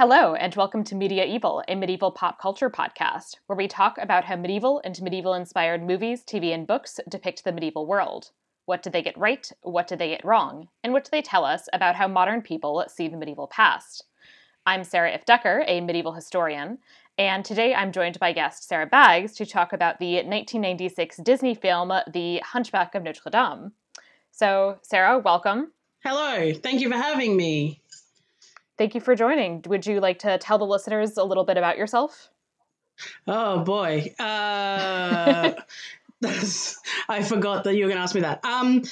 Hello, and welcome to Media Evil, a medieval pop culture podcast, where we talk about how medieval and medieval inspired movies, TV, and books depict the medieval world. What did they get right? What did they get wrong? And what do they tell us about how modern people see the medieval past? I'm Sarah If Decker, a medieval historian, and today I'm joined by guest Sarah Baggs to talk about the 1996 Disney film, The Hunchback of Notre Dame. So, Sarah, welcome. Hello, thank you for having me. Thank you for joining. Would you like to tell the listeners a little bit about yourself? Oh boy. Uh, I forgot that you were going to ask me that. Um,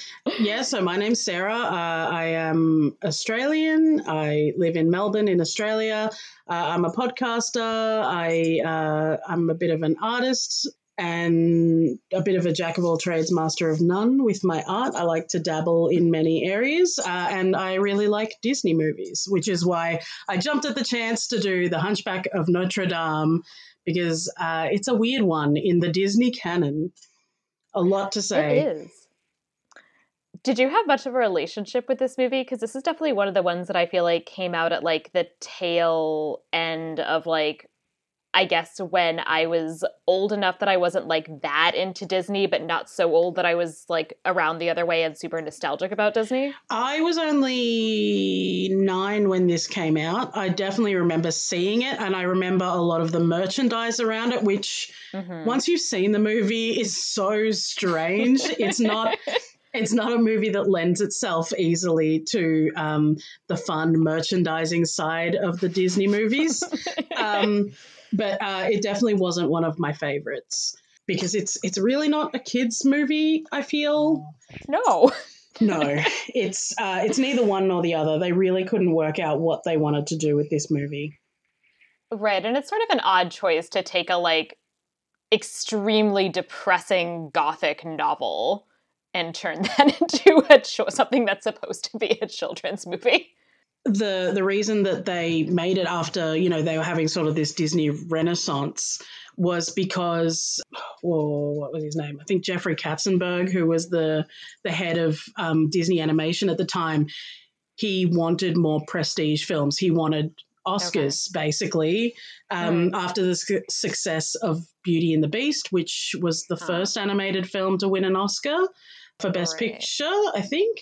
yeah, so my name's Sarah. Uh, I am Australian. I live in Melbourne, in Australia. Uh, I'm a podcaster. I uh, I'm a bit of an artist and a bit of a jack of all trades, master of none with my art. I like to dabble in many areas, uh, and I really like Disney movies, which is why I jumped at the chance to do The Hunchback of Notre Dame because uh, it's a weird one in the Disney canon. A lot to say. It is. Did you have much of a relationship with this movie? Because this is definitely one of the ones that I feel like came out at like the tail end of like I guess when I was old enough that I wasn't like that into Disney, but not so old that I was like around the other way and super nostalgic about Disney. I was only nine when this came out. I definitely remember seeing it, and I remember a lot of the merchandise around it, which mm-hmm. once you've seen the movie is so strange. it's not. It's not a movie that lends itself easily to um, the fun merchandising side of the Disney movies. Um, but uh, it definitely wasn't one of my favorites because it's it's really not a kids movie. I feel no. no, it's uh, it's neither one nor the other. They really couldn't work out what they wanted to do with this movie. Right, and it's sort of an odd choice to take a like extremely depressing gothic novel and turn that into a cho- something that's supposed to be a children's movie the the reason that they made it after you know they were having sort of this Disney renaissance was because whoa, what was his name? I think Jeffrey Katzenberg, who was the the head of um, Disney Animation at the time, he wanted more prestige films. He wanted Oscars okay. basically um, mm. after the su- success of Beauty and the Beast, which was the first animated film to win an Oscar for Best right. Picture, I think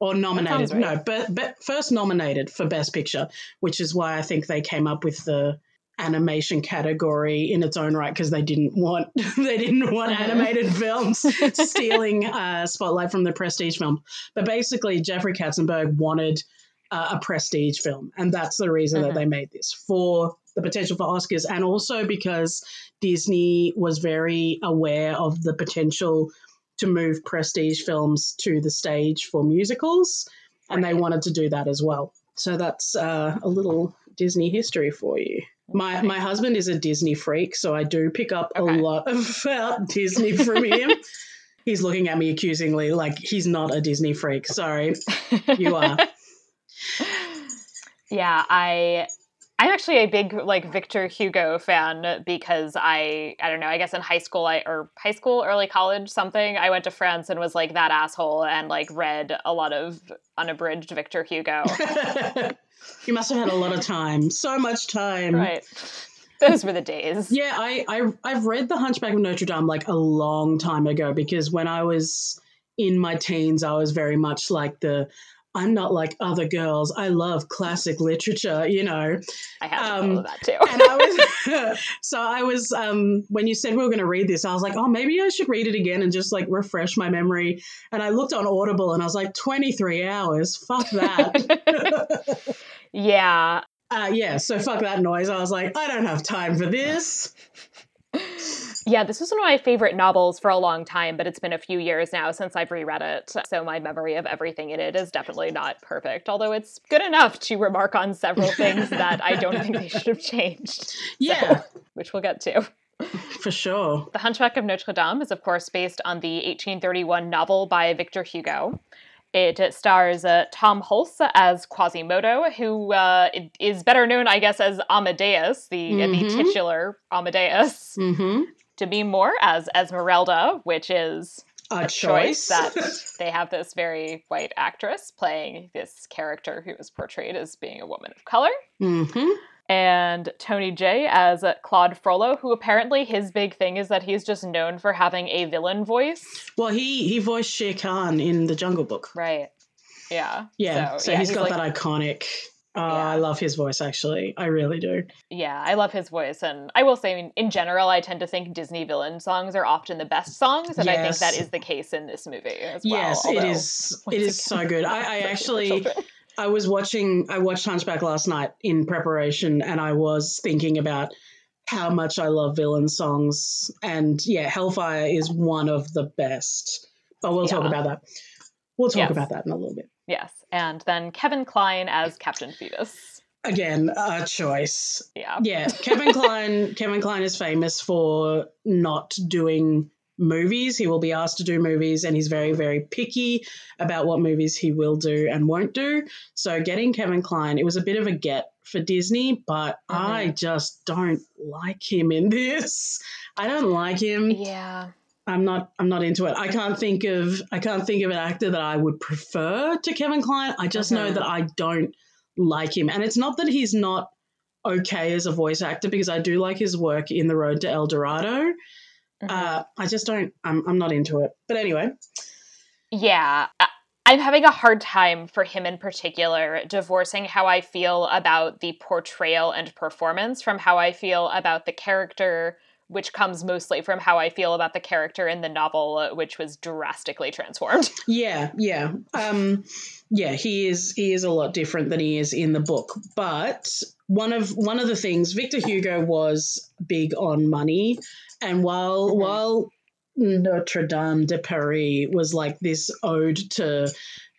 or nominated. No, but, but first nominated for Best Picture, which is why I think they came up with the animation category in its own right because they didn't want they didn't want animated films stealing uh, spotlight from the prestige film. But basically, Jeffrey Katzenberg wanted uh, a prestige film, and that's the reason that they made this for the potential for Oscars, and also because Disney was very aware of the potential to move prestige films to the stage for musicals, and they wanted to do that as well. So that's uh, a little Disney history for you. My my husband is a Disney freak, so I do pick up okay. a lot about Disney from him. he's looking at me accusingly, like he's not a Disney freak. Sorry, you are. Yeah, I I'm actually a big like Victor Hugo fan because I I don't know I guess in high school I or high school early college something I went to France and was like that asshole and like read a lot of unabridged Victor Hugo. you must have had a lot of time, so much time. Right. Those were the days. Yeah, I, I I've read The Hunchback of Notre Dame like a long time ago because when I was in my teens, I was very much like the I'm not like other girls. I love classic literature, you know. I have um, that too. and I was so I was um, when you said we were going to read this, I was like, oh, maybe I should read it again and just like refresh my memory. And I looked on Audible and I was like, 23 hours. Fuck that. yeah. Uh, yeah. So fuck that noise. I was like, I don't have time for this. Yeah, this was one of my favorite novels for a long time, but it's been a few years now since I've reread it. So my memory of everything in it is definitely not perfect, although it's good enough to remark on several things that I don't think they should have changed. Yeah. So, which we'll get to. For sure. The Hunchback of Notre Dame is, of course, based on the 1831 novel by Victor Hugo. It stars uh, Tom Hulce as Quasimodo, who uh, is better known, I guess, as Amadeus, the, mm-hmm. the titular Amadeus. Mm-hmm. Demi Moore as Esmeralda, which is a, a choice. choice that they have this very white actress playing this character who is portrayed as being a woman of color. Mm-hmm. and Tony Jay as Claude Frollo, who apparently his big thing is that he's just known for having a villain voice. Well, he he voiced Shere Khan in the Jungle Book. Right. Yeah. Yeah. So, so yeah, he's, he's got like, that iconic. Oh, yeah. I love his voice. Actually, I really do. Yeah, I love his voice, and I will say, I mean, in general, I tend to think Disney villain songs are often the best songs, and yes. I think that is the case in this movie as well. Yes, although, it is. It is again, so good. I, I actually. I was watching, I watched Hunchback last night in preparation, and I was thinking about how much I love villain songs. And yeah, Hellfire is one of the best. But we'll yeah. talk about that. We'll talk yes. about that in a little bit. Yes. And then Kevin Kline as Captain Phoebus. Again, a choice. Yeah. Yeah. Kevin Kline Kevin Kline is famous for not doing movies. He will be asked to do movies, and he's very, very picky about what movies he will do and won't do. So, getting Kevin Kline, it was a bit of a get for Disney, but mm-hmm. I just don't like him in this. I don't like him. Yeah. I'm not I'm not into it. I can't think of I can't think of an actor that I would prefer to Kevin Kline. I just mm-hmm. know that I don't like him. And it's not that he's not okay as a voice actor because I do like his work in The Road to El Dorado. Mm-hmm. Uh, I just don't. I'm I'm not into it. But anyway. Yeah. I'm having a hard time for him in particular divorcing how I feel about the portrayal and performance from how I feel about the character, which comes mostly from how I feel about the character in the novel, which was drastically transformed. Yeah, yeah. Um, yeah, he is he is a lot different than he is in the book. But one of one of the things Victor Hugo was big on money and while mm-hmm. while Notre Dame de Paris was like this ode to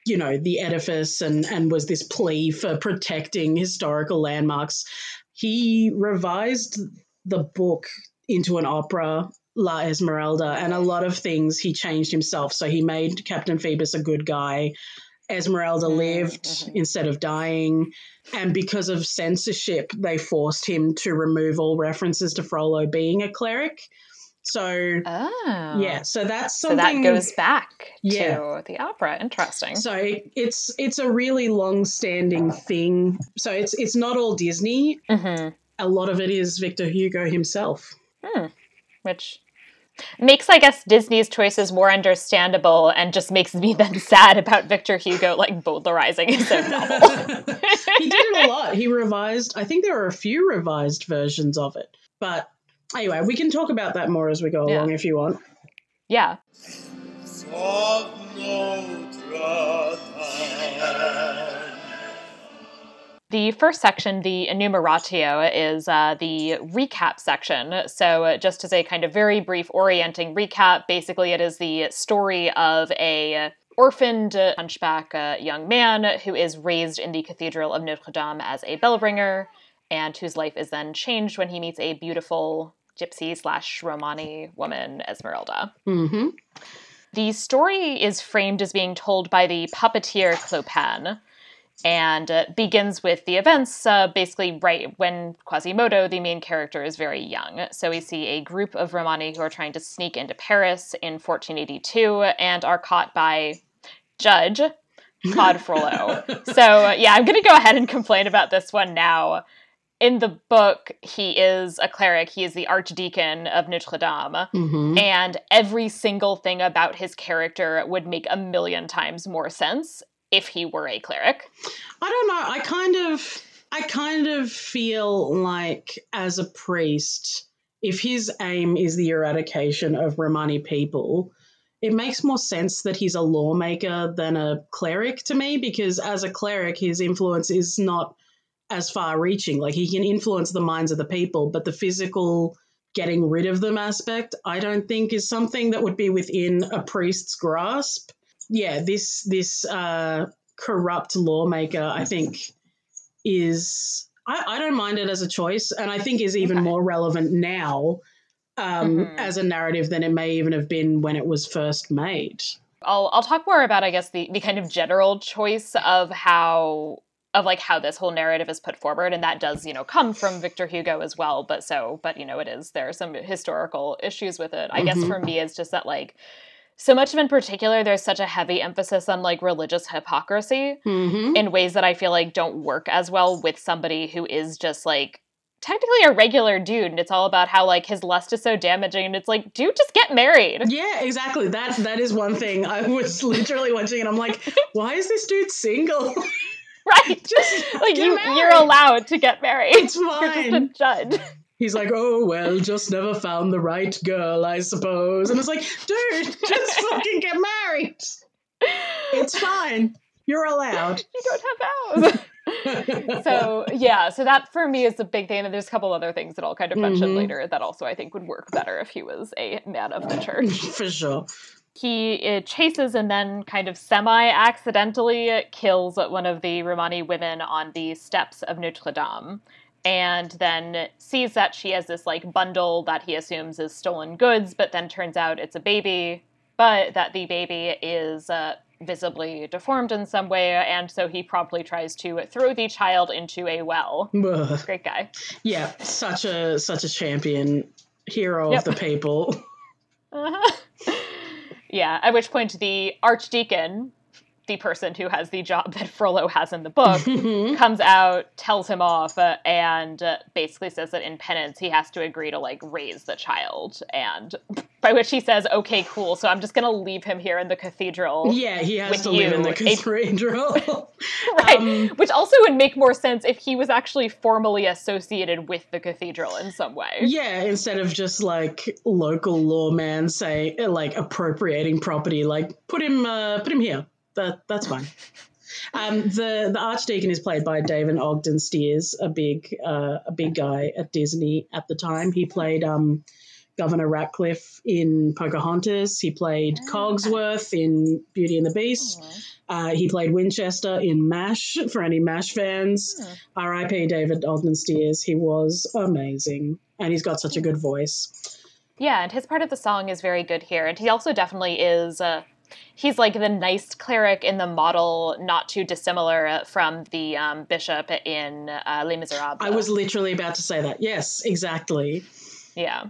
you know the edifice and and was this plea for protecting historical landmarks he revised the book into an opera La Esmeralda and a lot of things he changed himself so he made Captain Phoebus a good guy Esmeralda mm-hmm. lived mm-hmm. instead of dying. And because of censorship, they forced him to remove all references to Frollo being a cleric. So, oh. yeah, so that's something. So that goes back yeah. to the opera. Interesting. So it's it's a really long-standing thing. So it's it's not all Disney. Mm-hmm. A lot of it is Victor Hugo himself. Hmm. Which makes I guess Disney's choices more understandable and just makes me then sad about Victor Hugo like bowdlerizing his own novel. he did it a lot. He revised I think there are a few revised versions of it. But anyway, we can talk about that more as we go yeah. along if you want. Yeah. The first section, the enumeratio, is uh, the recap section. So, uh, just as a kind of very brief orienting recap, basically it is the story of a orphaned hunchback uh, young man who is raised in the Cathedral of Notre Dame as a bell ringer, and whose life is then changed when he meets a beautiful gypsy slash Romani woman, Esmeralda. Mm-hmm. The story is framed as being told by the puppeteer Clopin and uh, begins with the events uh, basically right when Quasimodo, the main character, is very young. So we see a group of Romani who are trying to sneak into Paris in 1482 and are caught by Judge Claude Frollo. so yeah, I'm going to go ahead and complain about this one now. In the book, he is a cleric. He is the archdeacon of Notre Dame. Mm-hmm. And every single thing about his character would make a million times more sense if he were a cleric. I don't know. I kind of I kind of feel like as a priest, if his aim is the eradication of Romani people, it makes more sense that he's a lawmaker than a cleric to me because as a cleric his influence is not as far reaching. Like he can influence the minds of the people, but the physical getting rid of them aspect, I don't think is something that would be within a priest's grasp yeah, this this uh, corrupt lawmaker, I think, is I, I, don't mind it as a choice, and I think is even okay. more relevant now um, mm-hmm. as a narrative than it may even have been when it was first made. I'll I'll talk more about I guess the the kind of general choice of how of like how this whole narrative is put forward and that does you know come from victor hugo as well but so but you know it is there are some historical issues with it i mm-hmm. guess for me it's just that like so much of in particular there's such a heavy emphasis on like religious hypocrisy hmm in ways that I feel like don't work as well with somebody who is just like technically a regular dude and it's all about how like his lust is so damaging and it's like dude just get married Yeah, exactly. That that is one thing. I was literally watching and I'm like, why is this dude single? right Just like you married. you're allowed to get married It's you're just a fine. judge He's like, oh well, just never found the right girl, I suppose. And it's like, dude, just fucking get married. It's fine. You're allowed. you don't have vows so yeah so that for me is the big thing and there's a couple other things that i'll kind of mention Mhm. later that also i think would work better if he was a man of the church For sure. he chases and then kind of semi accidentally kills one of the Romani women on the steps of Notre Dame. And then sees that she has this like bundle that he assumes is stolen goods, but then turns out it's a baby, but that the baby is uh, visibly deformed in some way, and so he promptly tries to throw the child into a well. Ugh. Great guy. Yeah, such a such a champion hero Yep. of the people. Uh-huh. yeah, at which point the archdeacon, the person who has the job that Frollo has in the book, Mhm. comes out, tells him off, uh, and uh, basically says that in penance he has to agree to like raise the child. And by which he says, "Okay, cool. So I'm just gonna leave him here in the cathedral." yeah, he has to live in the cathedral. Right. Um, Which also would make more sense if he was actually formally associated with the cathedral in some way. Yeah, instead of just like local lawman say like appropriating property, like put him uh, put him here. That that's fine. Um, the the archdeacon is played by David Ogden Stiers, a big uh, a big guy at Disney at the time. He played um, Governor Ratcliffe in Pocahontas. He played Ah. Cogsworth in Beauty and the Beast. Uh, he played Winchester in MASH for any MASH fans. Hmm. R.I.P. David Ogden Stiers. He was amazing, and he's got such a good voice. Yeah, and his part of the song is very good here. And he also definitely is. Uh, he's like the nice cleric in the model, not too dissimilar from the um, bishop in uh, Les Miserables. I was literally about to say that. Yes, exactly. Yeah.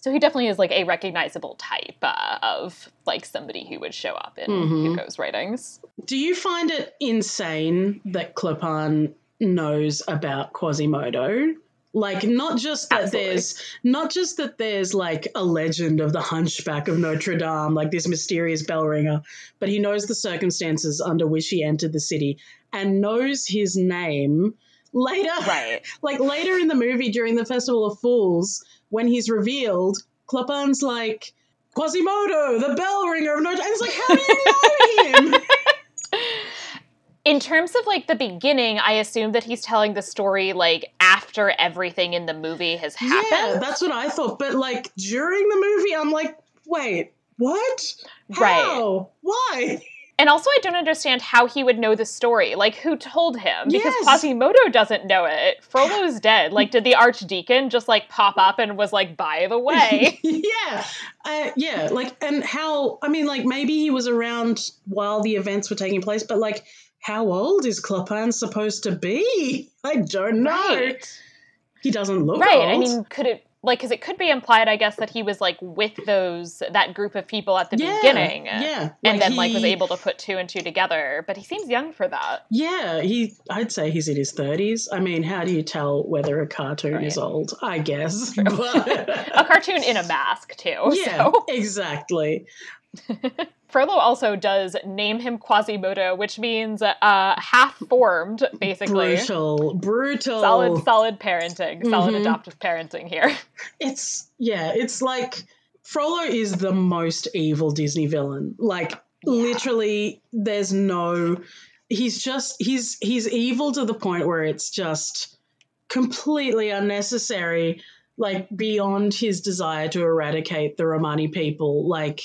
So he definitely is like a recognizable type uh, of like somebody who would show up in Mhm. Hugo's writings. Do you find it insane that Clopin knows about Quasimodo? Like not just that Absolutely. there's not just that there's like a legend of the hunchback of Notre Dame, like this mysterious bell ringer, but he knows the circumstances under which he entered the city and knows his name later Right. like later in the movie during the Festival of Fools, when he's revealed, Clopin's like, Quasimodo, the bell ringer of Notre Dame. It's like, how do you know him? In terms of like the beginning, I assume that he's telling the story like after everything in the movie has happened. yeah, that's what I thought. But like during the movie, I'm like, wait, what? Right. Why? And also, I don't understand how he would know the story. Like, who told him? Because Yes. Quasimodo doesn't know it. Frollo's dead. Like, did the Archdeacon just like pop up and was like, by the way? yeah, uh, yeah. Like, and how? I mean, like maybe he was around while the events were taking place, but like, how old is Clopin supposed to be? I don't know. right. He doesn't look Right. old. I mean, could it like because it could be implied, I guess, that he was like with those that group of people at the yeah, beginning, yeah, and then like was able to put two and two together. But he seems young for that. Yeah, he. I'd say he's in his thirties. I mean, how do you tell whether a cartoon is old? I guess. a cartoon in a mask too. yeah, So exactly. Frollo also does name him Quasimodo, which means uh, half formed, basically. Brutal, brutal. Solid, solid parenting, solid Mhm. adoptive parenting here. It's yeah. It's like Frollo is the most evil Disney villain. Like literally, there's no. He's just he's he's evil to the point where it's just completely unnecessary. Like beyond his desire to eradicate the Romani people. Like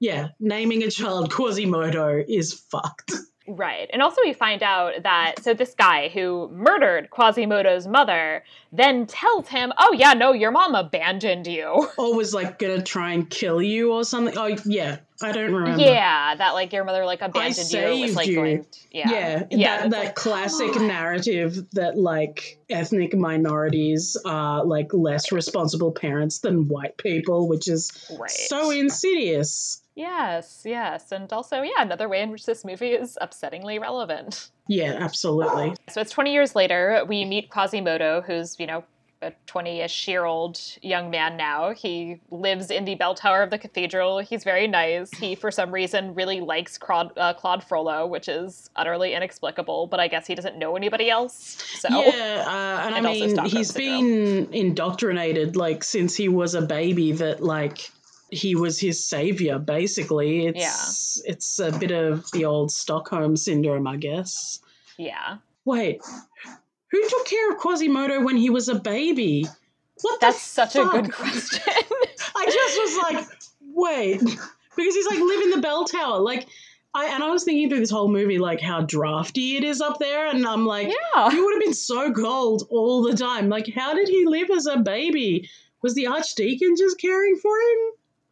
yeah, naming a child Quasimodo is fucked. Right. And also, we find out that so this guy who murdered Quasimodo's mother then tells him, Oh, yeah, no, your mom abandoned you. or was like gonna try and kill you or something. Oh yeah, I don't remember. Yeah, that like your mother like abandoned you. Was like you. going. Yeah. yeah, Yeah, that, that like, classic narrative that like ethnic minorities are like less responsible parents than white people, which is Right. so insidious. Yes, yes. And also, yeah, another way in which this movie is upsettingly relevant. Yeah, absolutely. So it's 20 years later. We meet Quasimodo, who's, you know, a 20 ish year old young man now. He lives in the bell tower of the cathedral. He's very nice. He, for some reason, really likes Claude, uh, Claude Frollo, which is utterly inexplicable, but I guess he doesn't know anybody else. So Yeah, uh, and I And also mean, he's been indoctrinated like since he was a baby that like he was his savior. Basically, it's it's a bit of the old Stockholm syndrome, I guess. yeah. Wait, who took care of Quasimodo when he was a baby? What the That's such a good question. I just was like, wait, because he's like live in the bell tower, like. I, and I was thinking through this whole movie, like how drafty it is up there, and I'm like, yeah. he would have been so cold all the time. Like, how did he live as a baby? Was the archdeacon just caring for him?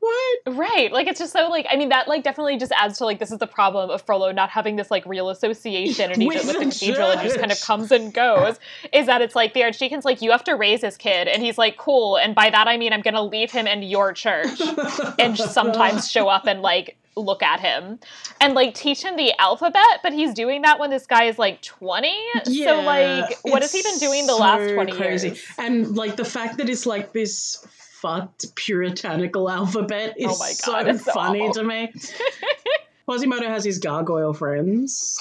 What? Right. Like it's just so like I mean that like definitely just adds to like this is the problem of Frollo not having this like real association in With the the cathedral and just kind of comes and goes. Is that it's like the archdeacon's like you have to raise his kid and he's like cool and by that I mean I'm gonna leave him in your church and sometimes show up and like look at him and like teach him the alphabet but he's doing that when this guy is like 20 Yeah, so like what has he been doing the last so 20 crazy. years And like the fact that it's like this fucked puritanical alphabet is Oh so God, so funny awful. to me. Quasimodo has his gargoyle friends.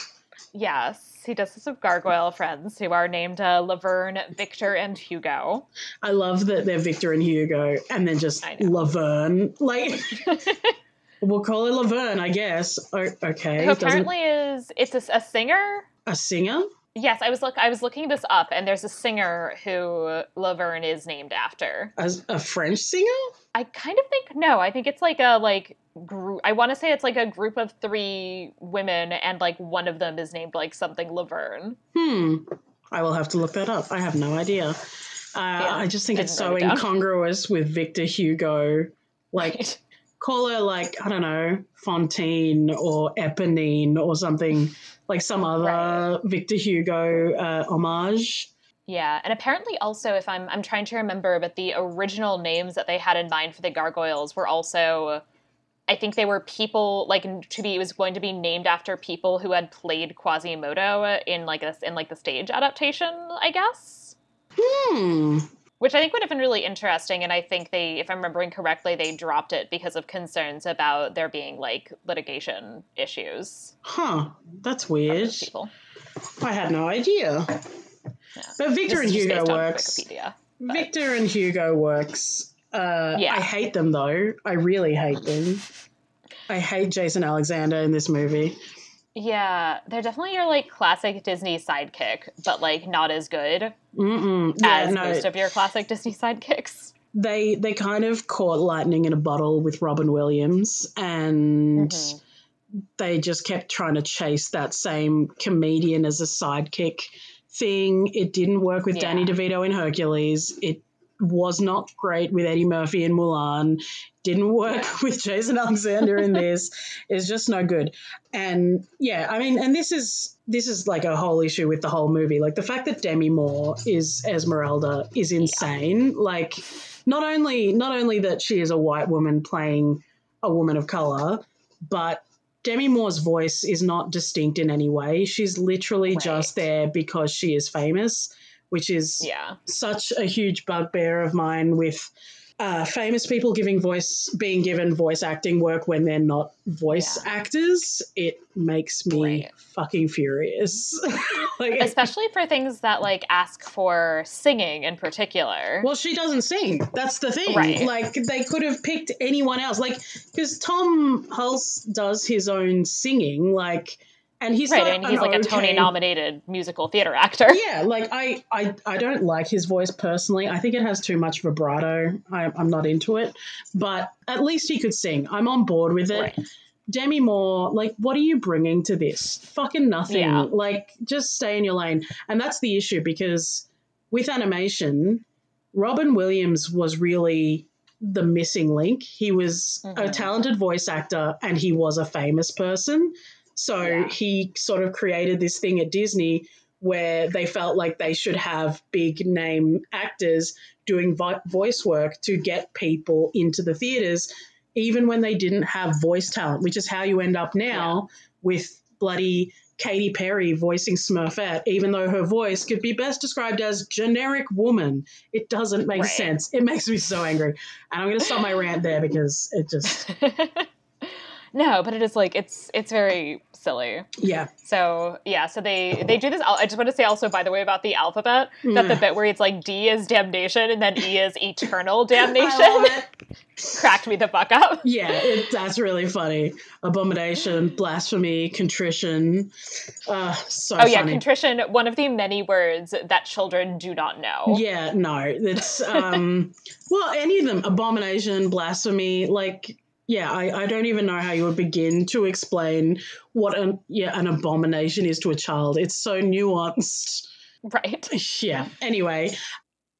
yes he does have with gargoyle friends who are named uh, laverne victor and hugo I love that they're Victor and Hugo, and then just. Laverne. Like, we'll call it Laverne, I guess. O- okay, who doesn't- apparently is it's a, a singer a singer. Yes i was look i was looking this up and there's a singer who laverne is named after As a French singer? i kind of think no i think it's like a like group i want to say it's like a group of three women and like one of them is named like something laverne Hmm. I will have to look that up. I have no idea. Uh, I just think it's so it incongruous with Victor Hugo. Like, call her like I don't know Fontaine or Eponine or something like some other Right. Victor Hugo uh, homage. Yeah, and apparently also, if I'm I'm trying to remember, but the original names that they had in mind for the gargoyles were also, I think they were people like to be it was going to be named after people who had played Quasimodo in like this in like the stage adaptation, I guess. Hmm. Which I think would have been really interesting, and I think they, if I'm remembering correctly, they dropped it because of concerns about there being like litigation issues. Huh. That's weird. I had no idea. But Victor and Hugo works. Victor and Hugo works. Uh, Yeah. I hate them though. I really hate them. I hate Jason Alexander in this movie. Yeah, they're definitely your like classic Disney sidekick, but like not as good Yeah, as no, most of your classic Disney sidekicks. they they kind of caught lightning in a bottle with Robin Williams, and Mhm. they just kept trying to chase that same comedian as a sidekick thing. It didn't work with Danny Yeah. DeVito in Hercules. It was not great with Eddie Murphy in Mulan. Didn't work with Jason Alexander in this. It's just no good. And yeah, I mean, and this is this is like a whole issue with the whole movie. Like the fact that Demi Moore is Esmeralda is insane. Like not only not only that she is a white woman playing a woman of color, but Demi Moore's voice is not distinct in any way. She's literally just there because she is famous, which is Yeah, such a huge bugbear of mine with uh, famous people giving voice, being given voice acting work when they're not voice Yeah. actors. It makes me Right. fucking furious. like, especially for things that like ask for singing in particular. well, she doesn't sing. That's the thing. Right. Like they could have picked anyone else. Like because Tom Hulce does his own singing. Like, and he's right, and he's like a Tony-nominated musical theater actor. Yeah, like I, I, I don't like his voice personally. I think it has too much vibrato. I, I'm not into it, but at least he could sing. I'm on board with it. Right. Demi Moore, like, what are you bringing to this? Fucking nothing. Yeah. Like, just stay in your lane. And that's the issue because with animation, Robin Williams was really the missing link. He was a Mhm. talented voice actor and he was a famous person. So Yeah. he sort of created this thing at Disney where they felt like they should have big name actors doing vo- voice work to get people into the theaters even when they didn't have voice talent, which is how you end up now with bloody Katy Perry voicing Smurfette, even though her voice could be best described as generic woman. It doesn't make Right. sense. It makes me so angry. And I'm going to stop my rant there because it just, no, but it is like it's it's very silly. yeah. So yeah, so they they do this. I just want to say also, by the way, about the alphabet that the bit where it's like D is damnation and then E is eternal damnation cracked me the fuck up. Yeah, it, that's really funny. Abomination, blasphemy, contrition. Uh, so Oh yeah, funny. contrition, one of the many words that children do not know. Yeah, no, it's um, well, any of them, abomination, blasphemy, like. Yeah, I, I don't even know how you would begin to explain what an yeah an abomination is to a child. It's so nuanced. Right. Yeah. Anyway,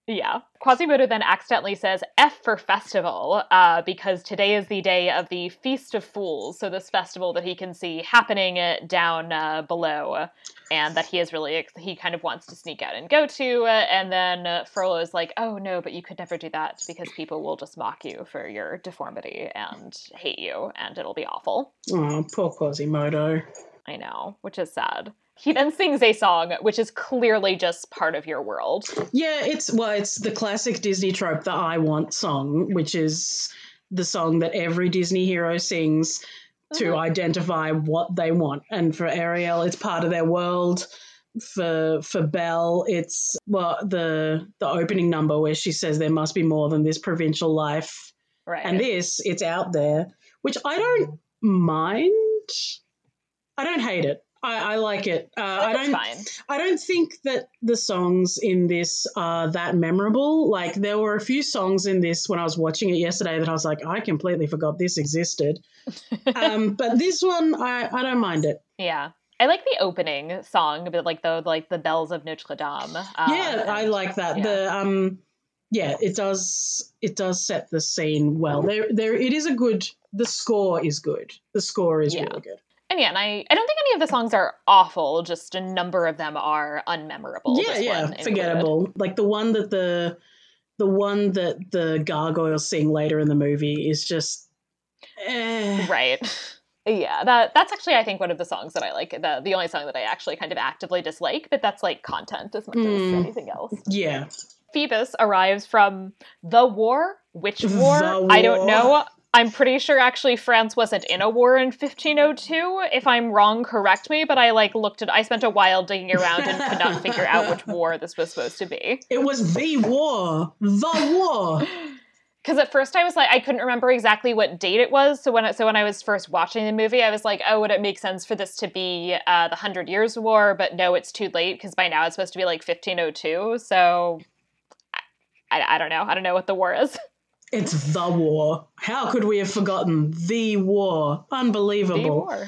Yeah. Quasimodo then accidentally says F for festival, uh, because today is the day of the Feast of Fools. So, this festival that he can see happening uh, down uh, below, and that he is really, he kind of wants to sneak out and go to. Uh, and then uh, Frollo is like, oh no, but you could never do that because people will just mock you for your deformity and hate you, and it'll be awful. oh poor Quasimodo. I know, which is sad. He then sings a song which is clearly just part of your world. Yeah, it's well, it's the classic Disney trope, the "I Want" song, which is the song that every Disney hero sings to Mhm. identify what they want. And for Ariel, it's part of their world. For for Belle, it's well the the opening number where she says there must be more than this provincial life. Right. And this, it's out there, which I don't mind. I don't hate it. I, I like it. Uh, I don't. fine. I don't think that the songs in this are that memorable. Like there were a few songs in this when I was watching it yesterday that I was like, I completely forgot this existed. um, but this one, I, I don't mind it. Yeah. I like the opening song, but like the like the bells of Notre Dame. Um, yeah, I like that. yeah. The um, yeah, it does it does set the scene well. There, there, it is a good. The score is good. The score is Yeah. really good. And yeah, and I, I don't think any of the songs are awful. Just a number of them are unmemorable. yeah, yeah, included. forgettable. Like the one that the the one that the gargoyles sing later in the movie is just. Eh. Right. Yeah, that that's actually I think one of the songs that I like. The the only song that I actually kind of actively dislike, but that's like content as much Mm. as anything else. Yeah. Phoebus arrives from the war. Which war? The I don't know. I'm pretty sure actually France wasn't in a war in 1502. If I'm wrong, correct me. But I like looked at. I spent a while digging around and could not figure out which war this was supposed to be. It was the war. The war. Because at first I was like, I couldn't remember exactly what date it was. So when I, so when I was first watching the movie, I was like, oh, would it make sense for this to be uh, the Hundred Years' War? But no, it's too late because by now it's supposed to be like 1502. So I, I don't know. I don't know what the war is. It's the war. How could we have forgotten the war? The Unbelievable. war.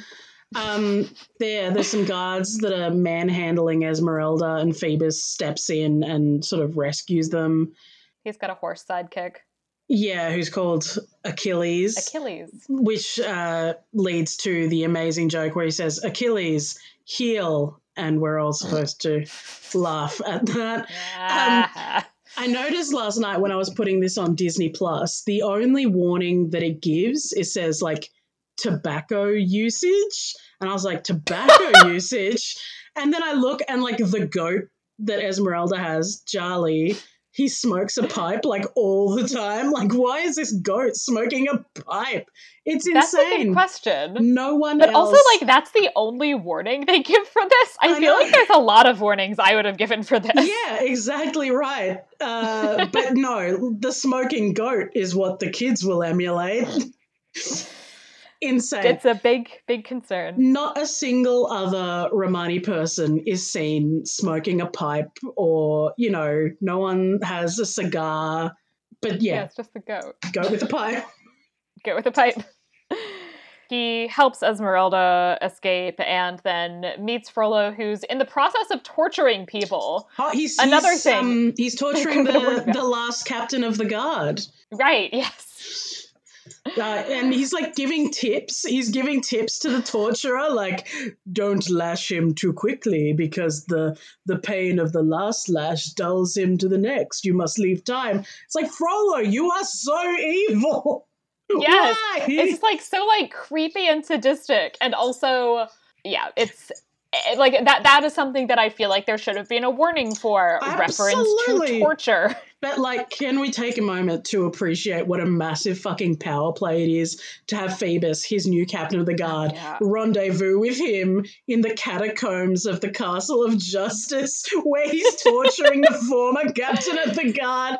Um, there, there's some guards that are manhandling Esmeralda, and Phoebus steps in and sort of rescues them. He's got a horse sidekick. Yeah, who's called Achilles, Achilles. which uh, leads to the amazing joke where he says, "Achilles, heal," and we're all supposed to laugh at that. Ah. I noticed last night when I was putting this on Disney Plus, the only warning that it gives it says like tobacco usage, and I was like tobacco usage, and then I look and like the goat that Esmeralda has, Charlie, he smokes a pipe like all the time. Like, why is this goat smoking a pipe? It's That's a good insane. question. No one But else. also, like, that's the only warning they give for this. I, I feel know. like there's a lot of warnings I would have given for this. Yeah, exactly right. Uh, but no, the smoking goat is what the kids will emulate. Insane. It's a big, big concern. Not a single other Romani person is seen smoking a pipe or, you know, no one has a cigar. But Yeah, yeah, it's just the goat. go with a pipe. Go with a pipe. He helps Esmeralda escape and then meets Frollo, who's in the process of torturing people. Oh, he's, Another he's, thing. Um, he's torturing the, the last captain of the guard. Right, yes. Uh, and he's like giving tips. He's giving tips to the torturer, like, "Don't lash him too quickly because the the pain of the last lash dulls him to the next. You must leave time." It's like Frollo, you are so evil. Yes. Why? it's like so like creepy and sadistic and also yeah it's Eh, like that that is something that i feel like there should have been a warning for reference to torture But like, can we take a moment to appreciate what a massive fucking power play it is to have Phoebus, his new captain of the guard, Yeah. rendezvous with him in the catacombs of the Castle of Justice, where he's torturing the former captain of the guard.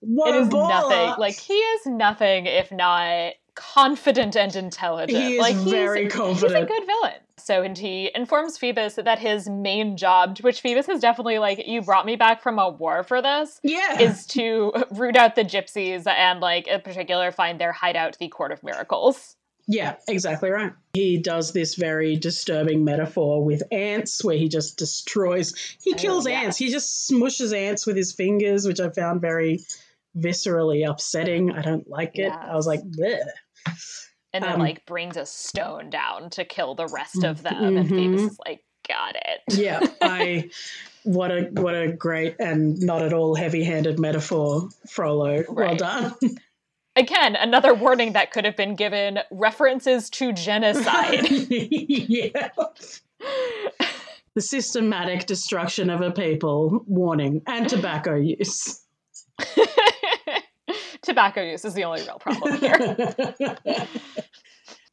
What it a is baller. nothing like he is nothing if not confident and intelligent He is like very he's a good villain so and he informs phoebus that his main job which phoebus is definitely like you brought me back from a war for this yeah. is to root out the gypsies and like in particular find their hideout the court of miracles Yeah, exactly right. He does this very disturbing metaphor with ants where he just destroys, he Oh, kills ants. He just smushes ants with his fingers, which I found very viscerally upsetting. I don't like it. I was like, Bleh. And then Um, like brings a stone down to kill the rest of them and mhm. phoebus is like got it yeah, I. What a what a great and not at all heavy-handed metaphor, Frollo. Well done. again another warning that could have been given references to genocide yeah. The systematic destruction of a people, warning, and tobacco use. tobacco use is the only real problem here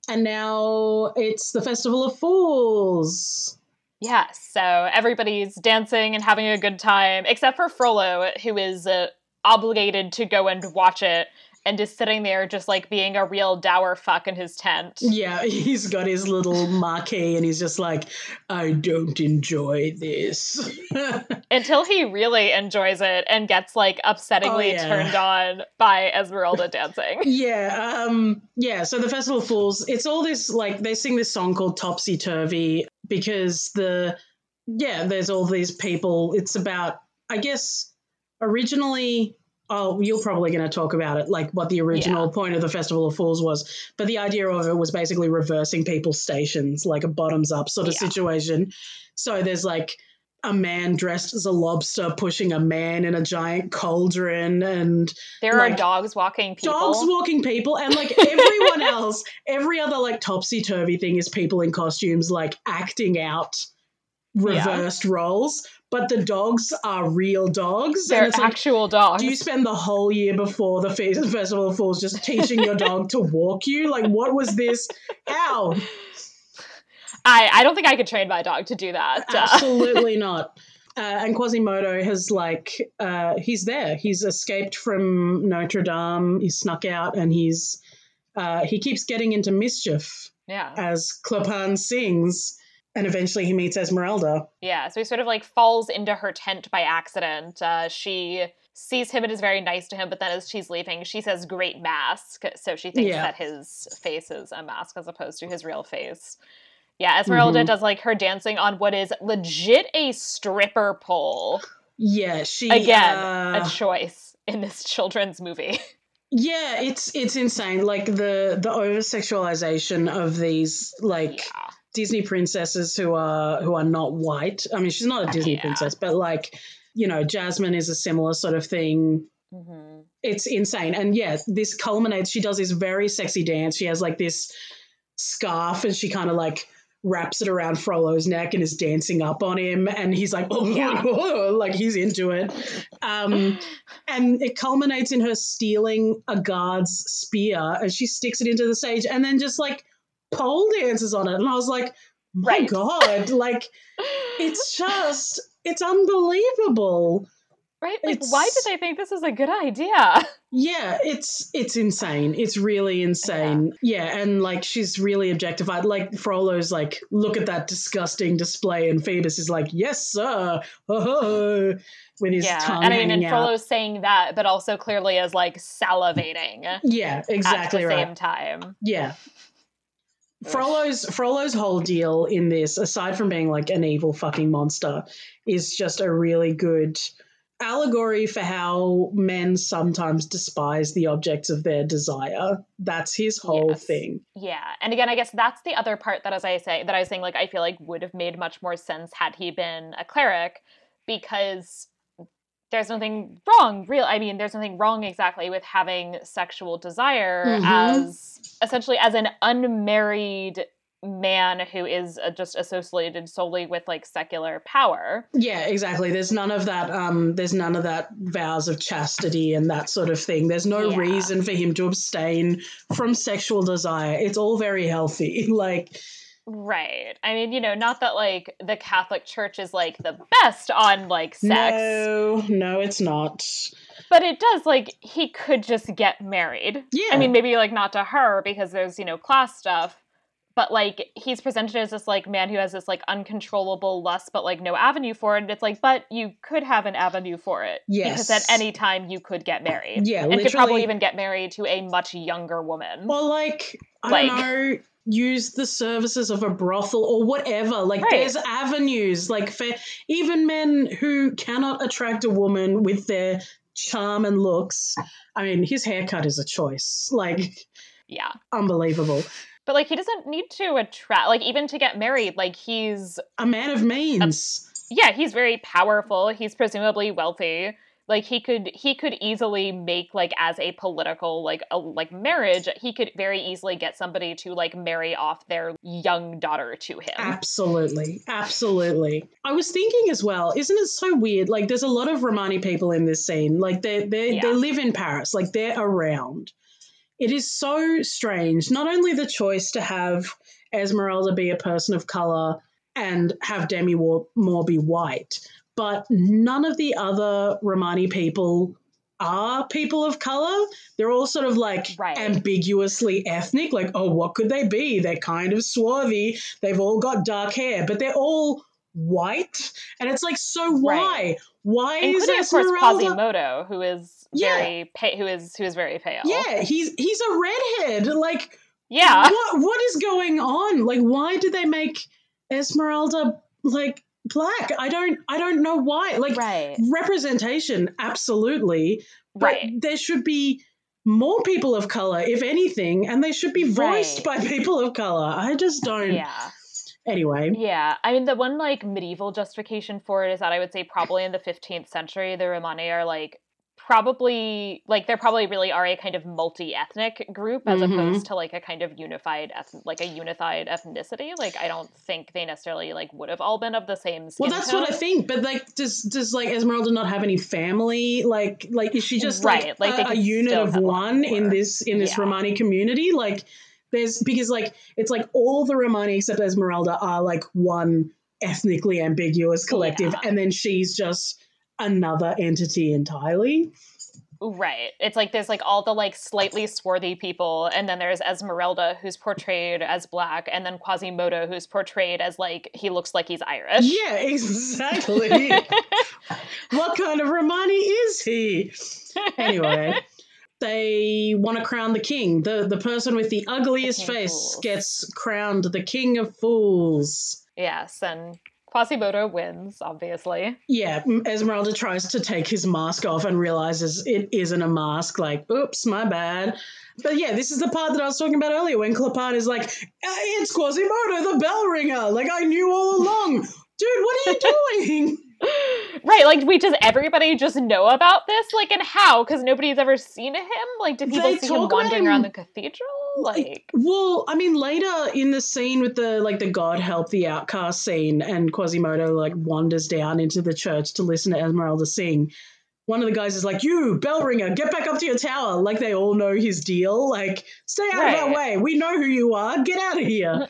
and now it's the Festival of Fools. yes so everybody's dancing and having a good time except for frollo who is uh, obligated to go and watch it and is sitting there just like being a real dour fuck in his tent Yeah, he's got his little marquee and he's just like, I don't enjoy this. until he really enjoys it and gets like upsettingly Oh, yeah. turned on by Esmeralda dancing. yeah, um, yeah, so the Festival of Fools, it's all this like they sing this song called Topsy Turvy because the yeah, there's all these people. It's about I guess originally oh you're probably going to talk about it like what the original point of the festival of fools was. But the idea of it was basically reversing people's stations like a bottoms up sort of Yeah. situation. So there's like a man dressed as a lobster pushing a man in a giant cauldron and There are dogs walking people. dogs walking people and like everyone else every other like topsy-turvy thing is people in costumes like acting out reversed roles but the dogs are real dogs They're and it's like actual dogs. do you spend the whole year before the festival of fools just teaching your dog to walk you like what was this how I, I don't think I could train my dog to do that. Absolutely not uh, and Quasimodo has like uh, he's there. He's escaped from Notre Dame. He snuck out, and he's uh, he keeps getting into mischief yeah. as Clopin sings, and eventually he meets Esmeralda. Yeah. So he sort of like falls into her tent by accident. Uh, she sees him and is very nice to him, but then as she's leaving, she says great mask. So she thinks Yeah. that his face is a mask as opposed to his real face. Yeah, Esmeralda Mhm. does like her dancing on what is legit a stripper pole. Yeah, she Again, uh, a choice in this children's movie. yeah, it's it's insane. Like the the over sexualization of these like yeah. Disney princesses who are who are not white. I mean, she's not a Disney Yeah. princess, but like you know, Jasmine is a similar sort of thing. hmm It's insane, and yeah, this culminates. She does this very sexy dance. She has like this scarf, and she kind of like wraps it around Frollo's neck and is dancing up on him, and he's like, oh, Yeah. like he's into it. Um, and it culminates in her stealing a guard's spear as she sticks it into the stage, and then just like pole dances on it. And I was like, my Right. god, like it's just it's unbelievable. right. Like, why did they think this was a good idea? Yeah, it's it's insane. It's really insane. Yeah. and like she's really objectified. Like Frollo's like, look at that disgusting display, and Phoebus is like, yes, sir, oh, with his yeah, tongue and I mean, and out. Saying that, but also clearly as like salivating Yeah, exactly at the right. same time. Yeah. Frollo's Frollo's whole deal in this, aside from being like an evil fucking monster, is just a really good allegory for how men sometimes despise the objects of their desire. That's his whole Yes. thing. Yeah, and again, I guess that's the other part that, as I say, that I was saying, like I feel like would have made much more sense had he been a cleric, because there's nothing wrong real i mean there's nothing wrong exactly with having sexual desire Mhm. as essentially as an unmarried man who is uh, just associated solely with like secular power Yeah, exactly. There's none of that. Um, there's none of that vows of chastity and that sort of thing. There's no Yeah. reason for him to abstain from sexual desire. It's all very healthy. Like, right i mean you know not that like the catholic church is like the best on like sex no, no, it's not. but it does like he could just get married Yeah, I mean, maybe like not to her because there's, you know, class stuff, but like he's presented as this like man who has this like uncontrollable lust, but like no avenue for it. And it's like, but you could have an avenue for it. yes. Because at any time you could get married. yeah, and could probably even get married to a much younger woman. well like, I Like- don't know, use the services of a brothel or whatever. Like Right. there's avenues. Like for even men who cannot attract a woman with their charm and looks. I mean, his haircut is a choice. Like yeah. unbelievable. But like he doesn't need to attract, like even to get married, like he's, A man of means. yeah, he's very powerful. He's presumably wealthy. Like he could he could easily make like as a political like a like marriage he could very easily get somebody to like marry off their young daughter to him Absolutely. Absolutely. I was thinking as well, isn't it so weird? Like there's a lot of Romani people in this scene. Like they they Yeah. they live in Paris. Like they're around. It is so strange. Not only the choice to have Esmeralda be a person of color and have Demi Moore be white, but none of the other Romani people are people of color. They're all sort of like Right. ambiguously ethnic. Like, oh, what could they be? They're kind of swarthy. They've all got dark hair, but they're all white. And it's like, so why? Right. Why is including of course Esmeralda? Quasimodo who is Yeah. very pa- who is who is very pale Yeah, he's he's a redhead. Like, yeah what what is going on? Like, why did they make Esmeralda like black? I don't I don't know why. Like, right representation, absolutely, but right there should be more people of color, if anything, and they should be voiced Right. by people of color. I just don't. yeah Anyway, Yeah, I mean the one like medieval justification for it is that I would say probably in the 15th century the Romani are like probably like they're probably really are a kind of multi-ethnic group as Mhm. opposed to like a kind of unified eth- like a unified ethnicity. Like I don't think they necessarily like would have all been of the same skin well, that's what I think. But like, does does like Esmeralda not have any family? Like, like is she just like, Right, like, they a, a unit of have a lot one in this in this Yeah. Romani community? Like, there's because like it's like all the Romani except Esmeralda are like one ethnically ambiguous collective, Yeah. and then she's just another entity entirely. Right. It's like there's like all the like slightly swarthy people, and then there's Esmeralda who's portrayed as black, and then Quasimodo who's portrayed as like he looks like he's Irish. Yeah, exactly. what kind of Romani is he? Anyway, they want to crown the king. The the person with the ugliest The face gets crowned the king of fools. yes, and Quasimodo wins, obviously. Yeah, Esmeralda tries to take his mask off and realizes it isn't a mask. Like, oops, my bad. But yeah, this is the part that I was talking about earlier when Clopin is like, "Uh, "It's Quasimodo, the bell ringer." Like I knew all along, dude. What are you doing? right, like we just everybody just know about this, like and how? Because nobody's ever seen him. Like, did people They see him wandering him- around the cathedral? Like, Well, I mean, later in the scene with the like the God help the outcast scene, and Quasimodo like wanders down into the church to listen to Esmeralda sing. One of the guys is like, "You bell ringer, get back up to your tower!" Like they all know his deal. Like, stay out of our way. We know who you are. Get out of here.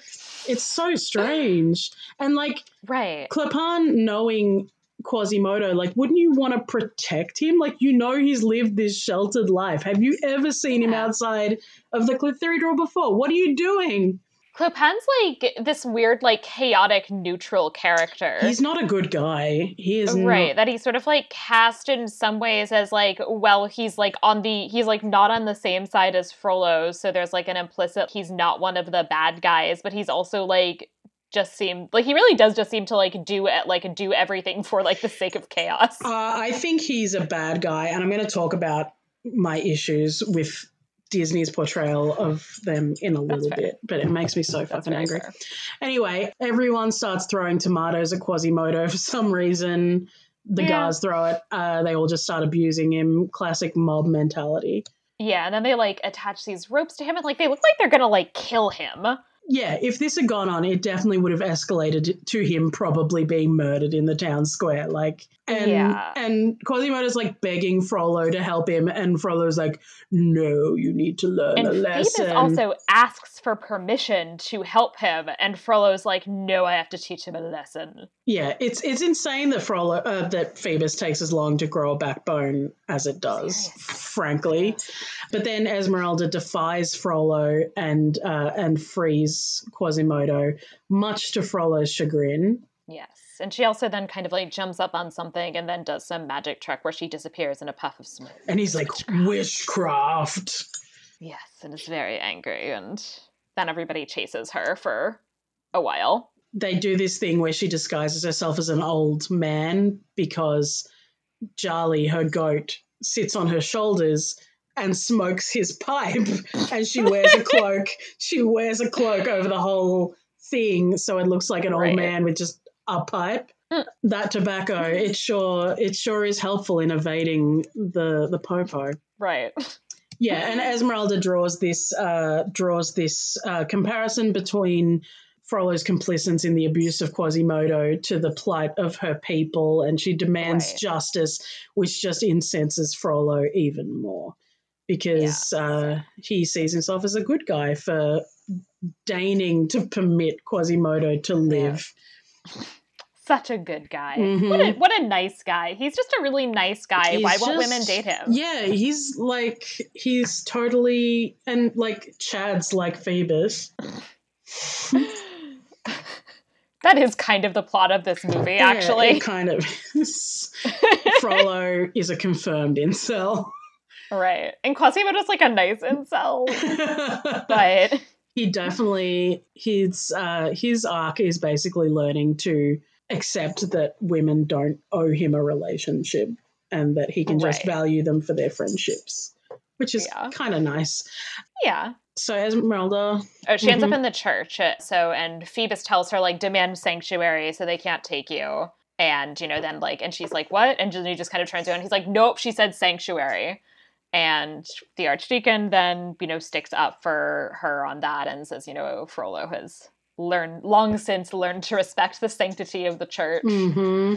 it's so strange, and like right. Clopin knowing Quasimodo, like, wouldn't you want to protect him? Like, you know, he's lived this sheltered life. Have you ever seen him outside of the cathedral before? What are you doing? Clopin's like this weird, like chaotic, neutral character. He's not a good guy. He is right Not, that he's sort of like cast in some ways as like well he's like on the he's like not on the same side as frollo so there's like an implicit he's not one of the bad guys but he's also like just seem like he really does just seem to like do it like do everything for like the sake of chaos uh, I think he's a bad guy, and I'm going to talk about my issues with Disney's portrayal of them in a little bit, but it makes me so fucking angry. fair. Anyway, everyone starts throwing tomatoes at Quasimodo for some reason. the Yeah. guards throw it, uh, they all just start abusing him. Classic mob mentality. Yeah, and then they like attach these ropes to him and like they look like they're gonna like kill him. Yeah, if this had gone on, it definitely would have escalated to him probably being murdered in the town square. Like, and Yeah. and Quasimodo's like begging Frollo to help him, and Frollo's like, "No, you need to learn And a lesson." Phoebus also asks for permission to help him, and Frollo's like, "No, I have to teach him a lesson." yeah, it's it's insane that Frollo uh, that Phoebus takes as long to grow a backbone as it does. Frankly, but then Esmeralda defies Frollo and uh, and frees Quasimodo, much to Frollo's chagrin. Yes, and she also then kind of like jumps up on something and then does some magic trick where she disappears in a puff of smoke. And he's like, witchcraft. Yes, and is very angry, and then everybody chases her for a while. They do this thing where she disguises herself as an old man because Charlie, her goat, sits on her shoulders and smokes his pipe. And she wears a cloak. She wears a cloak over the whole thing so it looks like an Right. old man with just a pipe. Mm. That tobacco, it sure it sure is helpful in evading the the popo. Right. Yeah, and Esmeralda draws this uh, draws this uh, comparison between Frollo's complicence in the abuse of Quasimodo to the plight of her people, and she demands Right. justice, which just incenses Frollo even more because uh, he sees himself as a good guy for deigning to permit Quasimodo to live. Such a good guy. Mhm. What, a, what a nice guy. He's just a really nice guy. He's Why won't women date him? Yeah, he's like he's totally and like Chad's like Phoebus. that is kind of the plot of this movie, Yeah, actually. it kind of is. Frollo is a confirmed incel. right. And Quasimodo's like a nice incel, but he definitely his uh, his arc is basically learning to accept that women don't owe him a relationship and that he can just value them for their friendships, which is Yeah. kind of nice. yeah. So Esmeralda, Oh, she ends Mhm. up in the church. uh, So, and Phoebus tells her, like, demand sanctuary so they can't take you. And, you know, then, like, and she's like, what? And he just kind of turns around. He's like, nope, she said sanctuary. And the archdeacon then, you know, sticks up for her on that and says, you know, Frollo has learned, long since learned to respect the sanctity of the church. hmm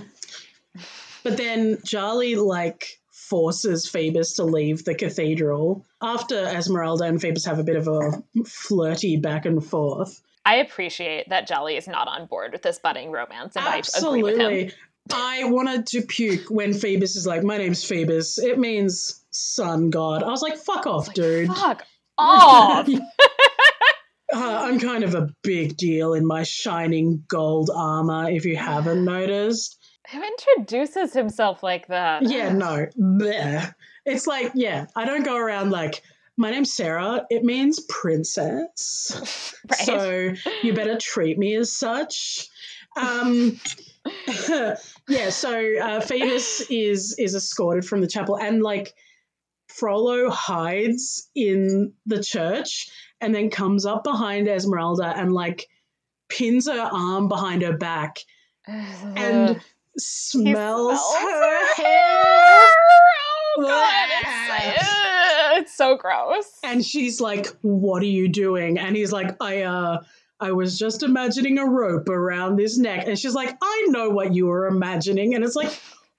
but then Charlie like forces Phoebus to leave the cathedral after Esmeralda and Phoebus have a bit of a flirty back and forth. I appreciate that Djali is not on board with this budding romance, and I agree with him. Absolutely. I wanted to puke when Phoebus is like, "My name's Phoebus. It means sun god." I was like, "Fuck off, dude." Fuck off! Uh, I'm kind of a big deal in my shining gold armor. If you haven't noticed, Who introduces himself like that? yeah, no, Bleh. it's like, yeah, I don't go around like, "My name's Sarah." It means princess. right. So you better treat me as such. Um, yeah, so uh, Phoebus is is escorted from the chapel, and like Frollo hides in the church, and then comes up behind Esmeralda and like pins her arm behind her back and smells, smells her her hair. Oh god, it's, ugh, it's so gross. And she's like, "What are you doing?" And he's like, "I uh I was just imagining a rope around this neck." And she's like, "I know what you were imagining." And it's like,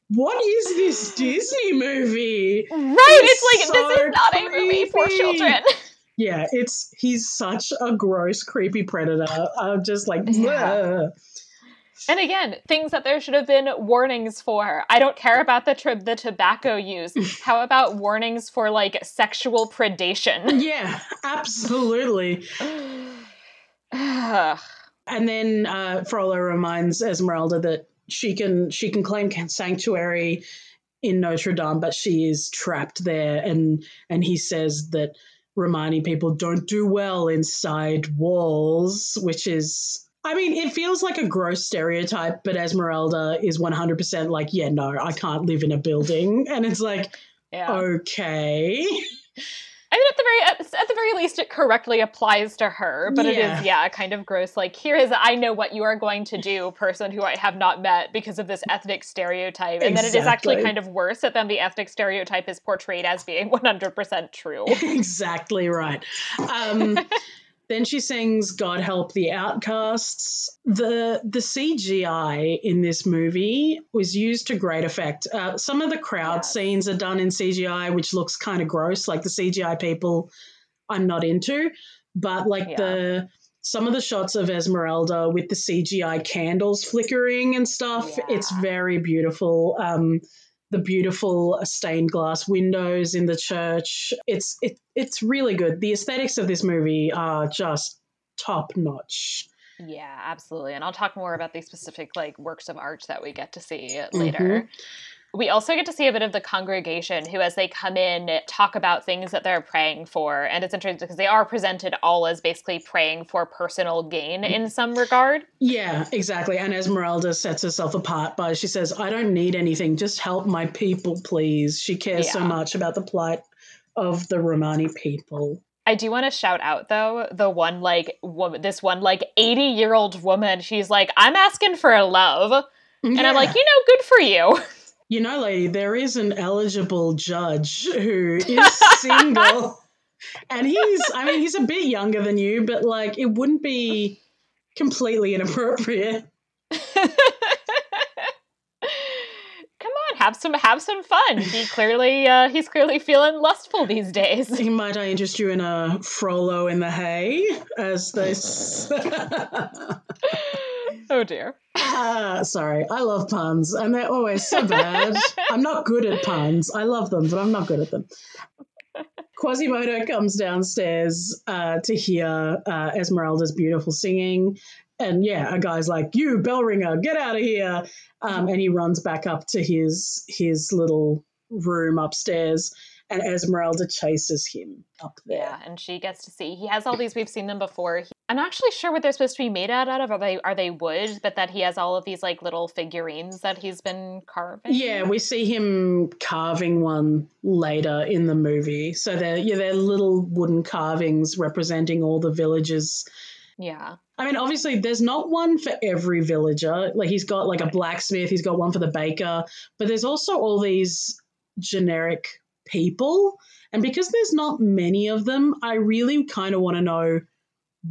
"What is this Disney movie?" right, it's it's, like this is not a movie for children. Yeah, it's he's such a gross, creepy predator. I'm just like, Yeah. And again, things that there should have been warnings for. I don't care about the tri- the tobacco use. How about warnings for like sexual predation? yeah, absolutely. And then uh, Frollo reminds Esmeralda that she can she can claim sanctuary in Notre Dame, but she is trapped there. And and he says that Romani people don't do well inside walls, which is. I mean, it feels like a gross stereotype, but Esmeralda is 100% like, yeah, no, I can't live in a building. And it's like, yeah. okay. I mean, at the very at the very least, it correctly applies to her. But it Yeah. is, yeah, kind of gross. Like here is I know what you are going to do, person who I have not met because of this ethnic stereotype, and then it is actually kind of worse that then the ethnic stereotype is portrayed as being one hundred percent true. exactly right. Um, then she sings "God Help the Outcasts." the The CGI in this movie was used to great effect. Uh, some of the crowd Yes. scenes are done in CGI, which looks kind of gross. Like the CGI people, I'm not into, but like Yeah. the some of the shots of Esmeralda with the CGI candles flickering and stuff, it's very beautiful. Um, the beautiful stained glass windows in the church. It's it it's really good. The aesthetics of this movie are just top notch. Yeah, absolutely. And I'll talk more about these specific like works of art that we get to see Mm-hmm. We also get to see a bit of the congregation who, as they come in, talk about things that they're praying for. And it's interesting because they are presented all as basically praying for personal gain in some regard. Yeah, exactly. And Esmeralda sets herself apart by she says, "I don't need anything. Just help my people, please." She cares so much about the plight of the Romani people. I do want to shout out though the one like woman, this one like eighty year old woman. She's like, "I'm asking for a love," and I'm like, you know, good for you. You know, lady, there is an eligible judge who is single. and he's, I mean, he's a bit younger than you, but like, it wouldn't be completely inappropriate. Come on, have some have some fun. He clearly uh, he's clearly feeling lustful these days. He might I interest you in a Frollo in the hay, as they. oh dear. Sorry, I love puns, and they're always so bad. I'm not good at puns. I love them, but I'm not good at them. Quasimodo comes downstairs uh, to hear uh, Esmeralda's beautiful singing. And yeah, a guy's like, "You bell ringer, get out of here!" Um, and he runs back up to his his little room upstairs, and Esmeralda chases him up there. Yeah, and she gets to see he has all these. We've seen them before. I'm not actually sure what they're supposed to be made out of. Are they are they wood? But that he has all of these like little figurines that he's been carving. Yeah, we see him carving one later in the movie. So they're yeah, they're little wooden carvings representing all the villages. yeah, I mean, obviously, there's not one for every villager. Like he's got like a blacksmith, he's got one for the baker, but there's also all these generic people. And because there's not many of them, I really kind of want to know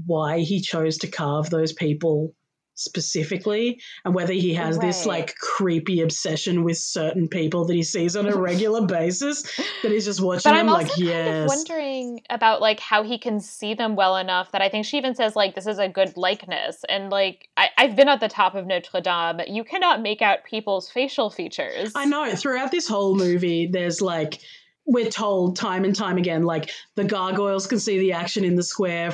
why he chose to carve those people specifically and whether he has this like creepy obsession with certain people that he sees on a regular basis that he's just watching but them I'm like also kind of wondering about like how he can see them well enough that I think she even says like this is a good likeness. And like I, I've been at the top of Notre Dame. You cannot make out people's facial features. I know. Throughout this whole movie, there's like we're told time and time again, like the gargoyles can see the action in the square,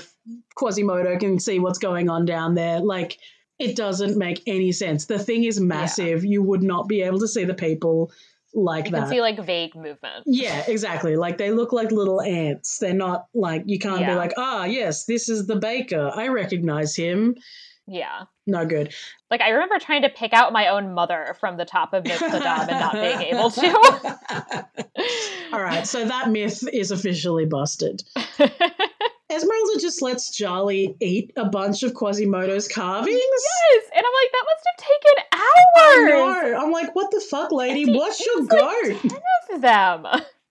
Quasimodo can see what's going on down there. Like it doesn't make any sense. The thing is massive. You would not be able to see the people like You that. can see like vague movement. yeah, exactly. Like they look like little ants. They're not like you can't be like, ah, yes, this is the baker. I recognize him. Yeah. No good. Like I remember trying to pick out my own mother from the top of Notre Dame and not being able to. All right, so that myth is officially busted. Esmeralda just lets Charlie eat a bunch of Quasimodo's carvings. Yes, and I'm like, that must have taken I hours. know. I'm like, what the fuck, lady? He What's your like, goat? Ten of them.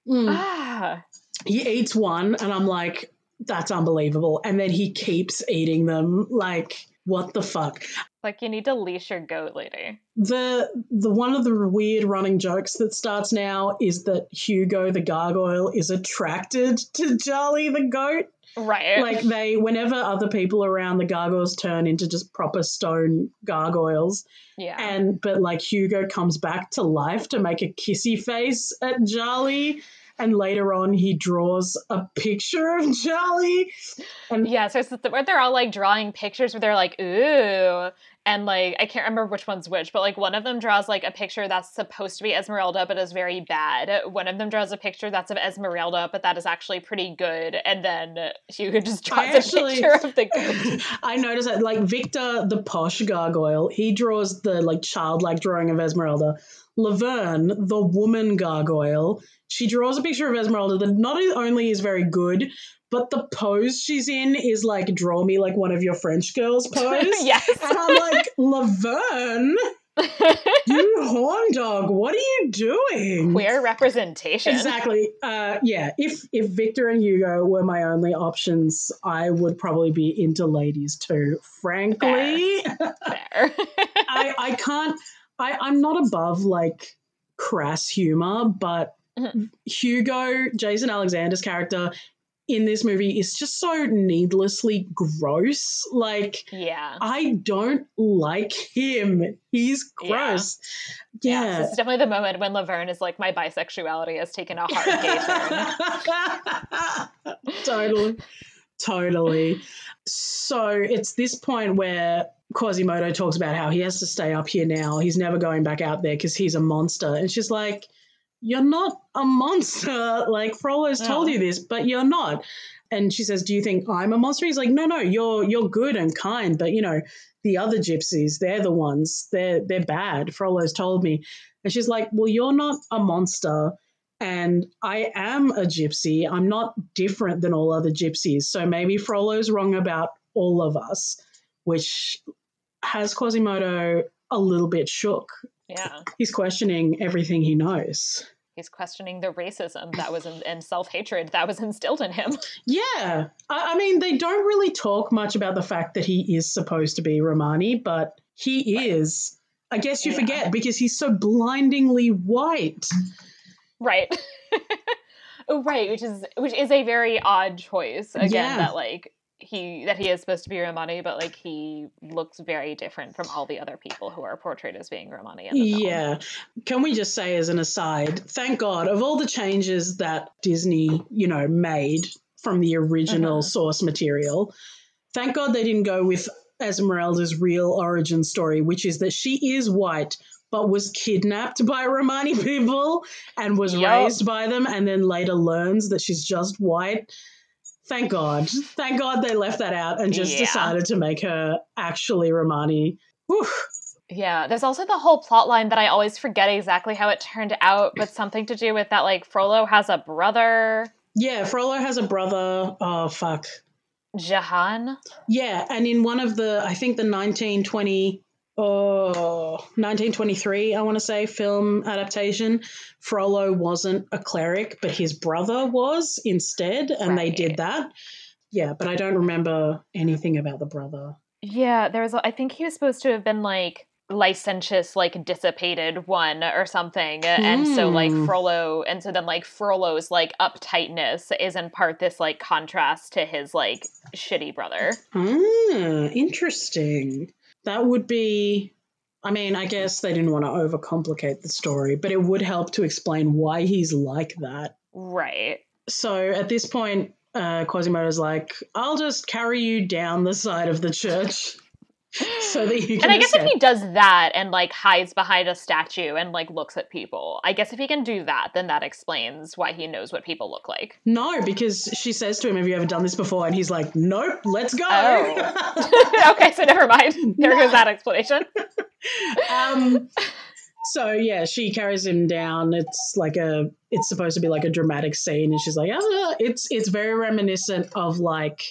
Mm. Ah. He eats one, and I'm like, that's unbelievable. And then he keeps eating them. Like, what the fuck? Like you need to leash your goat, lady. The the one of the weird running jokes that starts now is that Hugo the gargoyle is attracted to Charlie the goat. Right. like they whenever other people around the gargoyles turn into just proper stone gargoyles yeah. and but like hugo comes back to life to make a kissy face at Djali. and later on he draws a picture of Djali. and yeah, so it's the, where they're all like drawing pictures where they're like, ooh. And like I can't remember which one's which, but like one of them draws like a picture that's supposed to be Esmeralda but is very bad. One of them draws a picture that's of Esmeralda but that is actually pretty good, and then Hugo just draws actually, a picture of the goat. I noticed that like Victor, the posh gargoyle, he draws the like childlike drawing of Esmeralda. Laverne, the woman gargoyle, she draws a picture of Esmeralda that not only is very good, but the pose she's in is like draw me like one of your French girls pose. yes. And I'm like, Laverne, you horn dog, what are you doing? Queer representation. Exactly. Uh, yeah. If if Victor and Hugo were my only options, I would probably be into ladies too. Frankly, Fair. Fair. I I can't. I I'm not above like crass humor, but mm-hmm. Hugo, Jason Alexander's character, in this movie is just so needlessly gross. Like, yeah, I don't like him. He's gross. Yeah, yeah. this is definitely the moment when Laverne is like, my bisexuality has taken a hard gay turn. totally, totally. So it's this point where Quasimodo talks about how he has to stay up here now. He's never going back out there because he's a monster, and she's like you're not a monster. Like Frollo's no. told oh. you this, but you're not. And she says, "Do you think I'm a monster?" He's like, "No, no, you're you're good and kind, but you know, the other gypsies, they're the ones. They're they're bad." Frollo's told me. And she's like, "Well, you're not a monster." And I am a gypsy. I'm not different than all other gypsies. So maybe Frollo's wrong about all of us, which has Quasimodo a little bit shook. Yeah. He's questioning everything he knows. He's questioning the racism that was in, and self hatred that was instilled in him. Yeah. I, I, mean, they don't really talk much about the fact that he is supposed to be Romani, but he right. is. I guess you yeah. forget because he's so blindingly white. Right. oh, right, which is which is a very odd choice. Again, yeah. that like he that he is supposed to be Romani, but like he looks very different from all the other people who are portrayed as being Romani. yeah, can we just say as an aside, thank God of all the changes that Disney, you know, made from the original mm-hmm. source material, thank God they didn't go with Esmeralda's real origin story, which is that she is white but was kidnapped by Romani people and was yep. raised by them, and then later learns that she's just white Thank God. Thank God they left that out and just yeah. decided to make her actually Romani. Whew. Yeah, there's also the whole plot line that I always forget exactly how it turned out, but something to do with that like Frollo has a brother. Yeah, Frollo has a brother. Oh fuck. Jehan? Yeah, and in one of the I think the 1920 oh, 1923, I want to say, film adaptation, Frollo wasn't a cleric, but his brother was instead, and right. they did that. Yeah, but I don't remember anything about the brother. Yeah, there was, I think he was supposed to have been like licentious, like dissipated one or something. And so, like, hmm. Frollo, and so then, like, Frollo's, like, uptightness is in part this, like, contrast to his, like, shitty brother. Ah, interesting that would be I mean, I guess they didn't want to overcomplicate the story, but it would help to explain why he's like that. Right. So at this point, uh, Quasimodo's like, I'll just carry you down the side of the church so that you can. And I guess if he does that and like hides behind a statue and like looks at people, I guess if he can do that, then that explains why he knows what people look like. No, because she says to him, "Have you ever done this before?" And he's like, "Nope, let's go." Oh. okay, so never mind. There no. goes that explanation. um. So yeah, she carries him down. It's like a. It's supposed to be like a dramatic scene, and she's like, "Ah." It's it's very reminiscent of like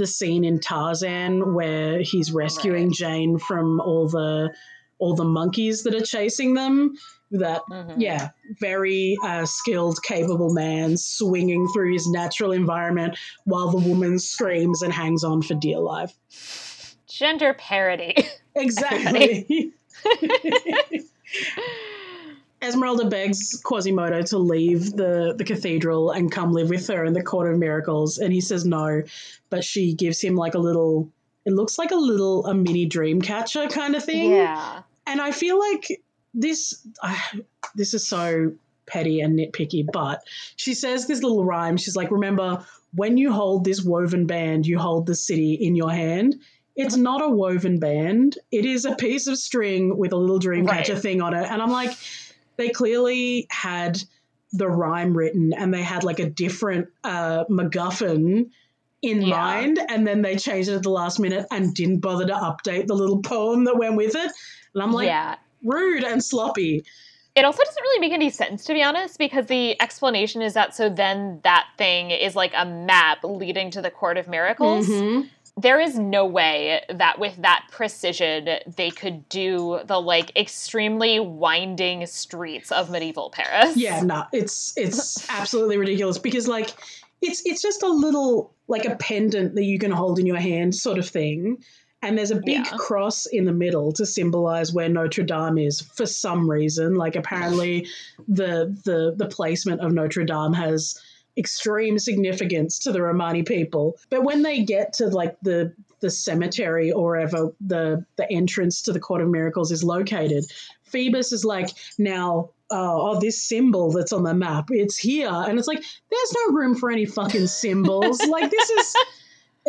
the scene in Tarzan where he's rescuing right. Jane from all the all the monkeys that are chasing them. That mm-hmm. yeah, very uh, skilled, capable man swinging through his natural environment while the woman screams and hangs on for dear life. Gender parity. Exactly. Esmeralda begs Quasimodo to leave the, the cathedral and come live with her in the Court of Miracles, and he says no, but she gives him like a little, it looks like a little, a mini dream catcher kind of thing. Yeah. And I feel like this, uh, this is so petty and nitpicky, but she says this little rhyme. She's like, remember, when you hold this woven band, you hold the city in your hand it's not a woven band. It is a piece of string with a little dreamcatcher Right. thing on it. And I'm like, they clearly had the rhyme written and they had like a different uh, MacGuffin in Yeah. mind. And then they changed it at the last minute and didn't bother to update the little poem that went with it. And I'm like, yeah. rude and sloppy. It also doesn't really make any sense, to be honest, because the explanation is that so then that thing is like a map leading to the Court of Miracles. Mhm. There is no way that with that precision they could do the like extremely winding streets of medieval Paris. Yeah, no, it's it's absolutely ridiculous because like it's it's just a little like a pendant that you can hold in your hand sort of thing. And there's a big Yeah. cross in the middle to symbolize where Notre Dame is for some reason. Like apparently the the the placement of Notre Dame has extreme significance to the Romani people. But when they get to like the the cemetery or ever the the entrance to the Court of Miracles is located, Phoebus is like, now, uh, oh, this symbol that's on the map, it's here. And it's like, there's no room for any fucking symbols. like, this is,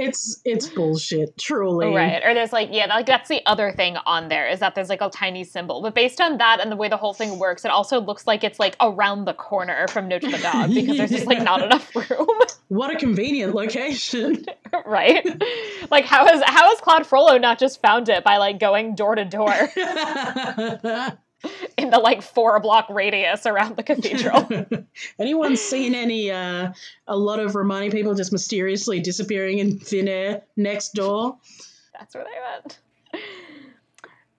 it's, it's bullshit, truly. Right. Or there's like, yeah, like that's the other thing on there is that there's like a tiny symbol. But based on that and the way the whole thing works, it also looks like it's like around the corner from Notre Dame because there's just like not enough room. What a convenient location. right? Like how has how has Claude Frollo not just found it by like going door to door in the like four block radius around the cathedral? Anyone seen any, uh, a lot of Romani people just mysteriously disappearing in thin air next door? That's where they went.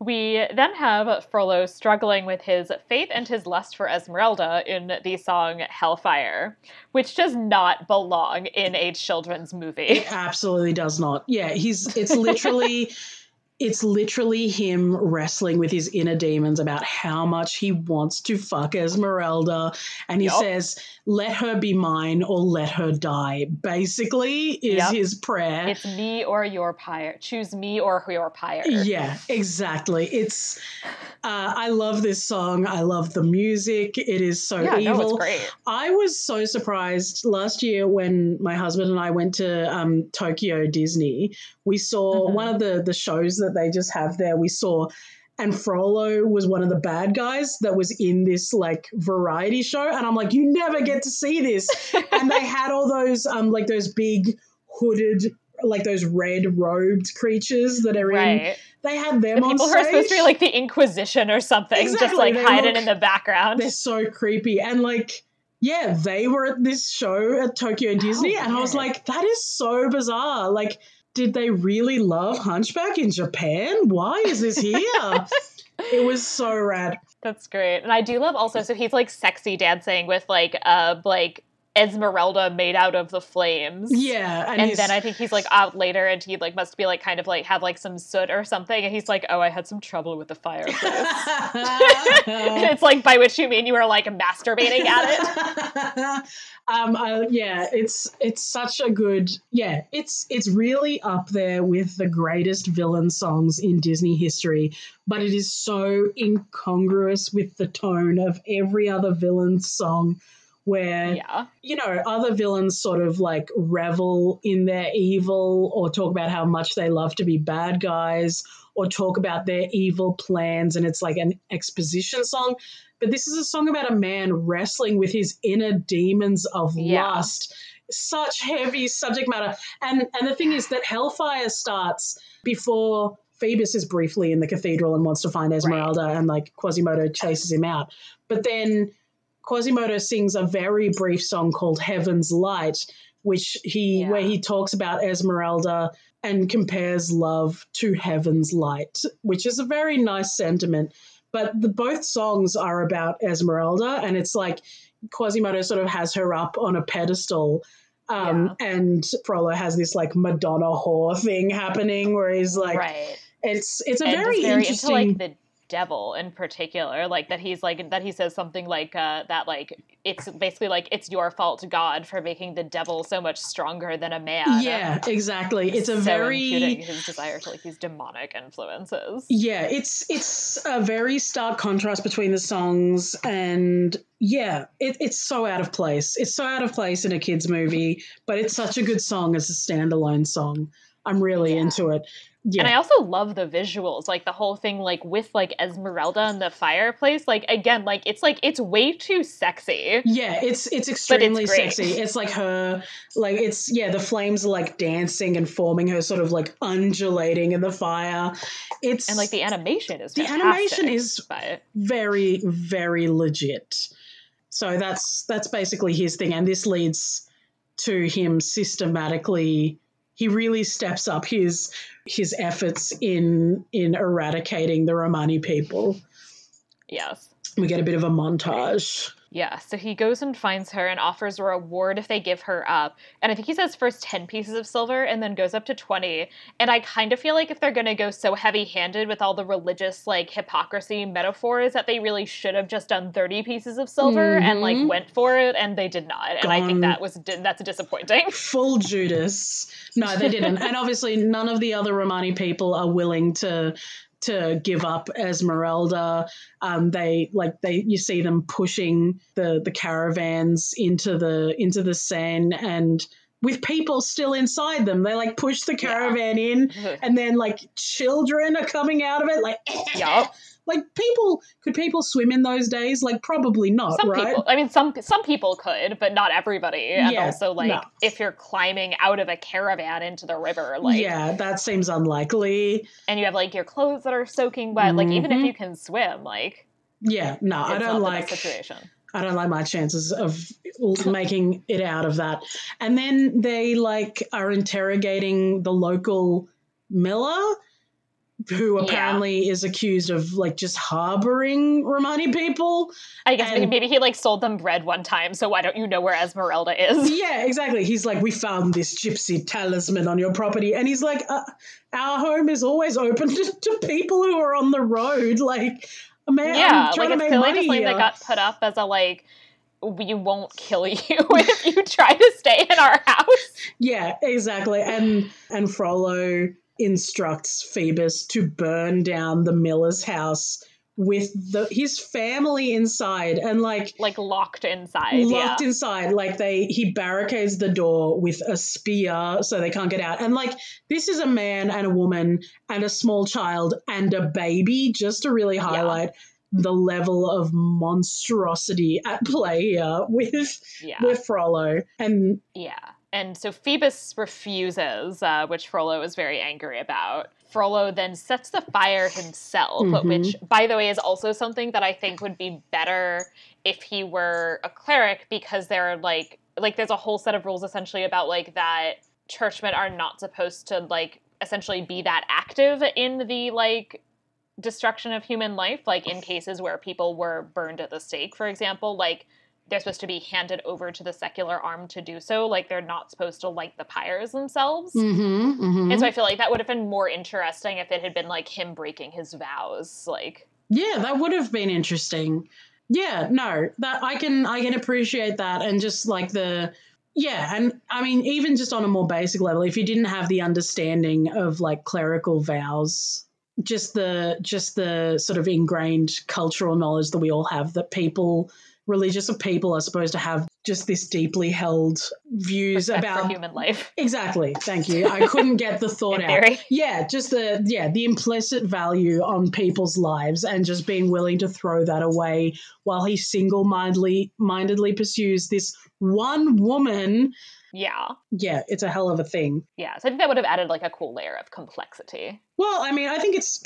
We then have Frollo struggling with his faith and his lust for Esmeralda in the song Hellfire, which does not belong in a children's movie. It absolutely does not. Yeah, he's it's literally it's literally him wrestling with his inner demons about how much he wants to fuck Esmeralda and he Yup. says let her be mine or let her die. Basically is Yup. his prayer. It's me or your pyre. Choose me or your pyre. yeah, exactly. It's uh, I love this song. I love the music. It is so Yeah, evil. no, it's great. I was so surprised last year when my husband and I went to um, Tokyo Disney. We saw Mhm. one of the the shows that they just have there. We saw, and Frollo was one of the bad guys that was in this like variety show, and I'm like, you never get to see this. and they had all those um like those big hooded. Like those red robed creatures that are in, Right. they had them The on people who are supposed to be like the Inquisition or something, just like they hiding look- in the background. They're so creepy. And like, yeah, they were at this show at Tokyo Disney, and I was like, that is so bizarre. Like, did they really love Hunchback in Japan? Why is this here? it was so rad. That's great. And I do love also so he's like sexy dancing with like uh like Esmeralda made out of the flames. Yeah, and, And then I think he's like out later and he like must be like kind of like have like some soot or something and he's like, Oh, I had some trouble with the fireplace. it's like by which you mean you were like masturbating at it. um, I, yeah, it's it's such a good yeah. It's it's really up there with the greatest villain songs in Disney history, but it is so incongruous with the tone of every other villain song. Where Yeah. you know other villains sort of like revel in their evil or talk about how much they love to be bad guys or talk about their evil plans and it's like an exposition song. But this is a song about a man wrestling with his inner demons of Yeah. lust. Such heavy subject matter. And and the thing is that hellfire starts before Phoebus is briefly in the cathedral and wants to find Esmeralda and like Quasimodo chases him out. But then Quasimodo sings a very brief song called Heaven's Light, which he Yeah. where he talks about Esmeralda and compares love to heaven's light, which is a very nice sentiment. But the both songs are about Esmeralda, and it's like Quasimodo sort of has her up on a pedestal. Um, and Frollo has this like Madonna whore thing happening where he's like, right. it's it's a very, very interesting. into like the devil in particular like that he's like that he says something like uh that like it's basically like it's your fault god for making the devil so much stronger than a man yeah, exactly. It's a so very his desire to like these demonic influences Yeah, it's it's a very stark contrast between the songs, and yeah, it, it's so out of place. It's so out of place in a kids movie, but it's such a good song as a standalone song. I'm really Yeah. into it. Yeah. And I also love the visuals, like the whole thing, like with like Esmeralda and the fireplace. Like again, like it's like it's way too sexy. Yeah, it's it's extremely great. sexy. It's like her like it's yeah, the flames are like dancing and forming her sort of like undulating in the fire. It's And like the animation is The animation is- but very very legit. So that's that's basically his thing and this leads to him systematically he really steps up his his efforts in in eradicating the Romani people. yes. We get a bit of a montage. Yeah, so he goes and finds her and offers a reward if they give her up. And I think he says first 10 pieces of silver and then goes up to 20. And I kind of feel like if they're going to go so heavy handed with all the religious, like, hypocrisy metaphors, that they really should have just done 30 pieces of silver and, like, Mhm. went for it. And they did not. And I think that was, that's disappointing. full Judas. No, they didn't. and obviously none of the other Romani people are willing to to give up Esmeralda. Um, they like they you see them pushing the the caravans into the into the Seine and with people still inside them. They like push the Yeah. caravan in and then like children are coming out of it like Yup. Like people could people swim in those days like probably not some right people i mean some some people could but not everybody and Yeah, also like no. if you're climbing out of a caravan into the river like yeah that seems unlikely and you have like your clothes that are soaking wet like even if Mhm. you can swim like yeah no i don't like situation I don't like my chances of making it out of that. And then they like are interrogating the local miller who Yeah. apparently is accused of like just harboring Romani people. i guess And- maybe he like sold them bread one time so why don't you know where esmeralda is Yeah, exactly. He's like, we found this gypsy talisman on your property. And he's like, uh, our home is always open to, to people who are on the road. Like, man, yeah I'm trying like to make money just here. that got put up as a like we won't kill you if you try to stay in our house Yeah, exactly. And and Frollo instructs Phoebus to burn down the miller's house with the his family inside and like like locked inside locked yeah inside. Like they he barricades the door with a spear so they can't get out. And like this is a man and a woman and a small child and a baby just to really highlight the level of monstrosity at play here with yeah. with Frollo. And Yeah. And so Phoebus refuses, uh, which Frollo is very angry about. Frollo then sets the fire himself, Mhm. which, by the way, is also something that I think would be better if he were a cleric because there are like like there's a whole set of rules essentially about like that churchmen are not supposed to like essentially be that active in the like destruction of human life like in cases where people were burned at the stake for example like they're supposed to be handed over to the secular arm to do so. Like they're not supposed to light the pyres themselves. Mhm, mhm. And so I feel like that would have been more interesting if it had been like him breaking his vows. Like Yeah, that would have been interesting. Yeah, no, that I can I can appreciate that and just like the yeah, and I mean even just on a more basic level, if you didn't have the understanding of like clerical vows, just the just the sort of ingrained cultural knowledge that we all have that people religious of people are supposed to have just this deeply held views respect about human life. exactly. Thank you. I couldn't get the thought out. Yeah, just the yeah, the implicit value on people's lives and just being willing to throw that away while he single-mindedly mindedly pursues this one woman. Yeah. Yeah, it's a hell of a thing. Yeah. So I think that would have added like a cool layer of complexity. Well, I mean, I think it's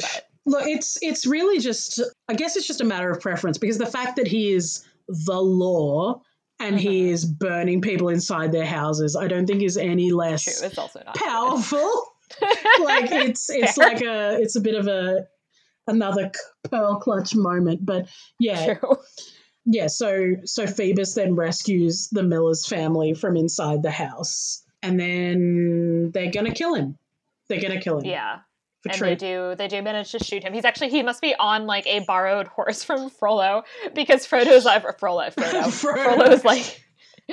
look, it's it's really just I guess it's just a matter of preference because the fact that he is the law and he Mhm. is burning people inside their houses, I don't think is any less True. It's also not powerful. like it's it's Fair. like a it's a bit of a another pearl clutch moment but yeah True. yeah so so phoebus then rescues the miller's family from inside the house and then they're gonna kill him they're gonna kill him Yeah. For and they do they do manage to shoot him. He's actually he must be on like a borrowed horse from Frollo because Frodo's like Frollo Frodo. Frodo. Frollo's like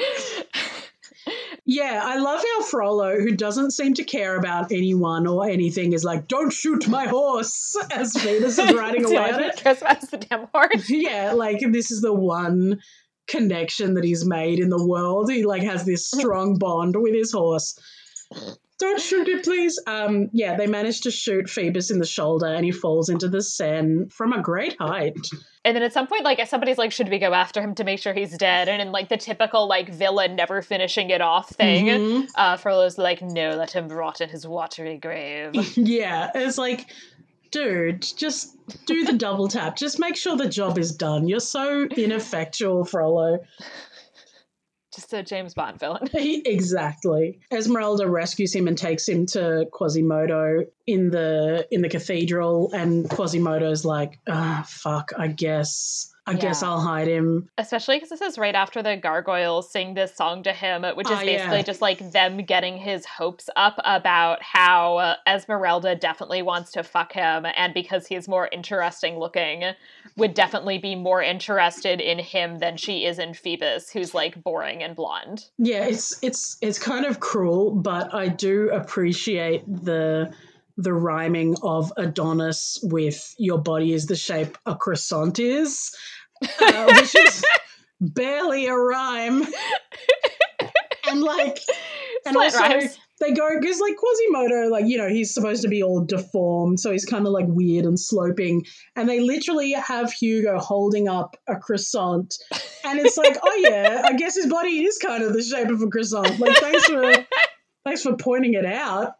yeah i love how frollo who doesn't seem to care about anyone or anything is like don't shoot my horse as phoebus is riding away on it Trespass the damn horse. yeah, like this is the one connection that he's made in the world. He like has this strong bond with his horse. Don't shoot it, please. Um, yeah, they managed to shoot Phoebus in the shoulder, and he falls into the Seine from a great height. And then at some point, like somebody's like, "Should we go after him to make sure he's dead?" And in like the typical like villain never finishing it off thing, Mhm. uh, Frollo's like, "No, let him rot in his watery grave." yeah, it's like, dude, just do the double tap. Just make sure the job is done. You're so ineffectual, Frollo. Just a James Bond villain. exactly. Esmeralda rescues him and takes him to Quasimodo in the in the cathedral, and Quasimodo's like, ah, fuck. I guess. I guess I'll hide him. Especially because this is right after the gargoyles sing this song to him, which is Oh, basically yeah. just like them getting his hopes up about how uh, Esmeralda definitely wants to fuck him, and because he's more interesting looking, would definitely be more interested in him than she is in Phoebus, who's like boring and blonde. Yeah, it's it's it's kind of cruel, but I do appreciate the the rhyming of Adonis with "Your body is the shape a croissant is," uh, which is barely a rhyme, and like, and Slight also rhymes. they go because like Quasimodo, like you know, he's supposed to be all deformed, so he's kind of like weird and sloping, and they literally have Hugo holding up a croissant, and it's like, oh yeah, I guess his body is kind of the shape of a croissant. Like, thanks for thanks for pointing it out.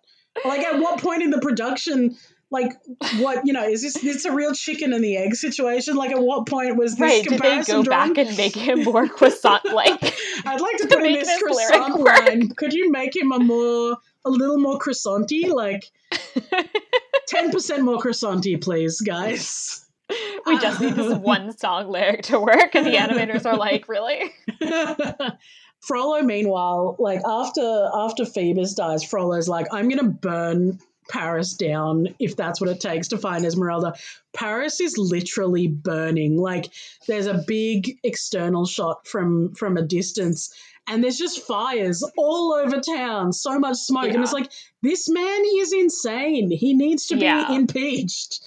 Like, at what point in the production? Like what you know is this this a real chicken and the egg situation? Like at what point was this Right? Did they comparison go drawn? back and make him more croissant like? I'd like to to put in this croissant line. Could you make him a more, a little more croissanty? Like, 10% more croissanty, please, guys. we just need this one song lyric to work, and the animators are like, really? Frollo, meanwhile, like after after Phoebus dies, Frollo's like, I'm gonna burn Paris down if that's what it takes to find Esmeralda. Paris is literally burning. Like there's a big external shot from from a distance, and there's just fires all over town. So much smoke, and it's like this man is insane. He needs to be Yeah. impeached.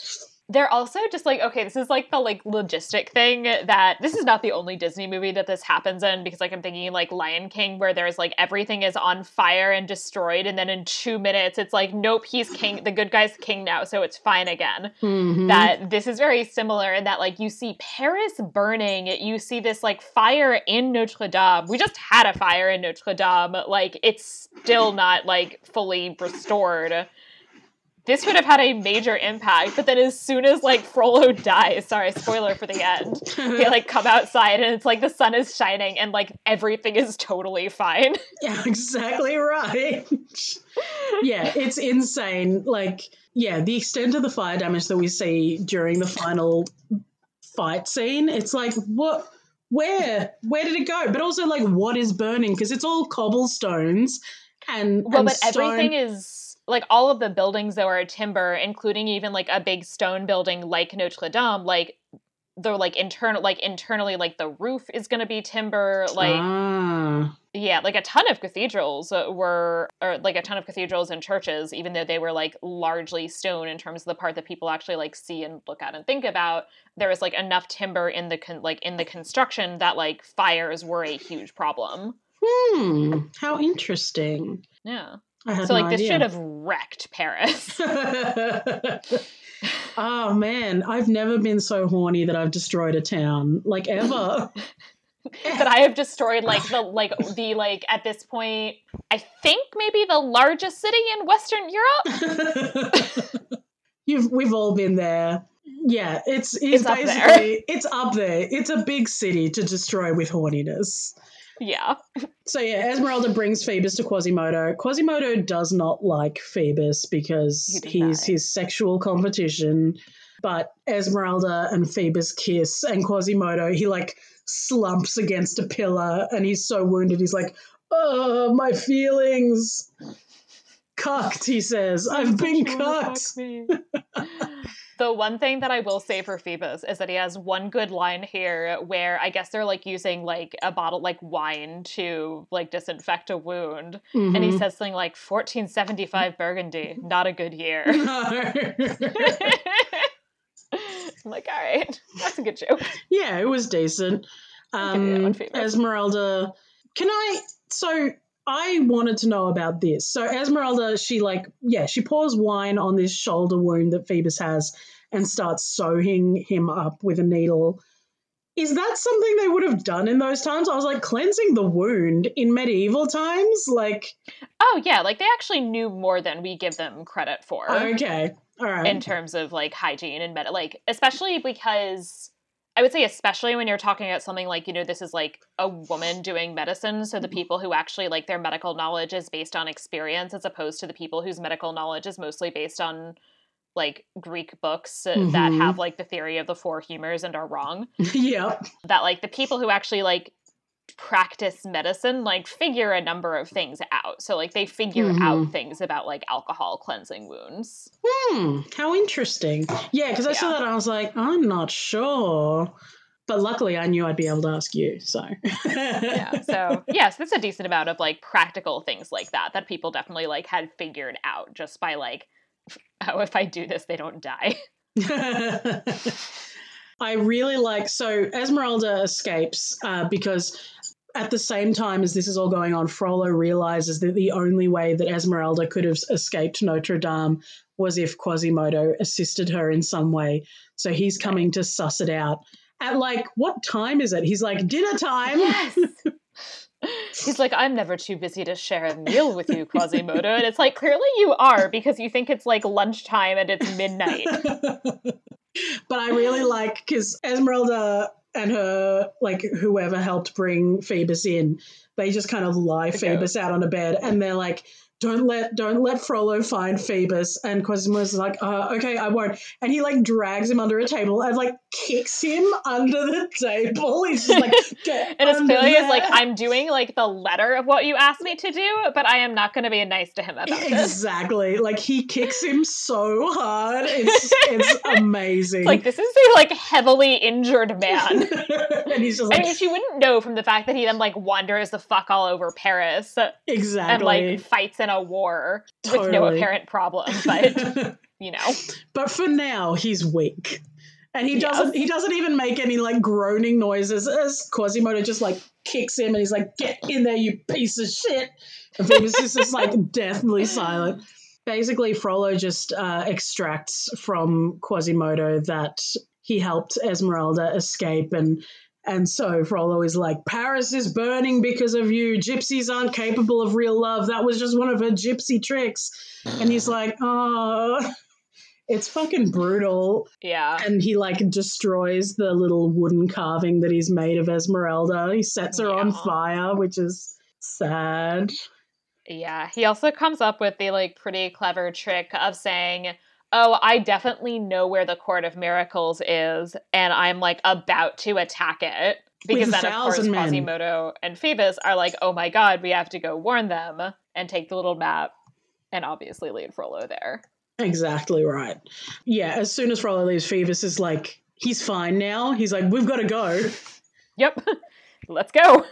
They're also just like, okay, this is like the like logistic thing that this is not the only Disney movie that this happens in because like I'm thinking like Lion King where there's like everything is on fire and destroyed and then in 2 minutes it's like nope, he's king, the good guy's king now, so it's fine again. Mhm. That this is very similar in that like you see Paris burning, you see this like fire in Notre Dame. We just had a fire in Notre Dame, like it's still not like fully restored this would have had a major impact. But then as soon as like Frollo dies, sorry, spoiler for the end, they like come outside and it's like the sun is shining and like everything is totally fine. Yeah, exactly right. yeah, it's insane. Like, yeah, the extent of the fire damage that we see during the final fight scene, it's like, what? Where? Where did it go? But also, like, what is burning? Because it's all cobblestones and. Well, and but everything is like all of the buildings that are timber, including even like a big stone building like Notre Dame, like they're like internal like internally like the roof is going to be timber like Ah. Yeah, like a ton of cathedrals uh, were, or like a ton of cathedrals and churches, even though they were like largely stone in terms of the part that people actually like see and look at and think about. There was like enough timber in the con- like in the construction that like fires were a huge problem. Hmm. How interesting. Yeah, so like no this idea. should have wrecked Paris. oh man, I've never been so horny that I've destroyed a town, like ever. that I have destroyed like the like the like at this point I think maybe the largest city in Western Europe. You've we've all been there. Yeah, it's it's, It's up basically it's up there. It's a big city to destroy with horniness. Yeah. So yeah, Esmeralda brings Phoebus to Quasimodo. Quasimodo does not like Phoebus because He he's not. his sexual competition. But Esmeralda and Phoebus kiss, and Quasimodo he like slumps against a pillar, and he's so wounded. He's like, "Oh, my feelings." Cucked, he says. I've been cucked. the one thing that I will say for Phoebus is that he has one good line here where I guess they're like using like a bottle like wine to like disinfect a wound. And he Mhm. says something like 1475 Burgundy, not a good year. I'm like, all right, that's a good joke. yeah, it was decent. I'll give you that Um. Esmeralda, can I? So I wanted to know about this. So Esmeralda, she like, yeah, she pours wine on this shoulder wound that Phoebus has and starts sewing him up with a needle. Is that something they would have done in those times? I was like, cleansing the wound in medieval times? Like, Oh yeah, like they actually knew more than we give them credit for. okay, all right. in terms of like hygiene and med like especially because I would say especially when you're talking about something like you know this is like a woman doing medicine so the people who actually like their medical knowledge is based on experience as opposed to the people whose medical knowledge is mostly based on like Greek books uh, that Mhm. have like the theory of the four humors and are wrong yeah. that like the people who actually like practice medicine like figure a number of things out so like they figure Mhm. out things about like alcohol cleansing wounds Hmm, how interesting. Yeah, because I saw that and I was like, I'm not sure. But luckily, I knew I'd be able to ask you. So, yeah so yes that's a decent amount of like practical things like that that people definitely like had figured out just by like oh if i do this they don't die I really like so Esmeralda escapes uh, because at the same time as this is all going on, Frollo realizes that the only way that Esmeralda could have escaped Notre Dame was if Quasimodo assisted her in some way. So he's coming to suss it out. At like, what time is it? He's like, dinner time. yes he's like i'm never too busy to share a meal with you quasimodo and it's like clearly you are because you think it's like lunchtime and it's midnight but I really like because Esmeralda and her, like whoever helped bring Phoebus in, they just kind of lie The Phoebus out on a bed, and they're like, "Don't let, don't let Frollo find Phoebus." And Quasimodo's like, uh, "Okay, I won't." And he like drags him under a table and like kicks him under the table. He's just like, "Get and under clearly is like i'm doing like the letter of what you asked me to do but i am not going to be nice to him about this Exactly. Like he kicks him so hard. It's it's amazing. It's like this is a like heavily injured man and he's just I like mean, she wouldn't know from the fact that he then like wanders the fuck all over Paris exactly, and like fights in a war with no apparent problem. But you know, but for now, he's weak. And he doesn't he doesn't even make any like groaning noises as Quasimodo just like kicks him and he's like, Get in there, you piece of shit. And Phoebus is just like deathly silent. Basically, Frollo just uh, extracts from Quasimodo that he helped Esmeralda escape and and so Frollo is like, Paris is burning because of you. Gypsies aren't capable of real love. That was just one of her gypsy tricks. And he's like, oh, it's fucking brutal. yeah, And he like destroys the little wooden carving that he's made of Esmeralda. He sets her on fire, which is sad. yeah. He also comes up with the like pretty clever trick of saying. Oh, I definitely know where the Court of Miracles is, and I'm like about to attack it. Because then, of course, men. Quasimodo and Phoebus are like, oh my god, we have to go warn them and take the little map and obviously lead Frollo there. Exactly right. Yeah, as soon as Frollo leaves, Phoebus is like, he's fine now. He's like, we've got to go. Yep. Let's go.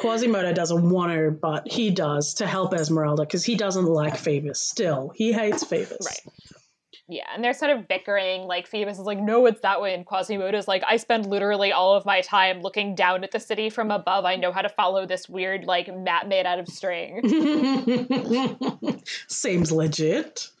Quasimodo doesn't want to, but he does to help Esmeralda because he doesn't like Phoebus still. He hates Phoebus. Right. Yeah, and they're sort of bickering. Like Phoebus is like, "No, it's that way," and Quasimodo is like, "I spend literally all of my time looking down at the city from above. I know how to follow this weird like map made out of string." Seems legit.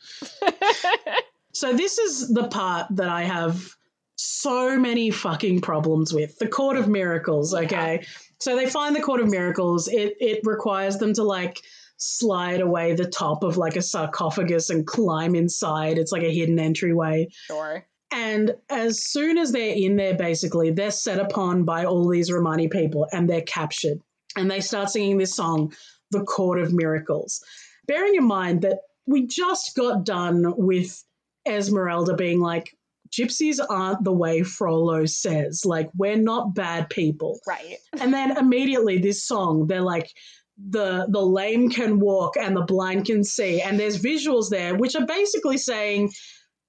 So this is the part that I have so many fucking problems with. The Court of Miracles, okay? So they find the Court of Miracles. It it requires them to like slide away the top of like a sarcophagus and climb inside. It's like a hidden entryway. sure. And as soon as they're in there, basically, they're set upon by all these Romani people and they're captured. And they start singing this song, The Court of Miracles. Bearing in mind that we just got done with Esmeralda being like, Gypsies aren't the way Frollo says. Like, we're not bad people. Right. And then immediately this song, they're like, the the lame can walk and the blind can see. And there's visuals there which are basically saying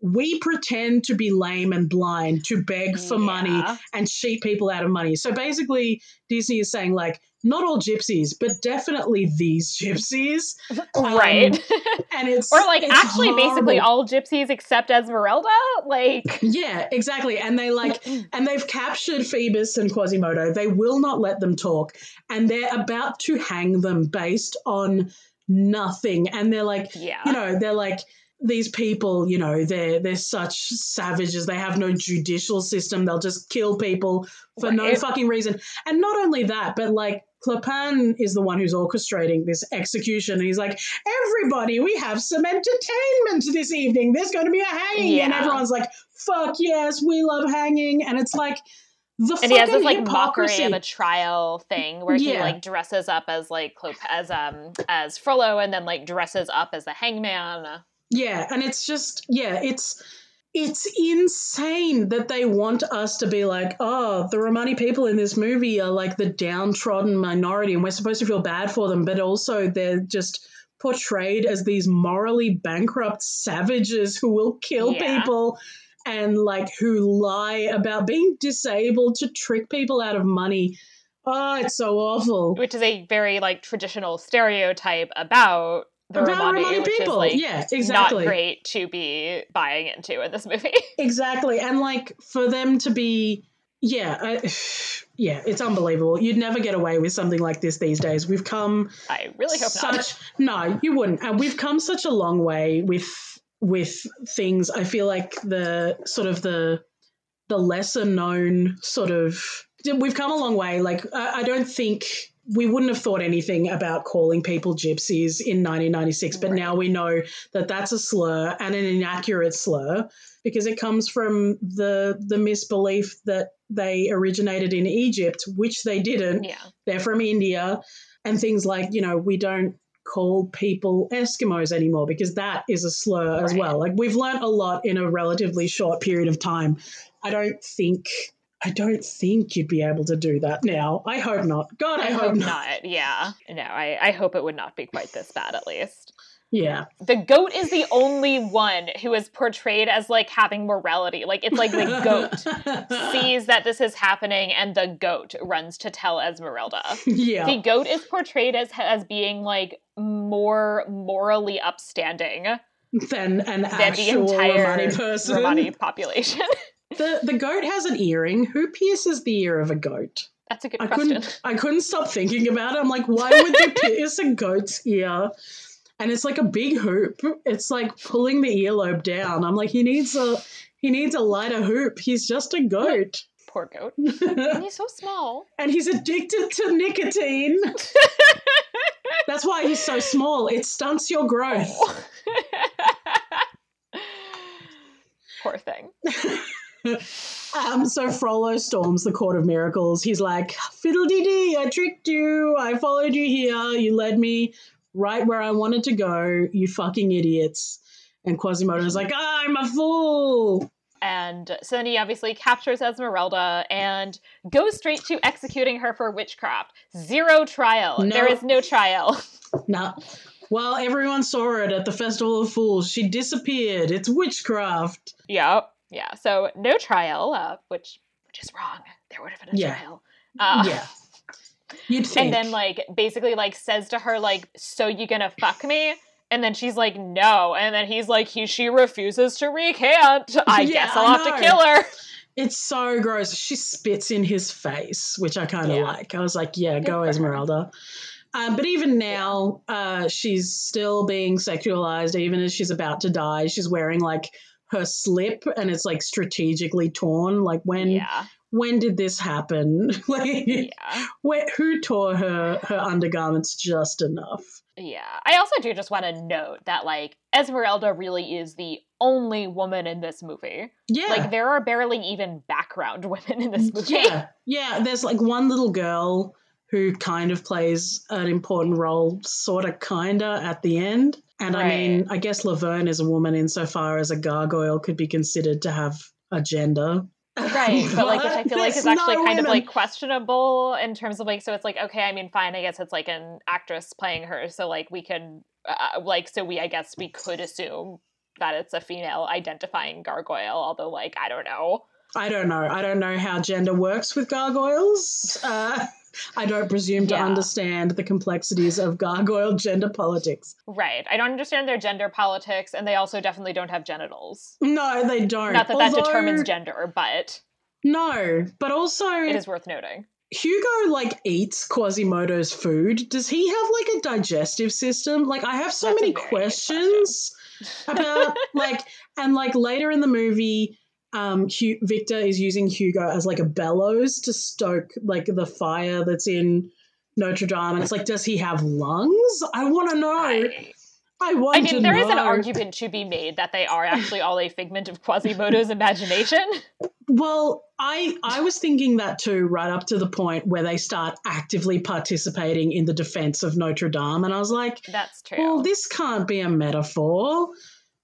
we pretend to be lame and blind to beg for money and cheat people out of money. So basically, Disney is saying, like, not all gypsies, but definitely these gypsies. right. Um, and it's or like it's actually basically all gypsies except Esmeralda. Like Yeah, exactly. And they like and they've captured Phoebus and Quasimodo. They will not let them talk. And they're about to hang them based on nothing. And they're like, yeah. you know, they're like these people, you know, they're they're such savages. They have no judicial system. They'll just kill people for no fucking reason. And not only that, but like Clopin is the one who's orchestrating this execution. And he's like, everybody, we have some entertainment this evening. There's going to be a hanging. And everyone's like, fuck yes, we love hanging. And it's like, the and he has fucking this like hypocrisy. mockery of a trial thing where he like dresses up as like as um as Frollo and then like dresses up as the hangman. Yeah, and it's just yeah, it's it's insane that they want us to be like, oh, the Romani people in this movie are like the downtrodden minority, and we're supposed to feel bad for them, but also they're just portrayed as these morally bankrupt savages who will kill Yeah. people and like who lie about being disabled to trick people out of money. Oh, it's so awful. which is a very like traditional stereotype about the Romani, Romani which people. like yeah, exactly. not great to be buying into in this movie. Exactly. And like for them to be yeah, I, yeah, it's unbelievable. You'd never get away with something like this these days. We've come I really hope such not. no, you wouldn't. And we've come such a long way with with things. I feel like the sort of the the lesser known sort of we've come a long way. Like I, I don't think we wouldn't have thought anything about calling people gypsies in 1996, but Right. now we know that that's a slur and an inaccurate slur because it comes from the the misbelief that they originated in Egypt, which they didn't Yeah. they're from India, and things like, you know, we don't call people Eskimos anymore because that is a slur as well. Like we've learned a lot in a relatively short period of time. I don't think I don't think you'd be able to do that now. I hope not. God, I, I, hope, hope not. not. Yeah. No, I, I hope it would not be quite this bad at least. Yeah. The goat is the only one who is portrayed as like having morality. Like it's like the goat sees that this is happening and the goat runs to tell Esmeralda. yeah. The goat is portrayed as as being like more morally upstanding than an than the actual entire Romani person. Romani population. The the goat has an earring. Who pierces the ear of a goat? That's a good I question. couldn't I couldn't stop thinking about it. I'm like, why would you pierce a goat's ear? And it's like a big hoop. It's like pulling the earlobe down. I'm like, he needs a he needs a lighter hoop. He's just a goat. Poor goat. And he's so small. and he's addicted to nicotine. That's why he's so small. It stunts your growth. Poor thing. Um, so Frollo storms the Court of Miracles. He's like, fiddle dee dee, I tricked you. I followed you here. You led me right where I wanted to go. You fucking idiots. And Quasimodo's like, I'm a fool. And so then he obviously captures Esmeralda and goes straight to executing her for witchcraft. Zero trial. No. There is no trial. Nah. Well, everyone saw it at the Festival of Fools. She disappeared. It's witchcraft. yep. Yeah. So no trial, uh, which which is wrong. There would have been a Yeah. trial. Uh, yeah. You'd think. And then like basically like says to her like, "So you gonna fuck me?" And then she's like, "No." And then he's like, he she refuses to recant. I Yeah, guess I'll I have to kill her. It's so gross. She spits in his face, which I kind of Yeah. like. I was like, yeah, Good go. Esmeralda. Um, but even now, uh, she's still being sexualized, even as she's about to die. She's wearing like her slip and it's like strategically torn. Like when Yeah. when did this happen? like Yeah. where, who tore her her undergarments just enough? Yeah. I also do just want to note that like Esmeralda really is the only woman in this movie. Yeah. Like there are barely even background women in this movie. Yeah, yeah. There's like one little girl who kind of plays an important role, sort of, kinda, at the end. And I mean, I guess Laverne is a woman insofar as a gargoyle could be considered to have a gender. Right, but like which I feel like is actually kind of like questionable in terms of like so it's like okay I mean fine I guess it's like an actress playing her so like we can uh, like so we I guess we could assume that it's a female identifying gargoyle although like I don't know I don't know. I don't know how gender works with gargoyles. Uh, I don't presume to Yeah. understand the complexities of gargoyle gender politics. Right. I don't understand their gender politics, and they also definitely don't have genitals. No, they don't. Not that that determines gender, but No, but also it is worth noting. Hugo like eats Quasimodo's food. Does he have like a digestive system? Like I have so That's many questions about like and like later in the movie um Hu- Victor is using Hugo as like a bellows to stoke like the fire that's in Notre Dame and it's like does he have lungs? I want to know. I, I, want I mean, there is an argument to be made that they are actually all a figment of Quasimodo's imagination. Well, I I was thinking that too, right up to the point where they start actively participating in the defense of Notre Dame, and I was like, That's true. well, this can't be a metaphor.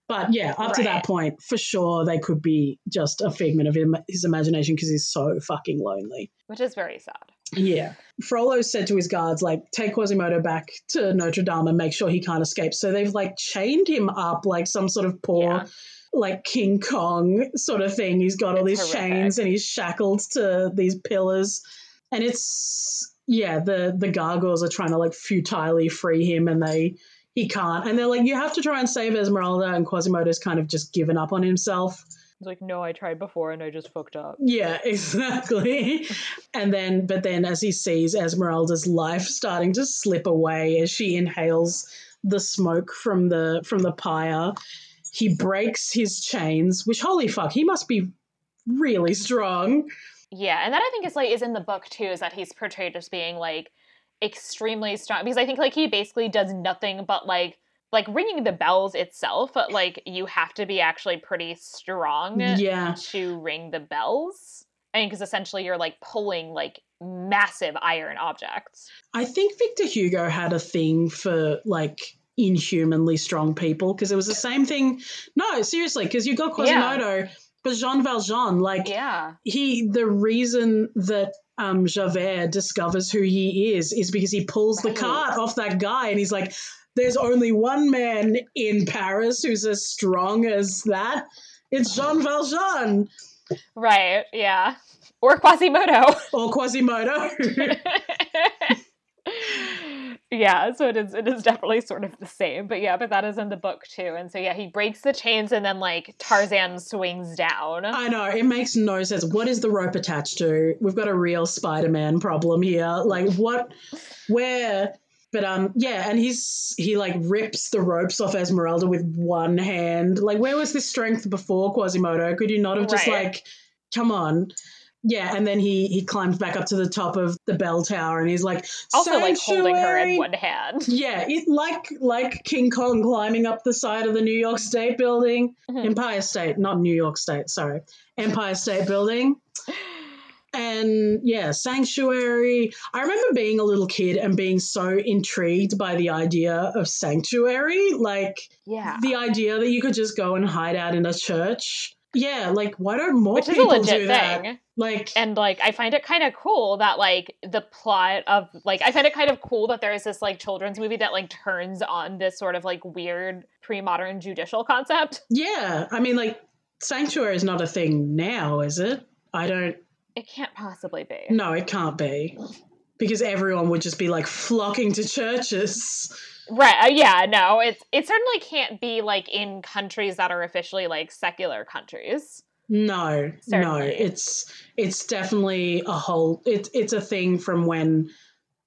But yeah, up to that point, for sure, they could be just a figment of his imagination because he's so fucking lonely. which is very sad. Yeah. Frollo said to his guards, like, take Quasimodo back to Notre Dame and make sure he can't escape. So they've like chained him up like some sort of poor, Yeah. like King Kong sort of thing. He's got all these horrific. chains and he's shackled to these pillars. And it's yeah, the the gargoyles are trying to like futilely free him and they he can't. And they're like, you have to try and save Esmeralda and Quasimodo's kind of just given up on himself. He's like, no, I tried before and I just fucked up. Yeah, exactly. and then, but then as he sees Esmeralda's life starting to slip away as she inhales the smoke from the from the pyre, he breaks his chains. Which holy fuck, he must be really strong. Yeah, and that I think is like is in the book too, is that he's portrayed as being like extremely strong because I think like he basically does nothing but like like ringing the bells itself, but like you have to be actually pretty strong Yeah, to ring the bells. I mean, because essentially you're like pulling like massive iron objects. I think Victor Hugo had a thing for like inhumanly strong people because it was the same thing. No, seriously, because you got Quasimodo, but Jean Valjean, like Yeah. he the reason that um Javert discovers who he is is because he pulls the Right. cart off that guy and he's like there's only one man in Paris who's as strong as that it's Jean Valjean Right. Yeah. Or Quasimodo. or Quasimodo yeah, so it is it is definitely sort of the same. But yeah, but that is in the book too. And so yeah, he breaks the chains and then like Tarzan swings down. I know it makes no sense what is the rope attached to we've got a real Spider-Man problem here like what where but um yeah and he's he like rips the ropes off Esmeralda with one hand like where was this strength before Quasimodo could you not have just Right. like come on yeah and then he he climbs back up to the top of the bell tower and he's like also like holding her in one hand. yeah it like like King Kong climbing up the side of the New York State building Mhm. Empire State not New York State sorry Empire State building and yeah, Sanctuary. I remember being a little kid and being so intrigued by the idea of Sanctuary, like Yeah. the idea that you could just go and hide out in a church. Yeah, like why don't more Which is a people legit do that? thing. Like, And like I find it kind of cool that like the plot of like I find it kind of cool that there is this like children's movie that like turns on this sort of like weird pre-modern judicial concept. yeah, I mean, like Sanctuary is not a thing now, is it? I don't. It can't possibly be. No, it can't be. Because everyone would just be like flocking to churches. Right. Uh, yeah, no. It's it certainly can't be like in countries that are officially like secular countries. No, no, it's it's definitely a whole. It's it's a thing from when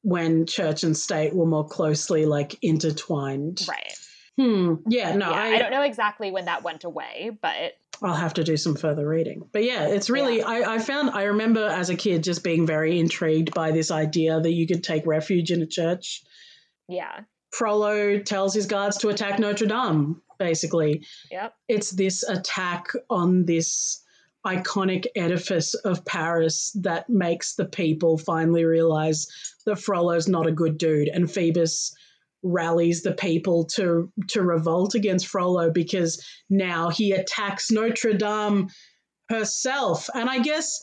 when church and state were more closely like intertwined. Right. Hmm. Yeah. No, yeah, I, I, don't know exactly when that went away, but I'll have to do some further reading. But yeah, it's really. I I found. I remember as a kid just being very intrigued by this idea that you could take refuge in a church. yeah. Frollo tells his guards to attack Notre Dame. Basically, Yep. it's this attack on this iconic edifice of Paris that makes the people finally realize that Frollo's not a good dude and Phoebus rallies the people to to revolt against Frollo because now he attacks Notre Dame herself and I guess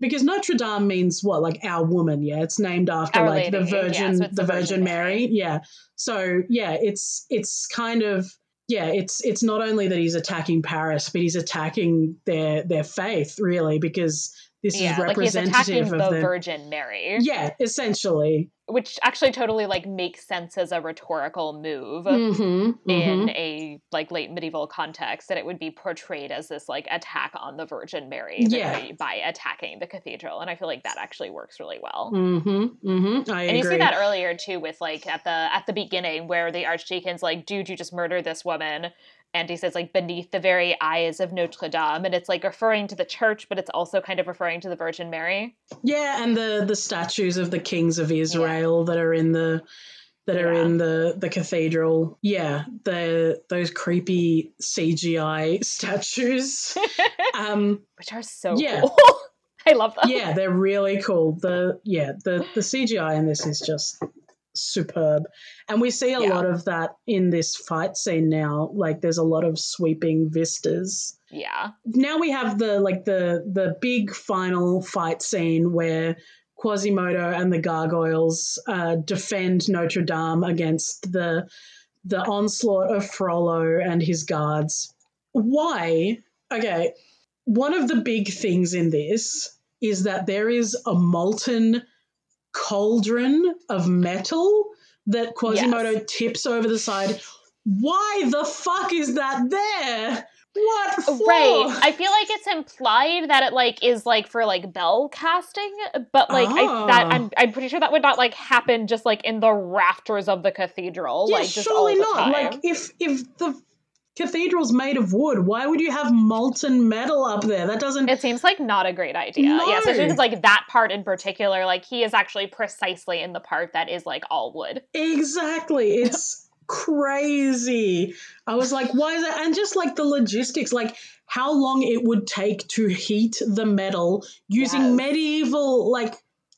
because Notre Dame means what? Like our woman yeah? It's named after Our like the Lady, yeah, Virgin so the Virgin Mary. yeah. So yeah it's it's kind of yeah, it's it's not only that he's attacking Paris, but he's attacking their their faith, really, because this yeah, is like he's attacking of the the Virgin Mary, yeah, essentially. which actually totally like makes sense as a rhetorical move. Mm-hmm, in a like late medieval context that it would be portrayed as this like attack on the Virgin Mary Yeah. by, by attacking the cathedral, and I feel like that actually works really well. Mm-hmm. Mm-hmm. I And agree. you see that earlier too with like at the at the beginning where the archdeacon's like, "Dude, you just murdered this woman," and he says like beneath the very eyes of Notre Dame, and it's like referring to the church, but it's also kind of referring to the Virgin Mary. Yeah, and the the statues of the kings of Israel that are in the that are Yeah. in the the cathedral. Yeah, the those creepy CGI statues. um Which are so Yeah. cool. I love them. yeah, they're really cool. The yeah, the the CGI in this is just superb. And we see a Yeah. lot of that in this fight scene now. Like there's a lot of sweeping vistas. Yeah. now we have the like the the big final fight scene where Quasimodo and the gargoyles uh, defend Notre Dame against the the onslaught of Frollo and his guards. Why? Okay, one of the big things in this is that there is a molten cauldron of metal that Quasimodo tips over the side. Why the fuck is that there? What for? Right. I feel like it's implied that it like is like for like bell casting, but like I, that Ah. I'm I'm pretty sure that would not like happen just like in the rafters of the cathedral, yeah, like just surely not. Like if if the cathedral's made of wood, why would you have molten metal up there? That doesn't. it seems like not a great idea. Yeah, especially No. because like that part in particular, like he is actually precisely in the part that is like all wood. Exactly. It's crazy. I was like, why is that? And just like the logistics, like how long it would take to heat the metal using Yes. medieval like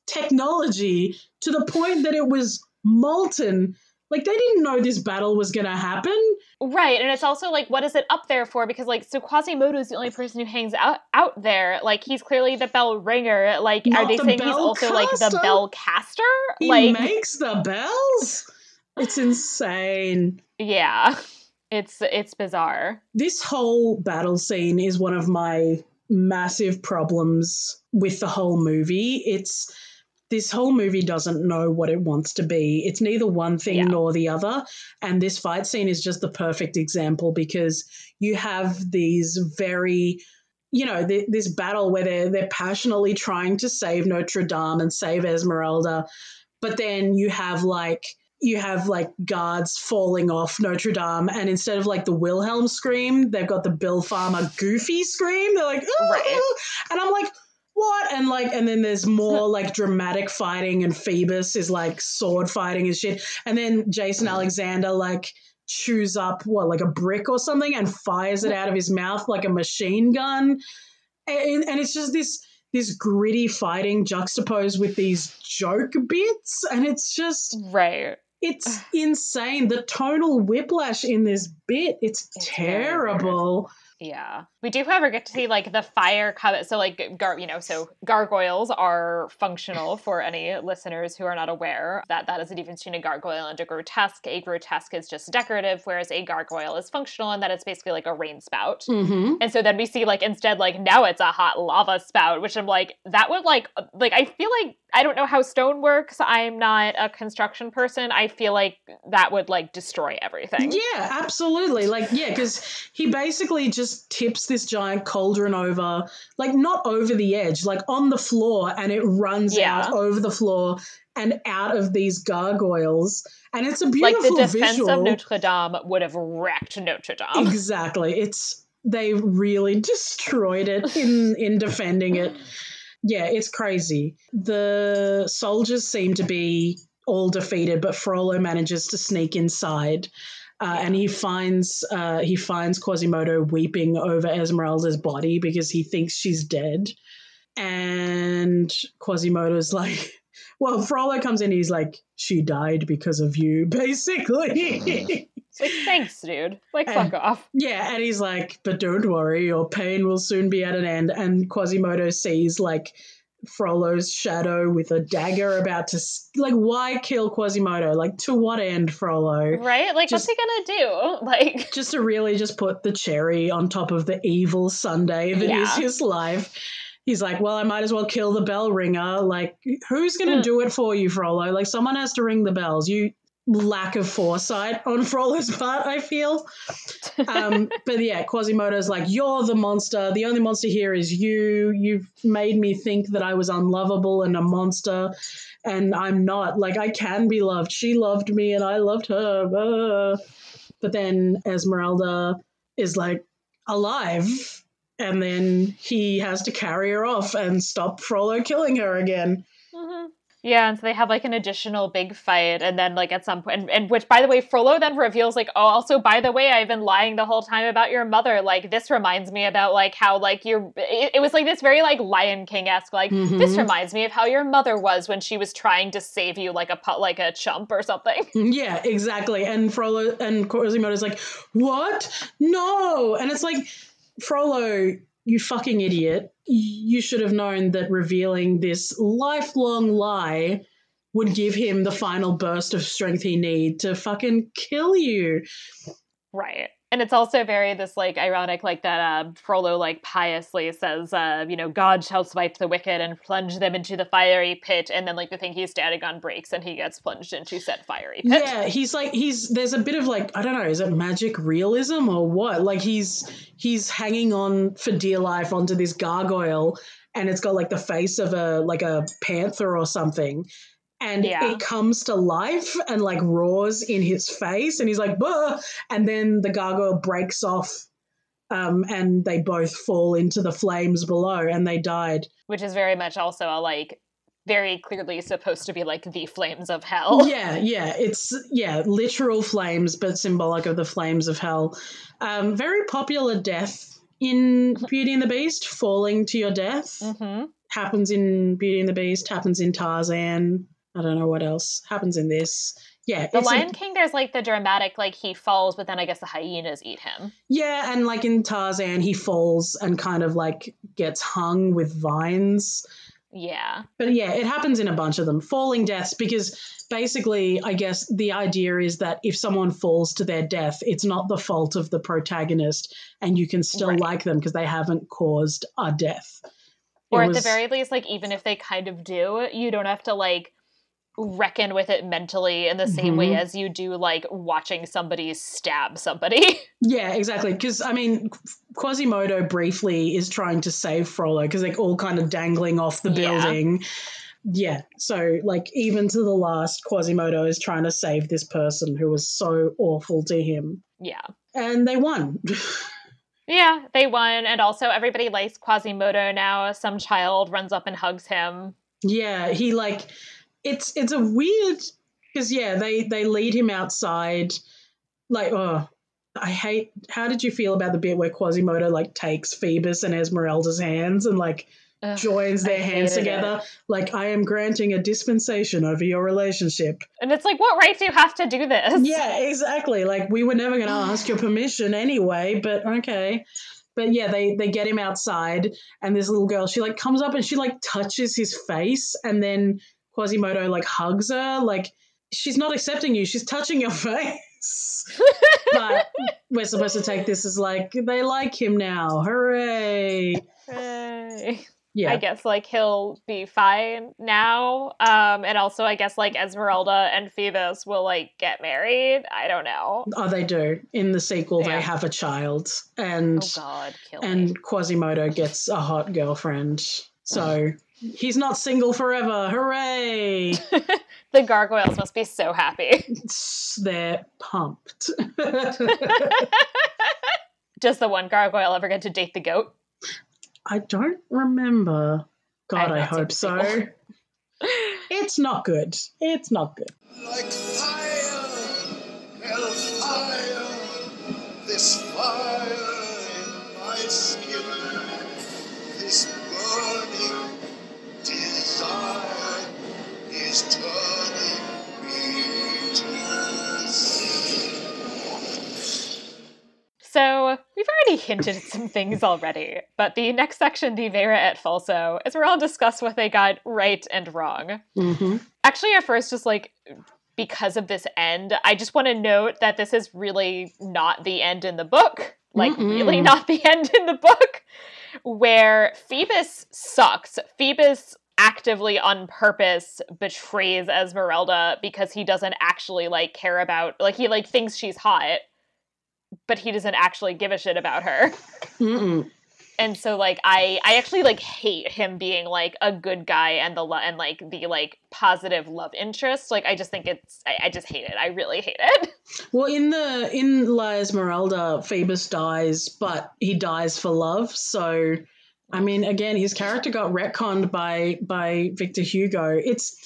technology to the point that it was molten. Like they didn't know this battle was to happen. Right, and it's also like, what is it up there for? Because like, so Quasimodo is the only person who hangs out out there. Like, he's clearly the bell ringer. Like, are they the saying he's also like the bell caster? He like, makes the bells. It's insane. yeah, it's it's bizarre. This whole battle scene is one of my massive problems with the whole movie. It's this whole movie doesn't know what it wants to be. It's neither one thing Yeah. nor the other. And this fight scene is just the perfect example because you have these very you know, th- this battle where they're they're passionately trying to save Notre Dame and save Esmeralda, but then you have like you have like guards falling off Notre Dame, and instead of like the Wilhelm scream, they've got the Bill Farmer goofy scream. They're like, "Ooh, Right. and I'm like, what? And like, and then there's more like dramatic fighting, and Phoebus is like sword fighting and shit, and then Jason Alexander like chews up what like a brick or something and fires it out of his mouth like a machine gun, and, and it's just this this gritty fighting juxtaposed with these joke bits, and it's just Right. it's insane. The tonal whiplash in this bit, it's, It's terrible. Yeah. We do, however, get to see like the fire come. So, like, gar- you know, so gargoyles are functional for any listeners who are not aware that that is a difference between a gargoyle and a grotesque. A grotesque is just decorative, whereas a gargoyle is functional and that it's basically like a rain spout. Mm-hmm. And so then we see like instead like now it's a hot lava spout, which I'm like that would like like I feel like I don't know how stone works. I'm not a construction person. I feel like that would like destroy everything. Yeah, absolutely. Like, yeah, because he basically just tips this giant cauldron over, like not over the edge, like on the floor, and it runs Yeah. out over the floor and out of these gargoyles. And it's a Like beautiful the defense visual. of Notre Dame would have wrecked Notre Dame. exactly. It's they really destroyed it in in defending it. Yeah, it's crazy. The soldiers seem to be all defeated, but Frollo manages to sneak inside. Uh, and he finds uh, he finds Quasimodo weeping over Esmeralda's body because he thinks she's dead. And Quasimodo's like, well, Frollo comes in. He's like, she died because of you, basically. It's like thanks, dude. Like fuck off. Yeah, and he's like, but don't worry, your pain will soon be at an end. And Quasimodo sees like Frollo's shadow with a dagger about to like why kill Quasimodo? Like to what end, Frollo? Right? Like just, what's he gonna do? Like just to really just put the cherry on top of the evil sundae that yeah. is his life. He's like, well, I might as well kill the bell ringer. Like, who's gonna mm. do it for you, Frollo? Like, someone has to ring the bells. You lack of foresight on Frollo's part, I feel. Um, but yeah, Quasimodo's like, You're the monster. The only monster here is you. You've made me think that I was unlovable and a monster, and I'm not. Like, I can be loved. She loved me, and I loved her. Uh. But then Esmeralda is like alive, and then he has to carry her off and stop Frollo killing her again. Yeah, and so they have like an additional big fight, and then like at some point, and, and, which by the way, Frollo then reveals like, oh, also by the way, I've been lying the whole time about your mother. Like this reminds me about like how like your it, it was like this very like Lion King esque like mm-hmm. this reminds me of how your mother was when she was trying to save you like a like a chump or something. Yeah, exactly. And Frollo and Quasimodo's like, what? No, and it's like Frollo you fucking idiot. You should have known that revealing this lifelong lie would give him the final burst of strength he need to fucking kill you. Right and it's also very this like ironic like that uh frollo like piously says uh you know god shall swipe the wicked and plunge them into the fiery pit. And then like the thing he's standing on breaks and he gets plunged into said fiery pit. Yeah he's like he's there's a bit of like i don't know is it magic realism or what? Like he's he's hanging on for dear life onto this gargoyle and it's got like the face of a like a panther or something and yeah. it comes to life and like roars in his face and he's like Bah! and then the gargoyle breaks off um, and they both fall into the flames below and they died which is very much also a like very clearly supposed to be like the flames of hell yeah yeah it's yeah literal flames but symbolic of the flames of hell um, very popular death in beauty and the beast falling to your death mm-hmm. happens in beauty and the beast happens in tarzan I don't know what else happens in this. Yeah, the Lion a, King. There's like the dramatic, like he falls, but then I guess the hyenas eat him. Yeah, and like in Tarzan, he falls and kind of like gets hung with vines. Yeah, but yeah, it happens in a bunch of them. Falling deaths because basically, I guess the idea is that if someone falls to their death, it's not the fault of the protagonist, and you can still right. like them because they haven't caused a death. Or it at the very least, like even if they kind of do, you don't have to like reckon with it mentally in the same mm-hmm. way as you do like watching somebody stab somebody. Yeah, exactly. Because I mean, Quasimodo briefly is trying to save Frollo because they're all kind of dangling off the building. Yeah. yeah. So like even to the last, Quasimodo is trying to save this person who was so awful to him. Yeah. And they won. yeah, they won, and also everybody likes Quasimodo now. Some child runs up and hugs him. Yeah, he like it's it's a weird because yeah, they they lead him outside. Like oh, I hate. How did you feel about the bit where Quasimodo like takes Phoebus and Esmeralda's hands and like Ugh, joins their hands together? It. Like I am granting a dispensation over your relationship. And it's like, what right do you have to do this? Yeah, exactly. Like we were never going to ask your permission anyway, but okay. But yeah, they they get him outside, and this little girl, she like comes up and she like touches his face, and then Quasimodo like hugs her, like she's not accepting you, she's touching your face. but we're supposed to take this as like they like him now. Hooray! Hooray. Yeah. I guess like he'll be fine now. Um and also I guess like Esmeralda and Phoebus will like get married. I don't know. Oh they do. In the sequel yeah. they have a child and oh God, and me. Quasimodo gets a hot girlfriend. So He's not single forever. Hooray! the gargoyles must be so happy. They're pumped. Does the one gargoyle ever get to date the goat? I don't remember. God, I, I hope so. it's not good. It's not good. Like fire, hellfire, this fire So we've already hinted at some things already, but the next section, the Vera et Falso, is where I'll discuss what they got right and wrong. Mm-hmm. Actually, at first, just like because of this end, I just want to note that this is really not the end in the book. Like, Mm-mm. really not the end in the book, where Phoebus sucks. Phoebus actively on purpose betrays Esmeralda because he doesn't actually like care about like he like thinks she's hot but he doesn't actually give a shit about her Mm-mm. and so like i i actually like hate him being like a good guy and the lo- and like the like positive love interest like i just think it's I, I just hate it i really hate it Well, in the in La Esmeralda, Phoebus dies, but he dies for love. So, I mean, again, his character got retconned by by Victor Hugo. It's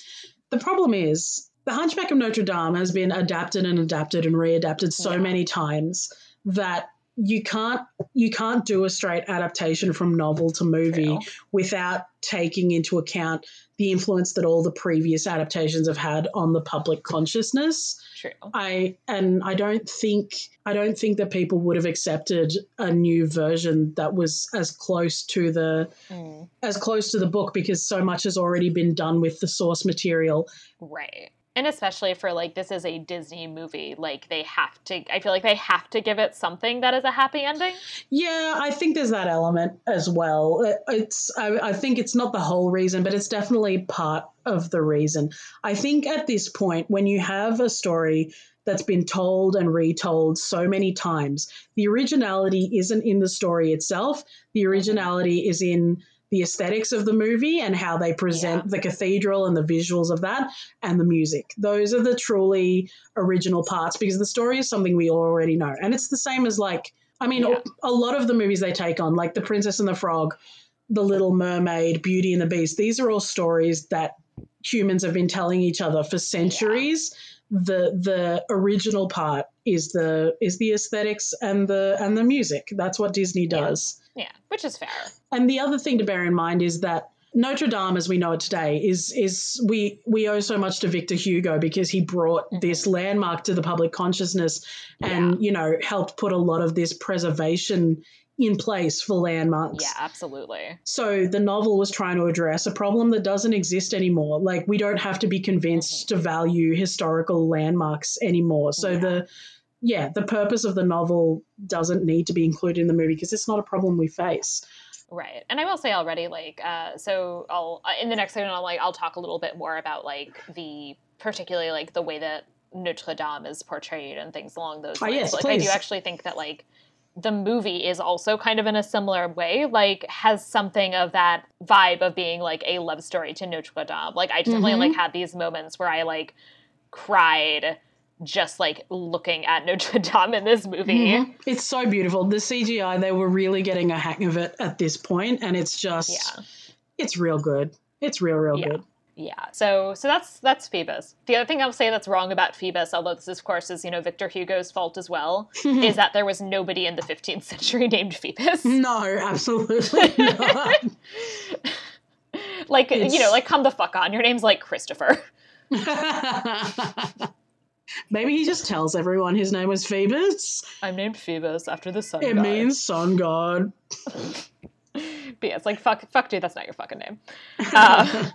the problem is the Hunchback of Notre Dame has been adapted and adapted and readapted so Yeah. many times that you can't you can't do a straight adaptation from novel to movie True. without taking into account the influence that all the previous adaptations have had on the public consciousness. true I and I don't think I don't think that people would have accepted a new version that was as close to the Mm, as close to the book because so much has already been done with the source material. right and especially for like this is a disney movie like they have to i feel like they have to give it something that is a happy ending Yeah, I think there's that element as well. Uh, it's I, I think it's not the whole reason, but it's definitely part of the reason. I think at this point, when you have a story that's been told and retold so many times, the originality isn't in the story itself. The mm-hmm. originality is in the aesthetics of the movie and how they present Yeah. the cathedral and the visuals of that and the music. Those are the truly original parts because the story is something we already know. And it's the same as like I mean, Yeah. a lot of the movies they take on, like The Princess and the Frog, The Little Mermaid, Beauty and the Beast, these are all stories that humans have been telling each other for centuries. The the original part is the is the aesthetics and the and the music. That's what Disney Yeah. does. Yeah which is fair And the other thing to bear in mind is that Notre Dame, as we know it today, is is we we owe so much to Victor Hugo because he brought Mhm. this landmark to the public consciousness, and you know helped put a lot of this preservation in place for landmarks. yeah absolutely So the novel was trying to address a problem that doesn't exist anymore. Like we don't have to be convinced to value historical landmarks anymore. So Yeah. the yeah, the purpose of the novel doesn't need to be included in the movie because it's not a problem we face. Right. And I will say already, like, uh, so I'll, uh, in the next segment, I'll, like, I'll talk a little bit more about, like, the, particularly, like, the way that Notre Dame is portrayed and things along those Oh, lines. yes, like, I do actually think that, like, the movie is also kind of in a similar way, like, has something of that vibe of being, like, a love story to Notre Dame. Like, I definitely, Mhm. like, had these moments where I, like, cried just, like, looking at Notre Dame in this movie. Mhm. It's so beautiful. The CGI, they were really getting a hang of it at this point, and it's just, Yeah. it's real good. It's real, real Yeah. good. Yeah, so so that's that's Phoebus. The other thing I'll say that's wrong about Phoebus, although this of course is you know Victor Hugo's fault as well, is that there was nobody in the 15th century named Phoebus. no, absolutely not. like you know, like come the fuck on. Your name's like Christopher. Maybe he just tells everyone his name was Phoebus. I'm named Phoebus after the sun. It god. means sun god. But yeah, it's like fuck, fuck, dude, that's not your fucking name. Uh,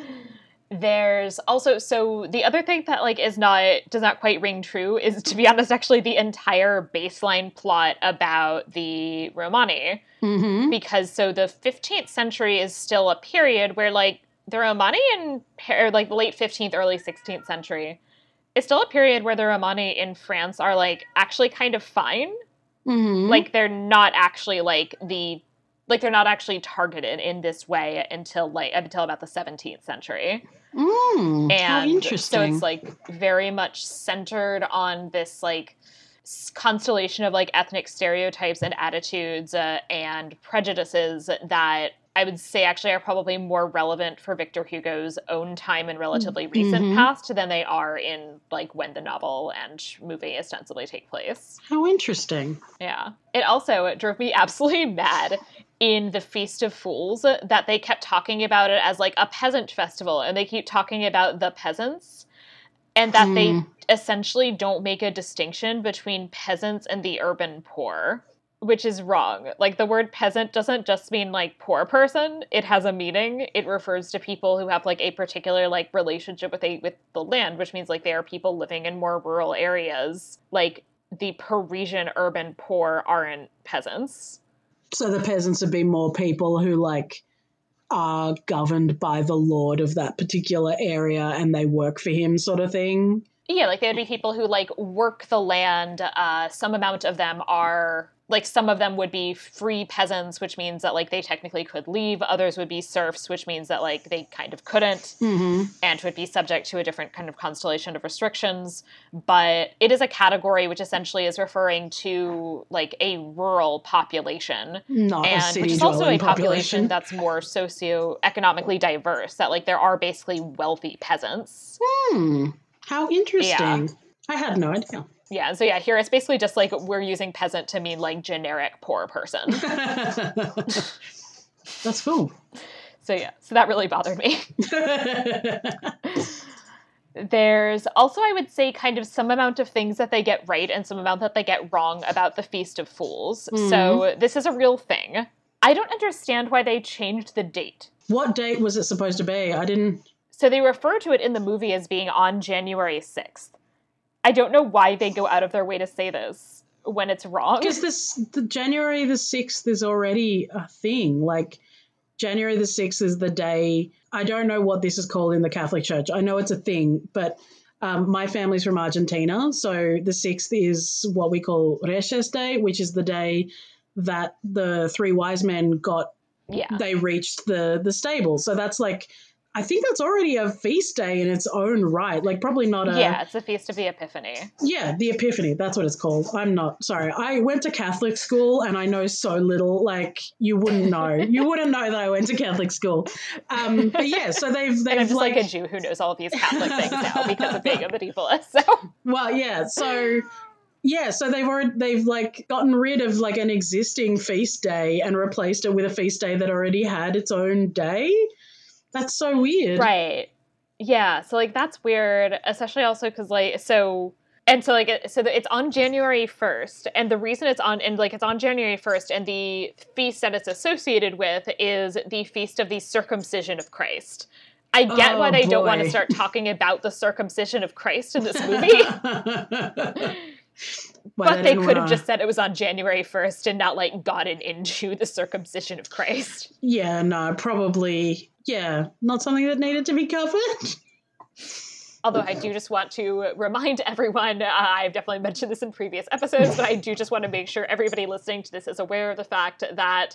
there's also so the other thing that like is not does not quite ring true is to be honest actually the entire baseline plot about the Romani hmm because so the 15th century is still a period where like the Romani in or like the late 15th early 16th century is still a period where the Romani in France are like actually kind of fine. Hmm like they're not actually like the like they're not actually targeted in this way until like until about the 17th century. Mm, and interesting. so it's like very much centered on this like constellation of like ethnic stereotypes and attitudes uh, and prejudices that I would say actually are probably more relevant for Victor Hugo's own time and relatively recent Mhm. past than they are in like when the novel and movie ostensibly take place. how interesting. Yeah. It also drove me absolutely mad in the Feast of Fools that they kept talking about it as like a peasant festival and they keep talking about the peasants and that mm. they essentially don't make a distinction between peasants and the urban poor which is wrong. Like the word peasant doesn't just mean like poor person. It has a meaning. It refers to people who have like a particular like relationship with a with the land, which means like they are people living in more rural areas. Like the Parisian urban poor aren't peasants. So the peasants would be more people who like are governed by the lord of that particular area and they work for him sort of thing. Yeah, like there'd be people who like work the land. Uh, some amount of them are like some of them would be free peasants which means that like they technically could leave. Others would be serfs which means that like they kind of couldn't mm-hmm. and would be subject to a different kind of constellation of restrictions. But it is a category which essentially is referring to like a rural population. Not and which is also a population, population. that's more socio-economically diverse that like there are basically wealthy peasants. Hmm. How interesting. Yeah. i had no idea yeah, so yeah, here it's basically just like we're using peasant to mean like generic poor person. That's cool. So yeah, so that really bothered me. There's also, I would say, kind of some amount of things that they get right and some amount that they get wrong about the Feast of Fools. Mm. So this is a real thing. I don't understand why they changed the date. What date was it supposed to be? I didn't. So they refer to it in the movie as being on January 6th. I don't know why they go out of their way to say this when it's wrong. Because this the January the sixth is already a thing. Like January the sixth is the day. I don't know what this is called in the Catholic Church. I know it's a thing, but um, my family's from Argentina, so the sixth is what we call Reyes Day, which is the day that the three wise men got. Yeah. They reached the the stable, so that's like I think that's already a feast day in its own right. Like probably not a Yeah, it's a feast of the Epiphany. Yeah, the Epiphany. That's what it's called. I'm not sorry. I went to Catholic school and I know so little. Like you wouldn't know. you wouldn't know that I went to Catholic school. Um, but yeah, so they've they've and like, like a Jew who knows all of these Catholic things now because of being a medievalist. So well, yeah. So yeah, so they've already they've like gotten rid of like an existing feast day and replaced it with a feast day that already had its own day. That's so weird. Right. Yeah. So like that's weird, especially also because like so and so like so it's on January 1st and the reason it's on and like it's on January 1st and the feast that it's associated with is the feast of the circumcision of Christ. I get oh, why they boy. don't want to start talking about the circumcision of Christ in this movie. but they could have just said it was on January 1st and not like gotten into the circumcision of Christ. Yeah, no, probably yeah, not something that needed to be covered. Although I do just want to remind everyone, uh, I've definitely mentioned this in previous episodes, but I do just want to make sure everybody listening to this is aware of the fact that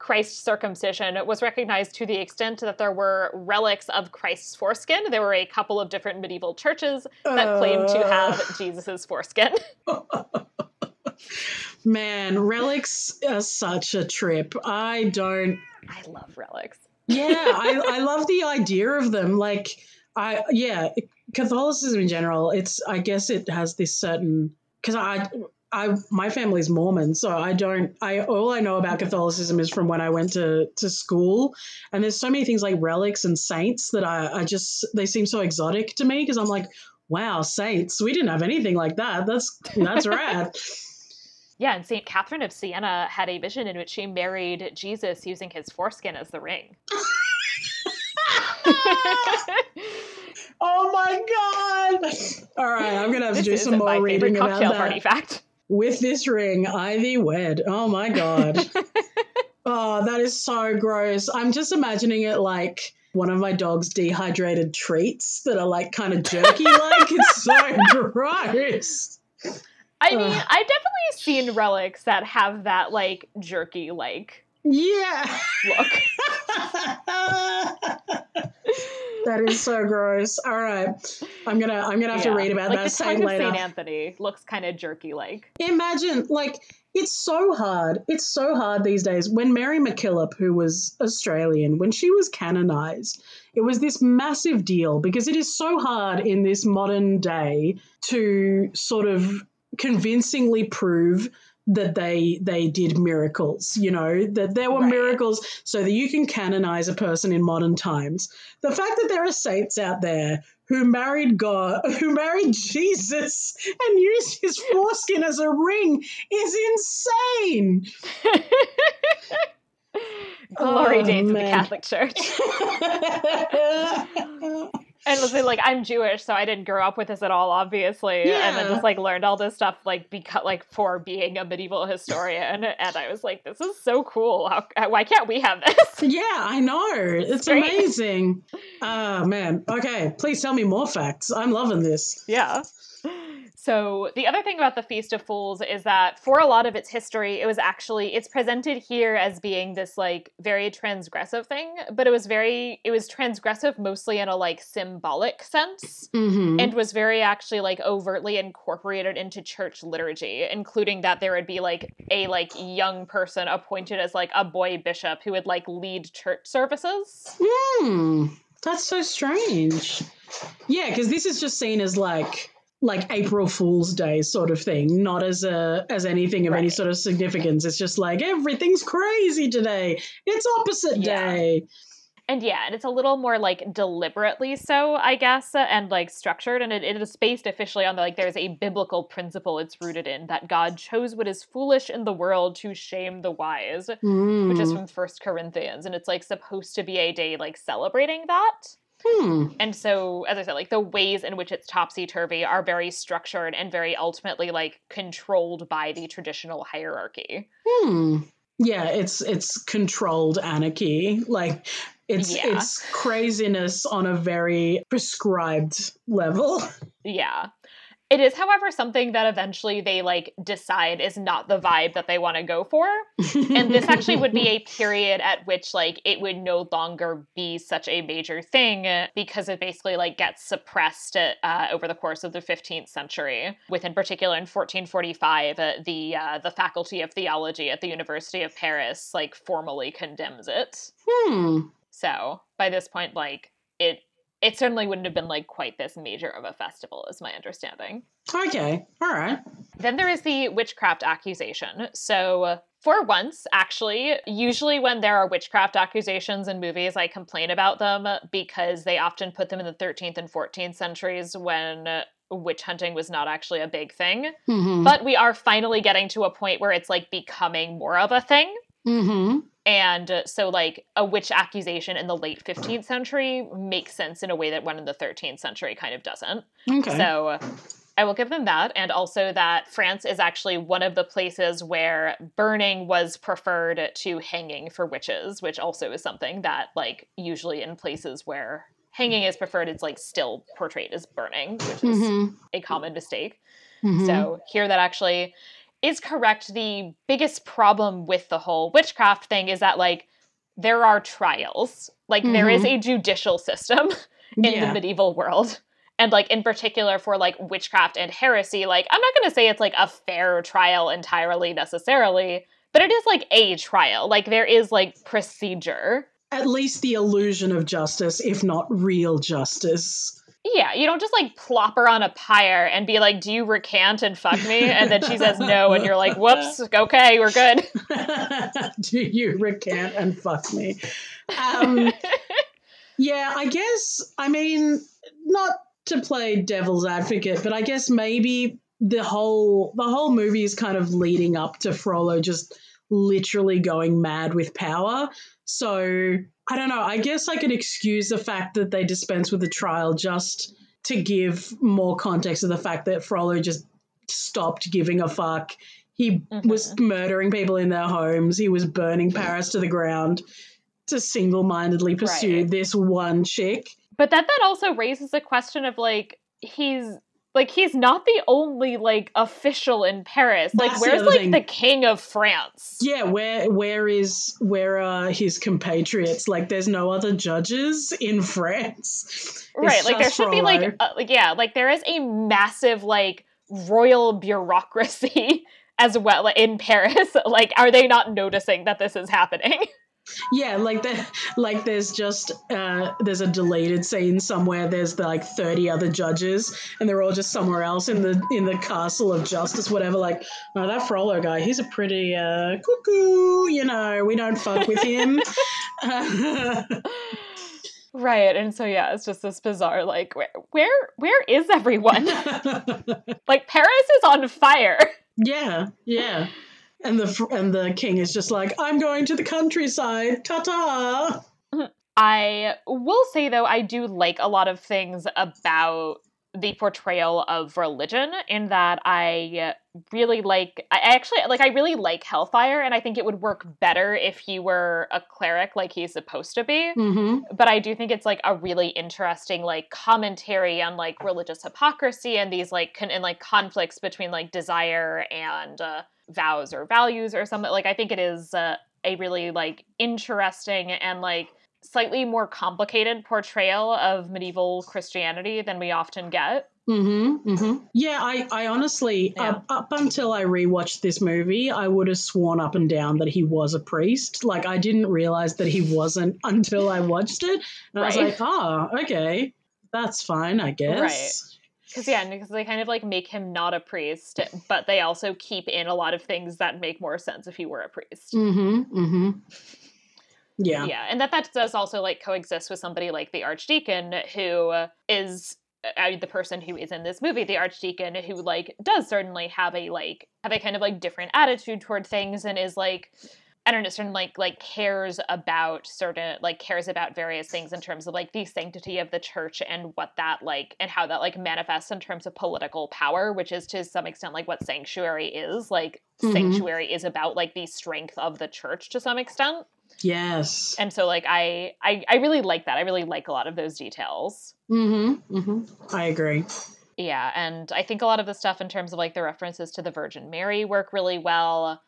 Christ's circumcision was recognized to the extent that there were relics of Christ's foreskin. There were a couple of different medieval churches that uh... claimed to have Jesus's foreskin. Man, relics are such a trip. I don't. I love relics yeah, I, I love the idea of them. Like, I yeah, Catholicism in general. It's I guess it has this certain because I I my family's Mormon, so I don't. I all I know about Catholicism is from when I went to to school, and there's so many things like relics and saints that I I just they seem so exotic to me because I'm like, wow, saints. We didn't have anything like that. That's that's rad. Yeah, and St. Catherine of Siena had a vision in which she married Jesus using his foreskin as the ring. oh my god! All right, I'm gonna have to this do some more reading about that. Party fact. With this ring, Ivy wed. Oh my god! oh, that is so gross. I'm just imagining it like one of my dog's dehydrated treats that are like kind of jerky like. it's so gross. I mean, I've definitely seen relics that have that like jerky like yeah look. that is so gross. All right, I'm gonna I'm gonna have yeah. to read about like that the saint later. Saint Anthony looks kind of jerky like. Imagine like it's so hard. It's so hard these days. When Mary MacKillop, who was Australian, when she was canonized, it was this massive deal because it is so hard in this modern day to sort of convincingly prove that they they did miracles you know that there were Right. miracles so that you can canonize a person in modern times the fact that there are saints out there who married god who married jesus and used his foreskin as a ring is insane Glory Oh, days of the. Catholic Church. And listen, like I'm Jewish, so I didn't grow up with this at all, obviously. yeah. And then just like learned all this stuff, like because like for being a medieval historian, and I was like, this is so cool. How, uh, why can't we have this? yeah i know it's great. amazing oh man okay please tell me more facts i'm loving this Yeah. So the other thing about the Feast of Fools is that for a lot of its history, it was actually it's presented here as being this like very transgressive thing, but it was very it was transgressive mostly in a like symbolic sense. mm-hmm. and was very actually like overtly incorporated into church liturgy including that there would be like a like young person appointed as like a boy bishop who would like lead church services Hmm, that's so strange. Yeah, because this is just seen as like like April Fool's Day sort of thing, not as a as anything of any sort of significance. It's just like everything's crazy today. It's opposite Yeah. day. and yeah and it's a little more like deliberately so i guess uh, and like structured and it, it is based officially on the, like there's a biblical principle it's rooted in that god chose what is foolish in the world to shame the wise which is Hmm. from first corinthians and it's like supposed to be a day like celebrating that Hmm. And so, as I said, like the ways in which it's topsy turvy are very structured and very ultimately like controlled by the traditional hierarchy. Hmm. Yeah, it's it's controlled anarchy. Like it's Yeah. it's craziness on a very prescribed level. Yeah. It is, however, something that eventually they like decide is not the vibe that they want to go for. And this actually would be a period at which like it would no longer be such a major thing uh, because it basically like gets suppressed uh, over the course of the 15th century. With in particular in 1445, uh, the uh, the Faculty of Theology at the University of Paris like formally condemns it. hmm. So by this point, like it it certainly wouldn't have been like quite this major of a festival, is my understanding. Okay. All right. Then there is the witchcraft accusation. So, for once, actually, usually when there are witchcraft accusations in movies, I complain about them because they often put them in the 13th and 14th centuries when witch hunting was not actually a big thing. Mm-hmm. But we are finally getting to a point where it's like becoming more of a thing. mm-hmm. And uh, so, like, a witch accusation in the late 15th century makes sense in a way that one in the 13th century kind of doesn't. Okay. So I will give them that. And also that France is actually one of the places where burning was preferred to hanging for witches, which also is something that, like, usually in places where hanging is preferred, it's like still portrayed as burning, which is Mhm. a common mistake. Mhm. So here that actually is correct. The biggest problem with the whole witchcraft thing is that, like, there are trials. Like, there is mm-hmm. a judicial system in the medieval world. And like in particular for like witchcraft and heresy, like I'm not gonna say it's like a fair trial entirely necessarily, but it is like a trial. Like there is like procedure. At least the illusion of justice, if not real justice. Yeah, you don't just like plop her on a pyre and be like, "Do you recant and fuck me?" And then she says no, and you're like, "Whoops, okay, we're good." Do you recant and fuck me? Um, yeah, I guess, I mean, not to play devil's advocate, but I guess maybe the whole the whole movie is kind of leading up to Frollo just literally going mad with power. So I don't know. I guess I could excuse the fact that they dispense with the trial just to give more context to the fact that Frollo just stopped giving a fuck. He was mm-hmm. murdering people in their homes. He was burning Paris to the ground to single mindedly pursue Right. this one chick. But that that also raises a question of like he's like he's not the only like official in Paris. Like That's where's other like thing. the king of France? Yeah, where where is where are his compatriots? Like, there's no other judges in France. It's right like there should be like uh, like yeah like there is a massive like royal bureaucracy as well in paris like are they not noticing that this is happening Yeah, like the like there's just uh, there's a deleted scene somewhere. There's the, like thirty other judges, and they're all just somewhere else in the in the castle of justice, whatever. Like, oh, that Frollo guy, he's a pretty uh, cuckoo. You know, we don't fuck with him. right, and so yeah, it's just this bizarre like where where where is everyone? like Paris is on fire. Yeah, yeah and the and the king is just like, "I'm going to the countryside, ta ta." I will say though, I do like a lot of things about the portrayal of religion in that I really like I actually like I really like Hellfire and I think it would work better if he were a cleric like he's supposed to be. Mm-hmm. But I do think it's like a really interesting like commentary on like religious hypocrisy and these like con- and like conflicts between like desire and uh, vows or values or something. Like I think it is uh, a really like interesting and like slightly more complicated portrayal of medieval Christianity than we often get. Mm-hmm, mm-hmm. Yeah, I, I honestly, yeah. up, up until I rewatched this movie, I would have sworn up and down that he was a priest. Like, I didn't realize that he wasn't until I watched it. And right. I was like, oh, okay, that's fine, I guess. Right. Because yeah, because they kind of like make him not a priest, but they also keep in a lot of things that make more sense if he were a priest. Mm-hmm. Mm-hmm. Yeah. Yeah, and that that does also like coexist with somebody like the archdeacon who is uh, the person who is in this movie, the archdeacon, who like does certainly have a like have a kind of like different attitude toward things and is like I don't know, certain like like cares about certain like cares about various things in terms of like the sanctity of the church and what that like and how that like manifests in terms of political power, which is to some extent like what sanctuary is. Like mm-hmm. sanctuary is about like the strength of the church to some extent. Yes. And so like I I, I really like that. I really like a lot of those details. Mm-hmm. Mm-hmm. I agree. Yeah, and I think a lot of the stuff in terms of like the references to the Virgin Mary work really well.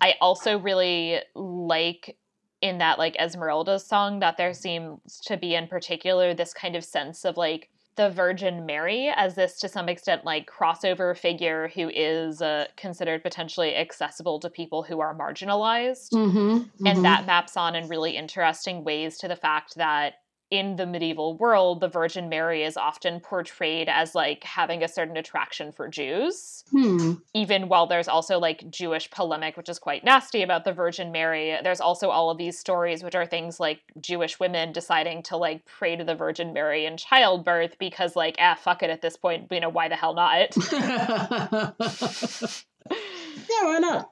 I also really like in that like Esmeralda's song that there seems to be in particular this kind of sense of like the Virgin Mary as this to some extent like crossover figure who is uh, considered potentially accessible to people who are marginalized. Mm-hmm, mm-hmm. And that maps on in really interesting ways to the fact that in the medieval world, the Virgin Mary is often portrayed as like having a certain attraction for Jews. Hmm. Even while there's also like Jewish polemic, which is quite nasty about the Virgin Mary, there's also all of these stories, which are things like Jewish women deciding to like pray to the Virgin Mary in childbirth because, like, ah, fuck it at this point, you know, why the hell not? yeah, why not?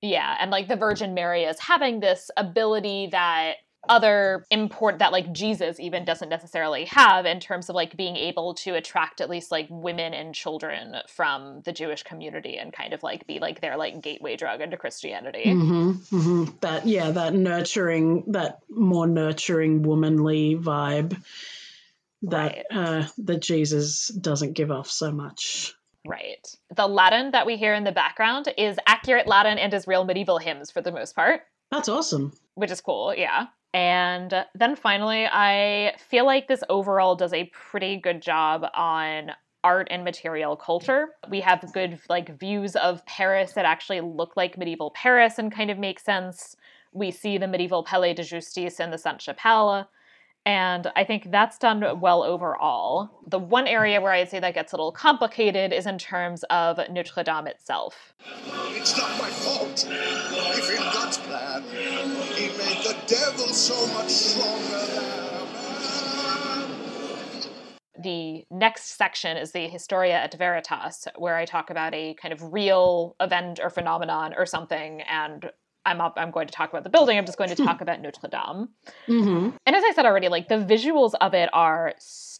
Yeah, and like the Virgin Mary is having this ability that other import that like Jesus even doesn't necessarily have in terms of like being able to attract at least like women and children from the Jewish community and kind of like be like their like gateway drug into Christianity. Mm-hmm, mm-hmm. That yeah, that nurturing, that more nurturing womanly vibe that right. uh, that Jesus doesn't give off so much. Right. The Latin that we hear in the background is accurate Latin and is real medieval hymns for the most part. That's awesome. Which is cool, yeah. And then finally, I feel like this overall does a pretty good job on art and material culture. We have good like views of Paris that actually look like medieval Paris and kind of make sense. We see the medieval Palais de Justice and the Sainte Chapelle. And I think that's done well overall. The one area where I'd say that gets a little complicated is in terms of Notre Dame itself. It's not my fault. If in God's plan, He made the devil so much stronger than the next section is the Historia et Veritas, where I talk about a kind of real event or phenomenon or something and I'm up, I'm going to talk about the building. I'm just going to talk about Notre Dame. Mm-hmm. And as I said already, like the visuals of it are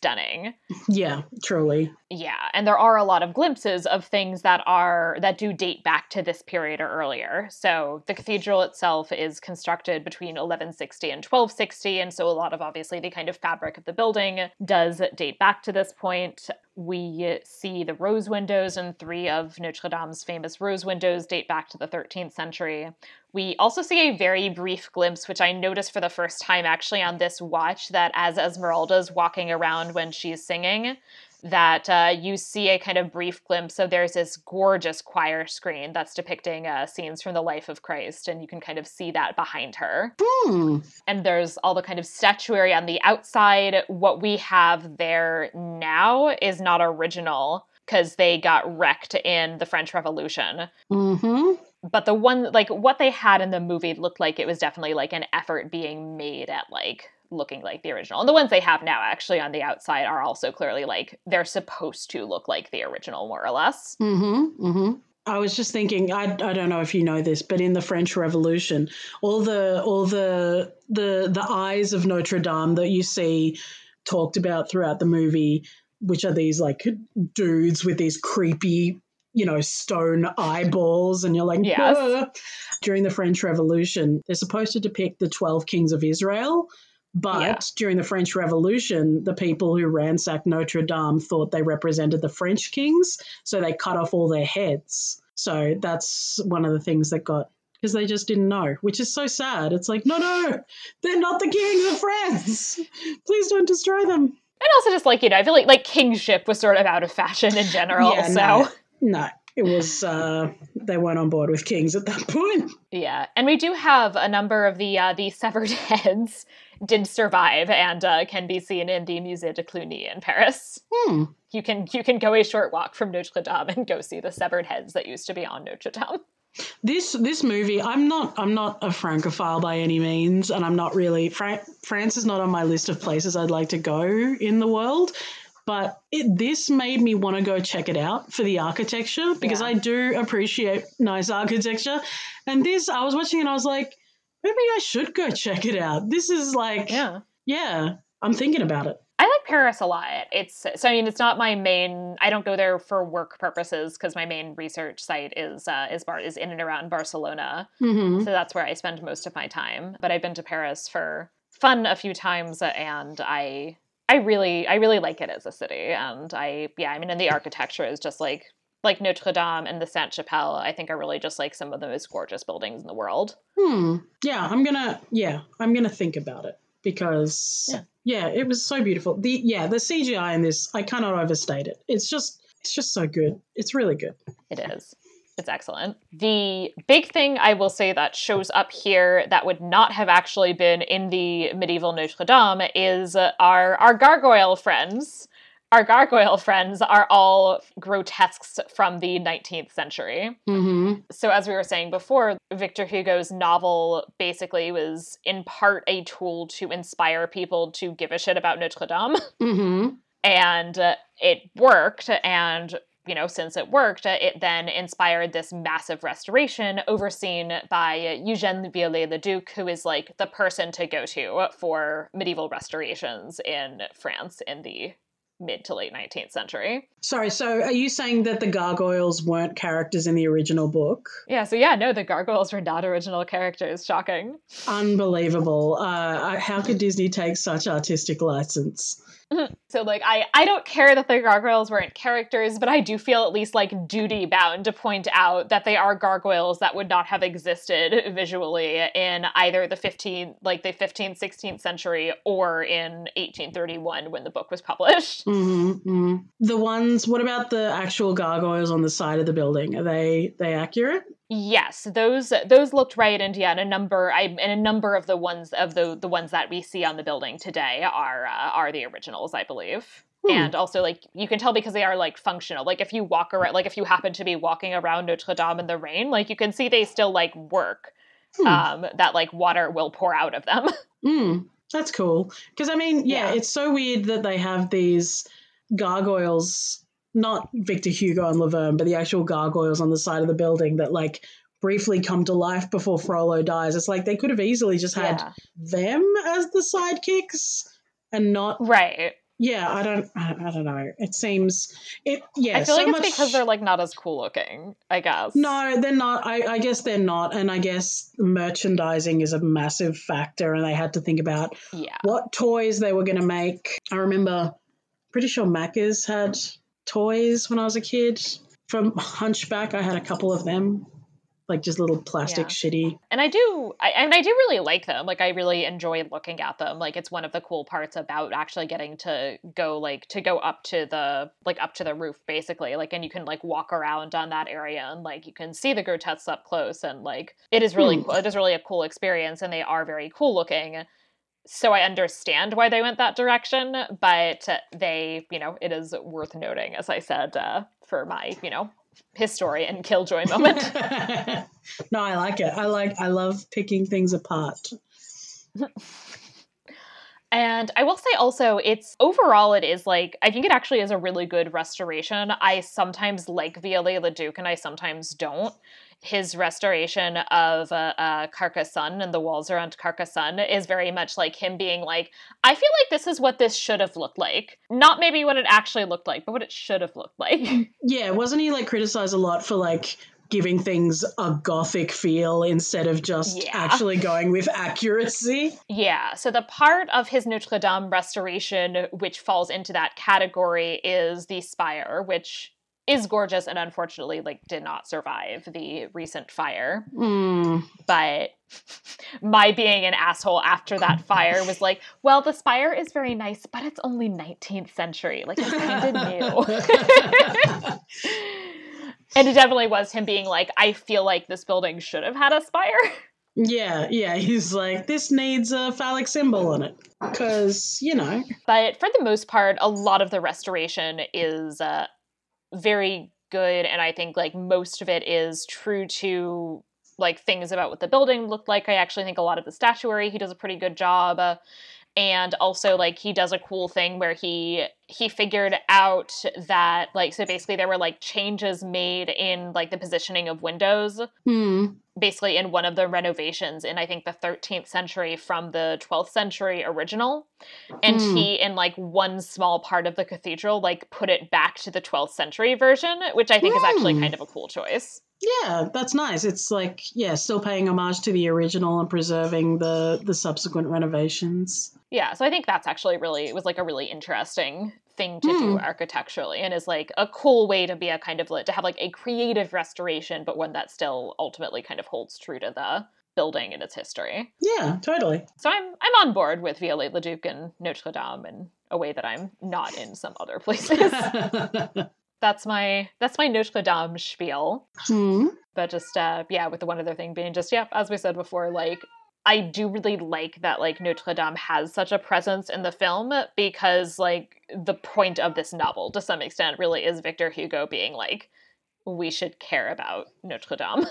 stunning. Yeah, truly. Yeah, and there are a lot of glimpses of things that are that do date back to this period or earlier. So the cathedral itself is constructed between 1160 and 1260, and so a lot of obviously the kind of fabric of the building does date back to this point. We see the rose windows, and three of Notre Dame's famous rose windows date back to the 13th century. We also see a very brief glimpse, which I noticed for the first time actually on this watch, that as Esmeralda's walking around when she's singing, that uh, you see a kind of brief glimpse of there's this gorgeous choir screen that's depicting uh, scenes from the life of Christ, and you can kind of see that behind her. Hmm. And there's all the kind of statuary on the outside. What we have there now is not original because they got wrecked in the French Revolution. Mm-hmm. But the one, like, what they had in the movie looked like it was definitely like an effort being made at like looking like the original. And the ones they have now actually on the outside are also clearly like they're supposed to look like the original more or less. Mm-hmm. Mm-hmm. I was just thinking, I, I don't know if you know this, but in the French Revolution, all the all the the the eyes of Notre Dame that you see talked about throughout the movie, which are these like dudes with these creepy, you know, stone eyeballs, and you're like, Yes. "Ugh." during the French Revolution, they're supposed to depict the twelve kings of Israel. But Yeah. during the French Revolution, the people who ransacked Notre Dame thought they represented the French kings, so they cut off all their heads. So that's one of the things that got because they just didn't know, which is so sad. It's like, no, no, they're not the kings of France. Please don't destroy them. And also just like, you know, I feel like like kingship was sort of out of fashion in general. Yeah, so no. No, it was uh, they weren't on board with kings at that point. Yeah, and we do have a number of the uh, the severed heads did survive and uh, can be seen in the Musée de Cluny in Paris. Hmm. You can you can go a short walk from Notre Dame and go see the severed heads that used to be on Notre Dame. This this movie, I'm not I'm not a francophile by any means, and I'm not really Fran- France is not on my list of places I'd like to go in the world. But it, this made me want to go check it out for the architecture because Yeah. I do appreciate nice architecture. And this, I was watching and I was like, maybe I should go check it out. This is like, Yeah. yeah, I'm thinking about it. I like Paris a lot. It's so I mean it's not my main. I don't go there for work purposes because my main research site is uh, is bar is in and around Barcelona. hmm So that's where I spend most of my time. But I've been to Paris for fun a few times, and I I really I really like it as a city. And I yeah I mean and the architecture is just like like Notre Dame and the Sainte Chapelle. I think are really just like some of the most gorgeous buildings in the world. Hmm. Yeah, I'm gonna. Yeah, I'm gonna think about it because Yeah. yeah. it was so beautiful. The yeah, the CGI in this, I cannot overstate it. It's just, it's just so good. It's really good. It is. It's excellent. The big thing I will say that shows up here that would not have actually been in the medieval Notre Dame is uh, our our gargoyle friends. Our gargoyle friends are all grotesques from the 19th century. Mm-hmm. So, as we were saying before, Victor Hugo's novel basically was in part a tool to inspire people to give a shit about Notre Dame Mm-hmm. and uh, it worked and you know since it worked it then inspired this massive restoration overseen by eugène viollet-le-duc who is like the person to go to for medieval restorations in france in the mid to late 19th century Sorry. So, are you saying that the gargoyles weren't characters in the original book? yeah so yeah no the gargoyles were not original characters shocking Unbelievable. Uh, how could Disney take such artistic license? So like I I don't care that the gargoyles weren't characters, but I do feel at least like duty bound to point out that they are gargoyles that would not have existed visually in either the 15th like the 15th 16th century or in 1831 when the book was published. Mm-hmm. The ones. What about the actual gargoyles on the side of the building? Are they they accurate? Yes, those those looked right and yeah, and a number I and a number of the ones of the the ones that we see on the building today are uh, are the originals, I believe. Hmm. And also, like you can tell because they are like functional. Like if you walk around, like if you happen to be walking around Notre Dame in the rain, like you can see they still like work. Hmm. Um, that like water will pour out of them. Mm, that's cool. Because I mean, yeah, Yeah. it's so weird that they have these gargoyles, not Victor Hugo and Laverne, but the actual gargoyles on the side of the building that like briefly come to life before Frollo dies. It's like they could have easily just had yeah, them as the sidekicks and not. right. Yeah, I don't. I, I don't know. It seems it. Yeah, I feel so like it's much, because they're like not as cool looking. I guess. No, they're not. I, I guess they're not. And I guess merchandising is a massive factor, and they had to think about Yeah. what toys they were going to make. I remember, pretty sure Macca's had toys when I was a kid. From Hunchback, I had a couple of them. like just little plastic Yeah. shitty. and I do, I, and I do really like them. Like I really enjoy looking at them. Like it's one of the cool parts about actually getting to go like to go up to the like up to the roof basically. Like and you can like walk around on that area and like you can see the grotesques up close and like it is really Hmm. cool. It is really a cool experience and they are very cool looking. So I understand why they went that direction, but they, you know, it is worth noting, as I said, uh, for my, you know, historian killjoy moment. no, I like it. I like I love picking things apart. And I will say also, it's overall, it is like, I think it actually is a really good restoration. I sometimes like Viollet-le-Duc and I sometimes don't. His restoration of uh, uh, Carcassonne and the walls around Carcassonne is very much like him being like, I feel like this is what this should have looked like. Not maybe what it actually looked like, but what it should have looked like. Yeah, wasn't he like criticized a lot for like giving things a gothic feel instead of just Yeah. actually going with accuracy? Yeah, so the part of his Notre Dame restoration which falls into that category is the spire, which is gorgeous and unfortunately like did not survive the recent fire. Mm. But my being an asshole after that fire was like, well, the spire is very nice, but it's only 19th century. Like it's kind of new. and it definitely was him being like, I feel like this building should have had a spire. yeah, yeah. He's like, this needs a phallic symbol on it. Because, you know. But for the most part, a lot of the restoration is uh, very good, and I think like most of it is true to like things about what the building looked like. I actually think a lot of the statuary he does a pretty good job. Uh, and also like he does a cool thing where he he figured out that like so basically there were like changes made in like the positioning of windows Hmm. basically in one of the renovations in I think the 13th century from the 12th century original. And Hmm. he in like one small part of the cathedral like put it back to the 12th century version, which I think is actually Hmm. kind of a cool choice. Yeah, that's nice. It's like, yeah, still paying homage to the original and preserving the the subsequent renovations. Yeah, so I think that's actually really it was like a really interesting thing to do Hmm. architecturally and is like a cool way to be a kind of to have like a creative restoration but one that still ultimately kind of holds true to the building and its history. Yeah, totally. So I'm I'm on board with Viollet le Duc and Notre Dame in a way that I'm not in some other places. that's my that's my Notre Dame spiel. Hmm. But just uh yeah, with the one other thing being just yeah, as we said before, like I do really like that like Notre Dame has such a presence in the film because like the point of this novel to some extent really is Victor Hugo being like we should care about Notre Dame.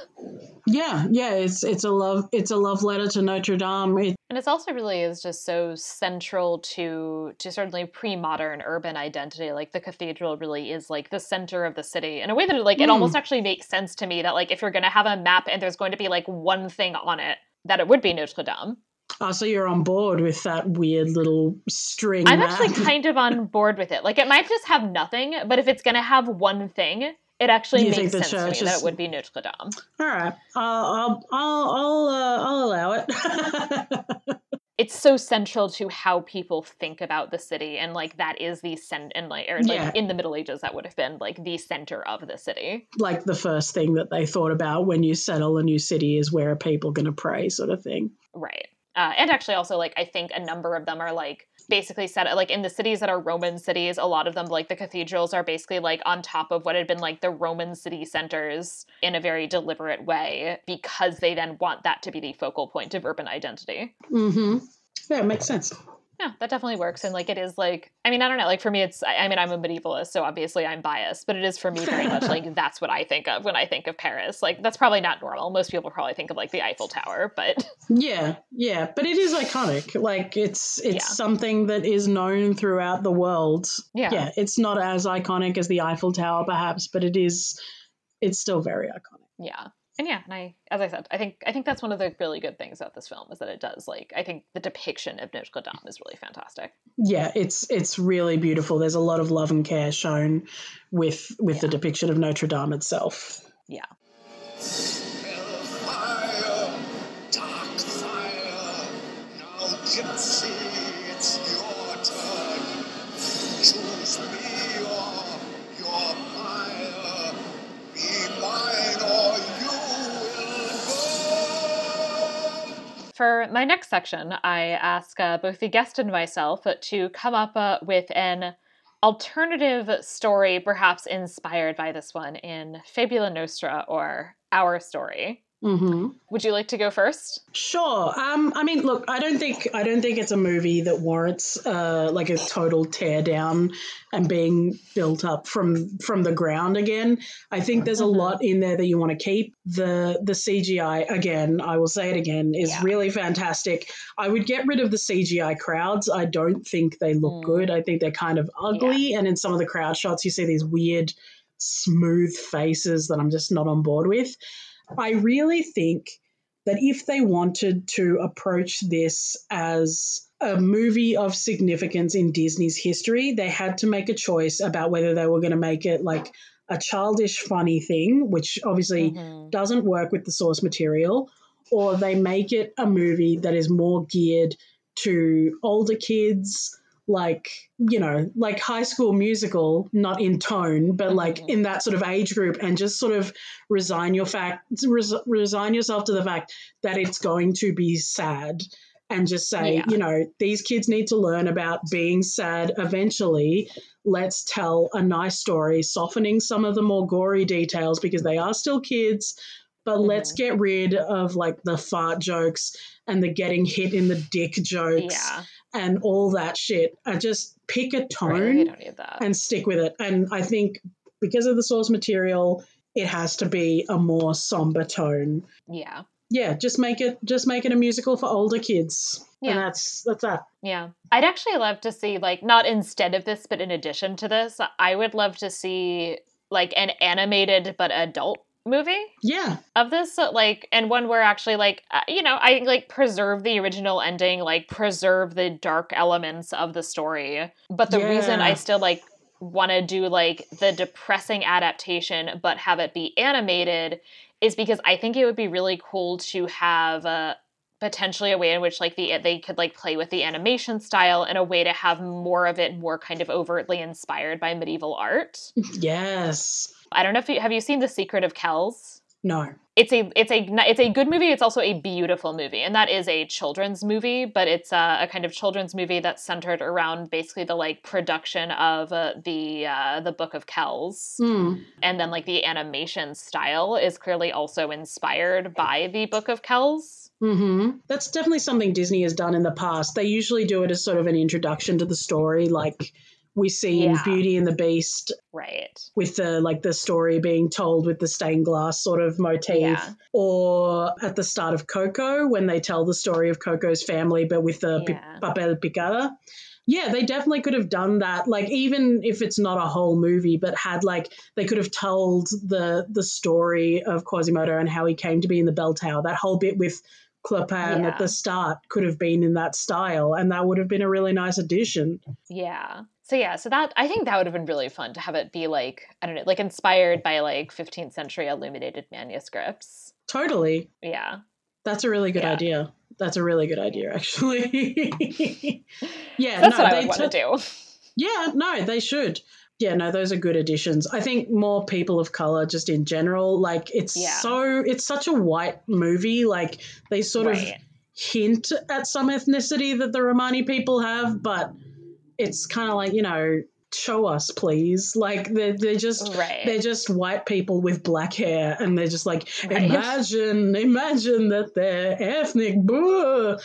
Yeah, yeah. It's it's a love it's a love letter to Notre Dame. It, And it's also really is just so central to to certainly pre-modern urban identity. Like the cathedral really is like the center of the city in a way that like it Mm. almost actually makes sense to me that like if you're gonna have a map and there's going to be like one thing on it, that it would be Notre Dame. oh, so you're on board with that weird little string. I'm map. actually kind of on board with it. Like it might just have nothing, but if it's gonna have one thing, it actually makes sense to me church that it would be Notre Dame. All right, I'll I'll I'll I'll, uh, I'll allow it. it's so central to how people think about the city and like that is the center, and like or like Yeah. in the middle ages that would have been like the center of the city like the first thing that they thought about when you settle a new city is where are people going to pray, sort of thing. right uh, and actually also like i think a number of them are like basically set like in the cities that are roman cities a lot of them like the cathedrals are basically like on top of what had been like the roman city centers in a very deliberate way because they then want that to be the focal point of urban identity Mm-hmm. Yeah, it makes sense. Yeah, that definitely works. And like it is like I mean, I don't know, like for me it's I, I mean I'm a medievalist, so obviously I'm biased, but it is for me very much like that's what I think of when I think of Paris. Like that's probably not normal. Most people probably think of like the Eiffel Tower, but Yeah, yeah, but it is iconic. Like it's it's Yeah. something that is known throughout the world. yeah. Yeah, it's not as iconic as the Eiffel Tower, perhaps, but it is. It's still very iconic. Yeah. And yeah, and I as I said, I think I think that's one of the really good things about this film is that it does like I think the depiction of Notre Dame is really fantastic. Yeah, it's it's really beautiful. There's a lot of love and care shown with with the depiction of Notre Dame itself. Yeah. Hellfire, dark fire. Now, for my next section, I ask uh, both the guest and myself to come up uh, with an alternative story, perhaps inspired by this one in Fabula Nostra or Our Story. Mm-hmm. Would you like to go first? Sure. Um, I mean, look, I don't think I don't think it's a movie that warrants uh, like a total tear down and being built up from from the ground again. I think there's a Mhm. lot in there that you want to keep. The the CGI again, I will say it again, is Yeah. really fantastic. I would get rid of the CGI crowds. I don't think they look Mm. good. I think they're kind of ugly, and in some of the crowd shots, you see these weird, smooth faces that I'm just not on board with. I really think that if they wanted to approach this as a movie of significance in Disney's history, they had to make a choice about whether they were going to make it like a childish, funny thing, which obviously Mhm. doesn't work with the source material, or they make it a movie that is more geared to older kids, like, you know, like high school musical, not in tone, but like Mhm. in that sort of age group, and just sort of resign your fact, res- resign yourself to the fact that it's going to be sad. And just say, Yeah. you know, these kids need to learn about being sad eventually. Let's tell a nice story, softening some of the more gory details because they are still kids, but let's get rid of like the fart jokes and the getting hit in the dick jokes Yeah. And all that shit. I just pick a tone you don't need that. and stick with it. And I think because of the source material, it has to be a more somber tone. yeah. Yeah, just make it just make it a musical for older kids. Yeah. And that's that's that. Yeah. I'd actually love to see, like, not instead of this, but in addition to this, I would love to see, like, an animated but adult movie Yeah. of this. So, like, and one where actually, like, uh, you know, I like preserve the original ending, like, preserve the dark elements of the story. But the reason I still, like, want to do, like, the depressing adaptation, but have it be animated is because I think it would be really cool to have uh, potentially a way in which like the they could like play with the animation style in a way to have more of it more kind of overtly inspired by medieval art. Yes. I don't know if you have you seen The Secret of Kells? No. It's a it's a it's a good movie. It's also a beautiful movie, and that is a children's movie, but it's a, a kind of children's movie that's centered around basically the like production of uh, the uh, the Book of Kells Hmm. and then like the animation style is clearly also inspired by the Book of Kells. Hmm That's definitely something Disney has done in the past. They usually do it as sort of an introduction to the story, like we see in Beauty and the Beast, Right. with the like the story being told with the stained glass sort of motif, Yeah. or at the start of Coco when they tell the story of Coco's family, but with the Yeah. papel picado. Yeah, they definitely could have done that. Like even if it's not a whole movie, but had like they could have told the the story of Quasimodo and how he came to be in the bell tower. That whole bit with Clopin Yeah. at the start could have been in that style, and that would have been a really nice addition. Yeah. So yeah, so that I think that would have been really fun to have it be like I don't know, like inspired by like 15th century illuminated manuscripts. Totally. Yeah. That's a really good Yeah. idea. That's a really good idea, actually. yeah, That's no, what I want to do. Yeah, no, they should. Yeah, no, those are good additions. I think more people of color, just in general, like it's Yeah. so it's such a white movie. Like they sort of hint at some ethnicity that the Romani people have, but it's kind of like you know, show us, please. Like they're they're just Right. they're just white people with black hair, and they're just like Right. imagine, imagine that they're ethnic. Boo.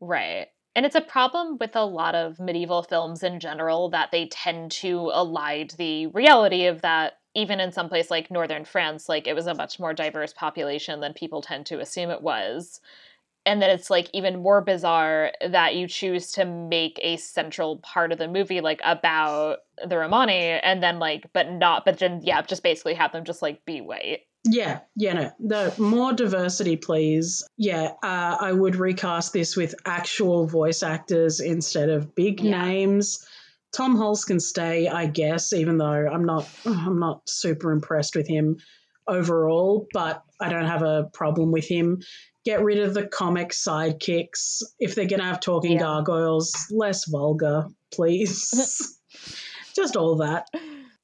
Right. And it's a problem with a lot of medieval films in general that they tend to elide the reality of that even in some place like northern France, like it was a much more diverse population than people tend to assume it was. And then it's like even more bizarre that you choose to make a central part of the movie like about the Romani and then like but not but then yeah, just basically have them just like be white. Yeah, yeah, no. The more diversity, please. Yeah, uh, I would recast this with actual voice actors instead of big Yeah. names. Tom Hulce can stay, I guess, even though I'm not I'm not super impressed with him overall, but I don't have a problem with him. Get rid of the comic sidekicks. If they're gonna have talking Yeah. gargoyles, less vulgar, please. Just all that.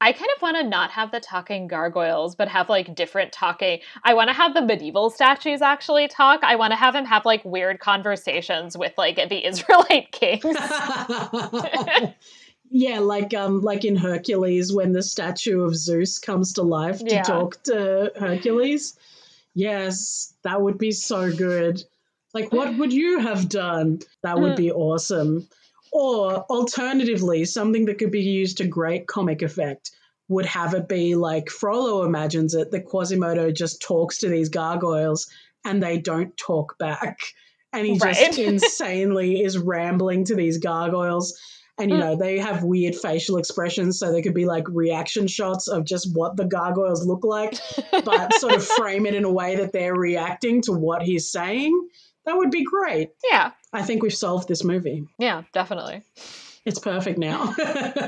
I kind of want to not have the talking gargoyles, but have like different talking. I want to have the medieval statues actually talk. I want to have him have like weird conversations with like the Israelite kings. yeah, like um, like in Hercules when the statue of Zeus comes to life to Yeah. talk to Hercules. Yes, that would be so good. Like, what would you have done? That would be awesome. Or alternatively, something that could be used to great comic effect would have it be like Frollo imagines it that Quasimodo just talks to these gargoyles and they don't talk back. And he Right. just insanely is rambling to these gargoyles. And, you know, they have weird facial expressions. So they could be like reaction shots of just what the gargoyles look like, but sort of frame it in a way that they're reacting to what he's saying. That would be great. yeah, I think we've solved this movie. yeah, definitely. It's perfect now.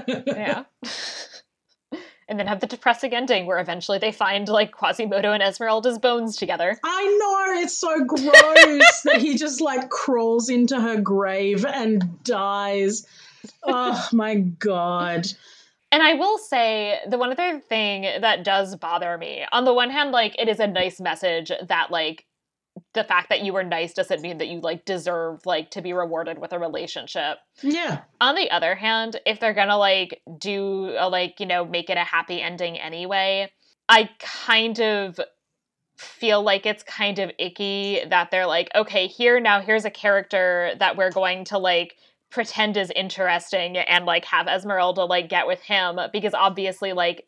Yeah. and then have the depressing ending where eventually they find like Quasimodo and Esmeralda's bones together. I know it's so gross that he just like crawls into her grave and dies. Oh my god. And I will say the one other thing that does bother me, on the one hand, like it is a nice message that like the fact that you were nice doesn't mean that you like deserve like to be rewarded with a relationship. Yeah. On the other hand, if they're gonna like do a, like you know make it a happy ending anyway, I kind of feel like it's kind of icky that they're like, okay, here now here's a character that we're going to like pretend is interesting and like have Esmeralda like get with him because obviously like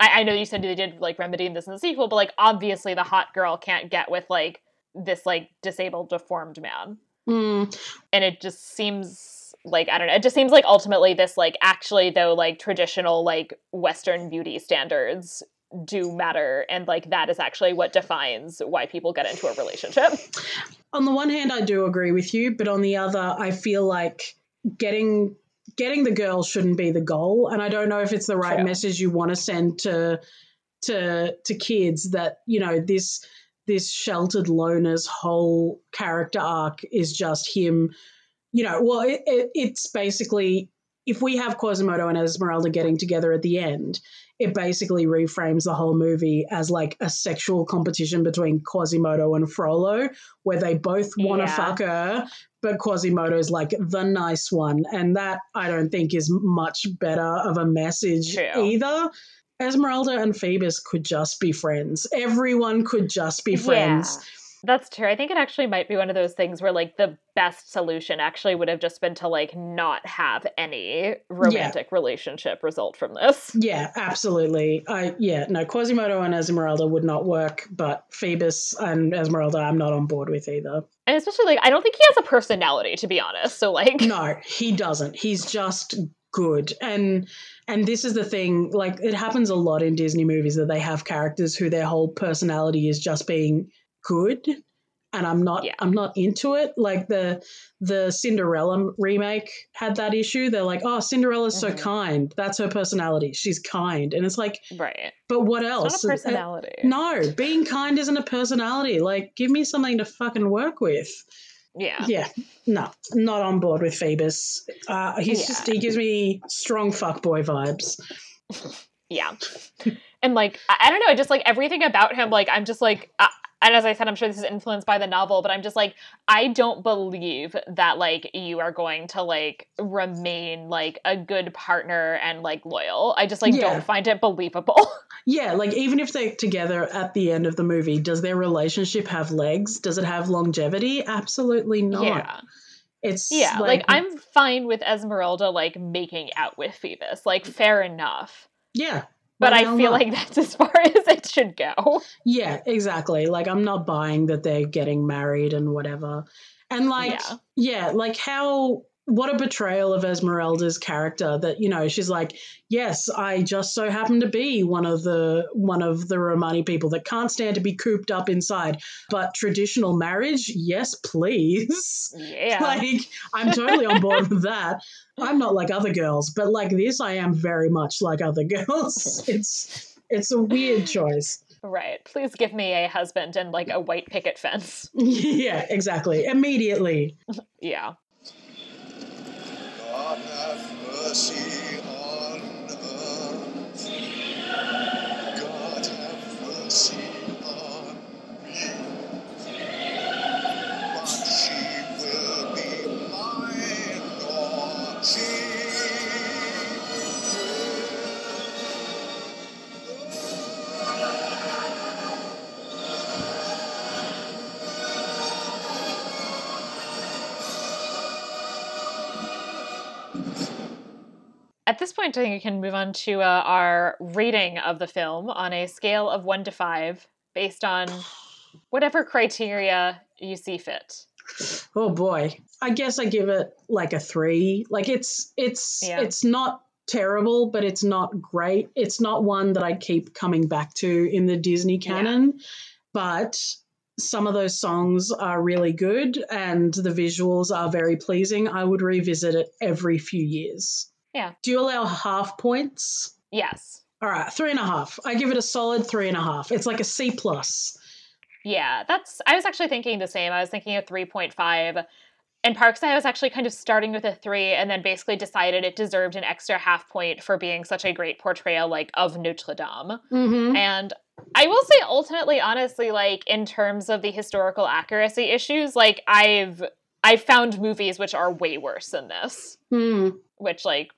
I, I know you said they did like remedying this in the sequel, but like obviously the hot girl can't get with like this like disabled deformed man. Mm, and it just seems like i don't know it just seems like ultimately this like actually though like traditional like western beauty standards do matter and like that is actually what defines why people get into a relationship on the one hand I do agree with you, but on the other I feel like getting getting the girl shouldn't be the goal and I don't know if it's the right True. message you want to send to to to kids that, you know, this this sheltered loner's whole character arc is just him you know, well, it, it, it's basically if we have Quasimodo and Esmeralda getting together at the end, it basically reframes the whole movie as like a sexual competition between Quasimodo and Frollo, where they both want to Yeah. fuck her, but Quasimodo is like the nice one. And that I don't think is much better of a message True. either. Esmeralda and Phoebus could just be friends. Everyone could just be friends. That's true i think it actually might be one of those things where like the best solution actually would have just been to like not have any romantic relationship result from this Yeah, absolutely. I yeah, no, Quasimodo and Esmeralda would not work, but Phoebus and Esmeralda I'm not on board with either. and especially like i don't think he has a personality to be honest so like No, he doesn't. He's just good. And and this is the thing, like it happens a lot in Disney movies that they have characters who their whole personality is just being good. And I'm not Yeah. I'm not into it. Like the the Cinderella remake had that issue. They're like, oh, Cinderella's so Mhm. kind. That's her personality. She's kind. And it's like, right but what else? not a personality No, being kind isn't a personality. Like, give me something to fucking work with. yeah Yeah, no, not on board with Phoebus. Uh, he's Yeah. just he gives me strong fuckboy vibes. Yeah. and like, I, don't know, I just like everything about him, like, I'm just like, and as I said, I'm sure this is influenced by the novel, but I'm just like, I don't believe that like you are going to like remain like a good partner and like loyal. I just like Yeah. don't find it believable. Yeah, like even if they're together at the end of the movie, does their relationship have legs? Does it have longevity? Absolutely not. yeah. It's Yeah. Like, I'm fine with Esmeralda like making out with Phoebus. Like, fair enough. yeah. But I feel not? like that's as far as it should go. Yeah, exactly. Like I'm not buying that they're getting married and whatever. And like Yeah. yeah, like how what a betrayal of Esmeralda's character that you know she's like yes I just so happen to be one of the one of the Romani people that can't stand to be cooped up inside but traditional marriage yes please Yeah. like I'm totally on board with that I'm not like other girls but like this I am very much like other girls it's it's a weird choice right. Please give me a husband and like a white picket fence. Yeah, exactly. Immediately. Yeah. mercy on earth. God have mercy. Point, I think we can move on to uh, our rating of the film on a scale of one to five, based on whatever criteria you see fit. Oh boy. I guess I give it like a 3. Like it's it's Yeah. it's not terrible, but it's not great. It's not one that I keep coming back to in the Disney Yeah. canon, but some of those songs are really good and the visuals are very pleasing. I would revisit it every few years. Yeah. Do you allow half points? Yes. All right, three and a half. I give it a solid three and a half. It's like a C plus. Yeah, that's. I was actually thinking the same. I was thinking a 3.5. In Parks, I was actually kind of starting with a three and then basically decided it deserved an extra half point for being such a great portrayal, like, of Notre Dame. Mm-hmm. And I will say, ultimately, honestly, like, in terms of the historical accuracy issues, like, I've. I've found movies which are way worse than this. Hmm. Which, like,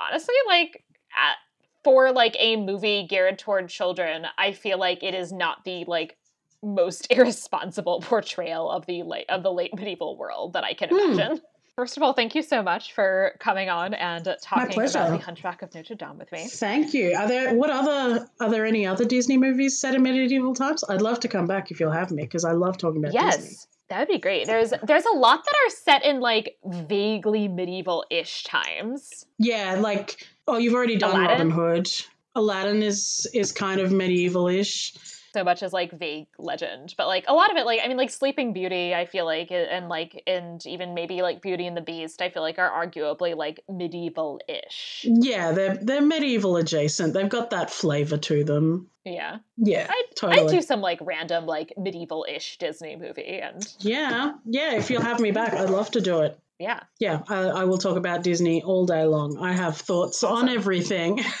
honestly, like, at, for like a movie geared toward children, I feel like it is not the like most irresponsible portrayal of the late of the late medieval world that I can Hmm. imagine. First of all, thank you so much for coming on and talking about the Hunchback of Notre Dame with me. Thank you. Are there what other are there any other Disney movies set in medieval times? I'd love to come back if you'll have me because I love talking about Yes, Disney. That would be great. There's there's a lot that are set in like vaguely medieval-ish times. Yeah, like oh, you've already done Aladdin? Robin Hood. Aladdin is is kind of medieval-ish. So much as like vague legend but like a lot of it like i mean like sleeping beauty i feel like and like and even maybe like beauty and the beast i feel like are arguably like medieval-ish Yeah, they're they're medieval adjacent. They've got that flavor to them. yeah Yeah, i'd, totally. Do some like random like medieval-ish disney movie and yeah, yeah. If you'll have me back, I'd love to do it. yeah Yeah, I, I will talk about Disney all day long. I have thoughts on everything.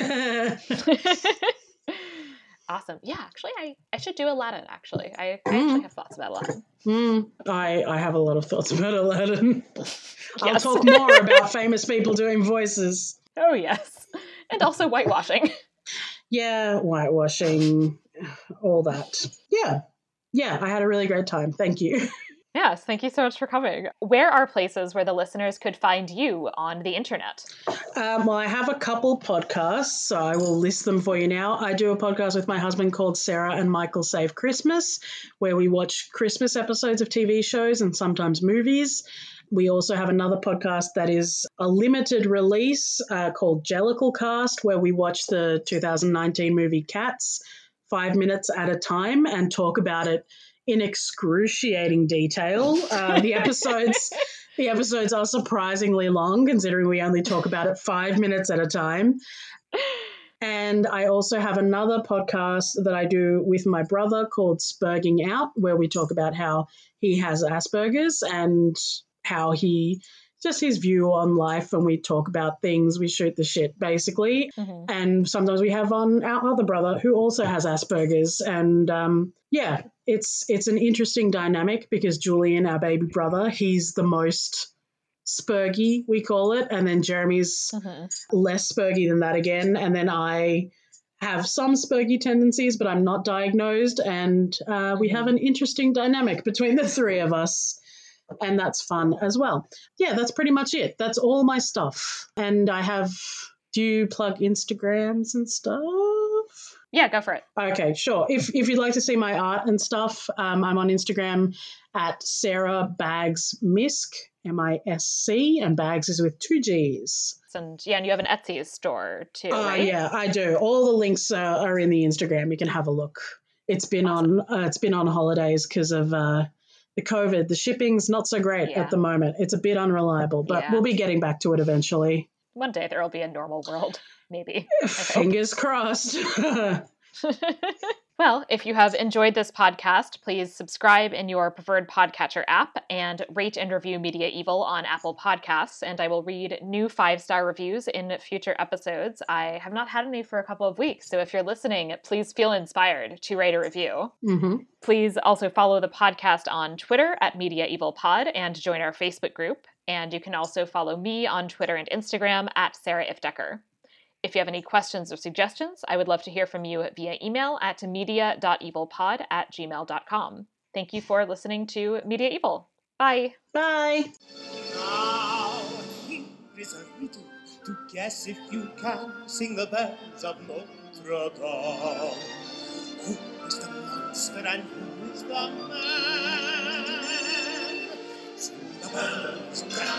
awesome yeah actually i i should do aladdin actually i, I Mm. actually have thoughts about aladdin Mm, I, I have a lot of thoughts about Aladdin. I'll Yes. talk more about famous people doing voices. oh yes and also whitewashing Yeah, whitewashing, all that. Yeah, yeah, I had a really great time. Thank you. yes thank you so much for coming where are places where the listeners could find you on the internet Um, well, I have a couple podcasts, so I will list them for you now. I do a podcast with my husband called Sarah and Michael Save Christmas, where we watch Christmas episodes of TV shows and sometimes movies. We also have another podcast that is a limited release uh, called Jellicle Cast, where we watch the 2019 movie Cats five minutes at a time and talk about it in excruciating detail. Uh, the episodes. The episodes are surprisingly long, considering we only talk about it five minutes at a time. And I also have another podcast that I do with my brother called Spurging Out, where we talk about how he has Asperger's and how he just his view on life. And we talk about things, we shoot the shit basically. Mhm. And sometimes we have on our other brother who also has Asperger's. And um, yeah, it's it's an interesting dynamic because Julian, our baby brother, he's the most spurgy, we call it, and then Jeremy's Mhm. less spurgy than that again, and then I have some spurgy tendencies, but I'm not diagnosed, and uh, we have an interesting dynamic between the three of us. And that's fun as well. Yeah, that's pretty much it. That's all my stuff. And I have. Do you plug Instagrams and stuff? Yeah go for it Okay, sure. If if you'd like to see my art and stuff, um, I'm on Instagram at Sarah Bags Misc, M I S C, and Bags is with two G's. and yeah and you have an etsy store too Oh right yeah, I do. All the links uh, are in the Instagram. You can have a look. It's been on uh, it's been on holidays because of uh, the COVID. The shipping's not so great Yeah. at the moment. It's a bit unreliable, but Yeah. we'll be getting back to it eventually. One day there will be a normal world maybe Fingers crossed. well, if you have enjoyed this podcast, please subscribe in your preferred podcatcher app and rate and review Media Evil on Apple Podcasts. And I will read new five star reviews in future episodes. I have not had any for a couple of weeks, so if you're listening, please feel inspired to write a review. hmm Please also follow the podcast on Twitter at Media Evil Pod and join our Facebook group. And you can also follow me on Twitter and Instagram at Sarah Ifdecker. If you have any questions or suggestions, I would love to hear from you via email at media.evilpod at gmail.com. Thank you for listening to Media Evil. Bye. Bye. Now, here is a riddle to guess if you can sing the bells of Notre Dame. Who is the monster and who is the man? Stand, stand.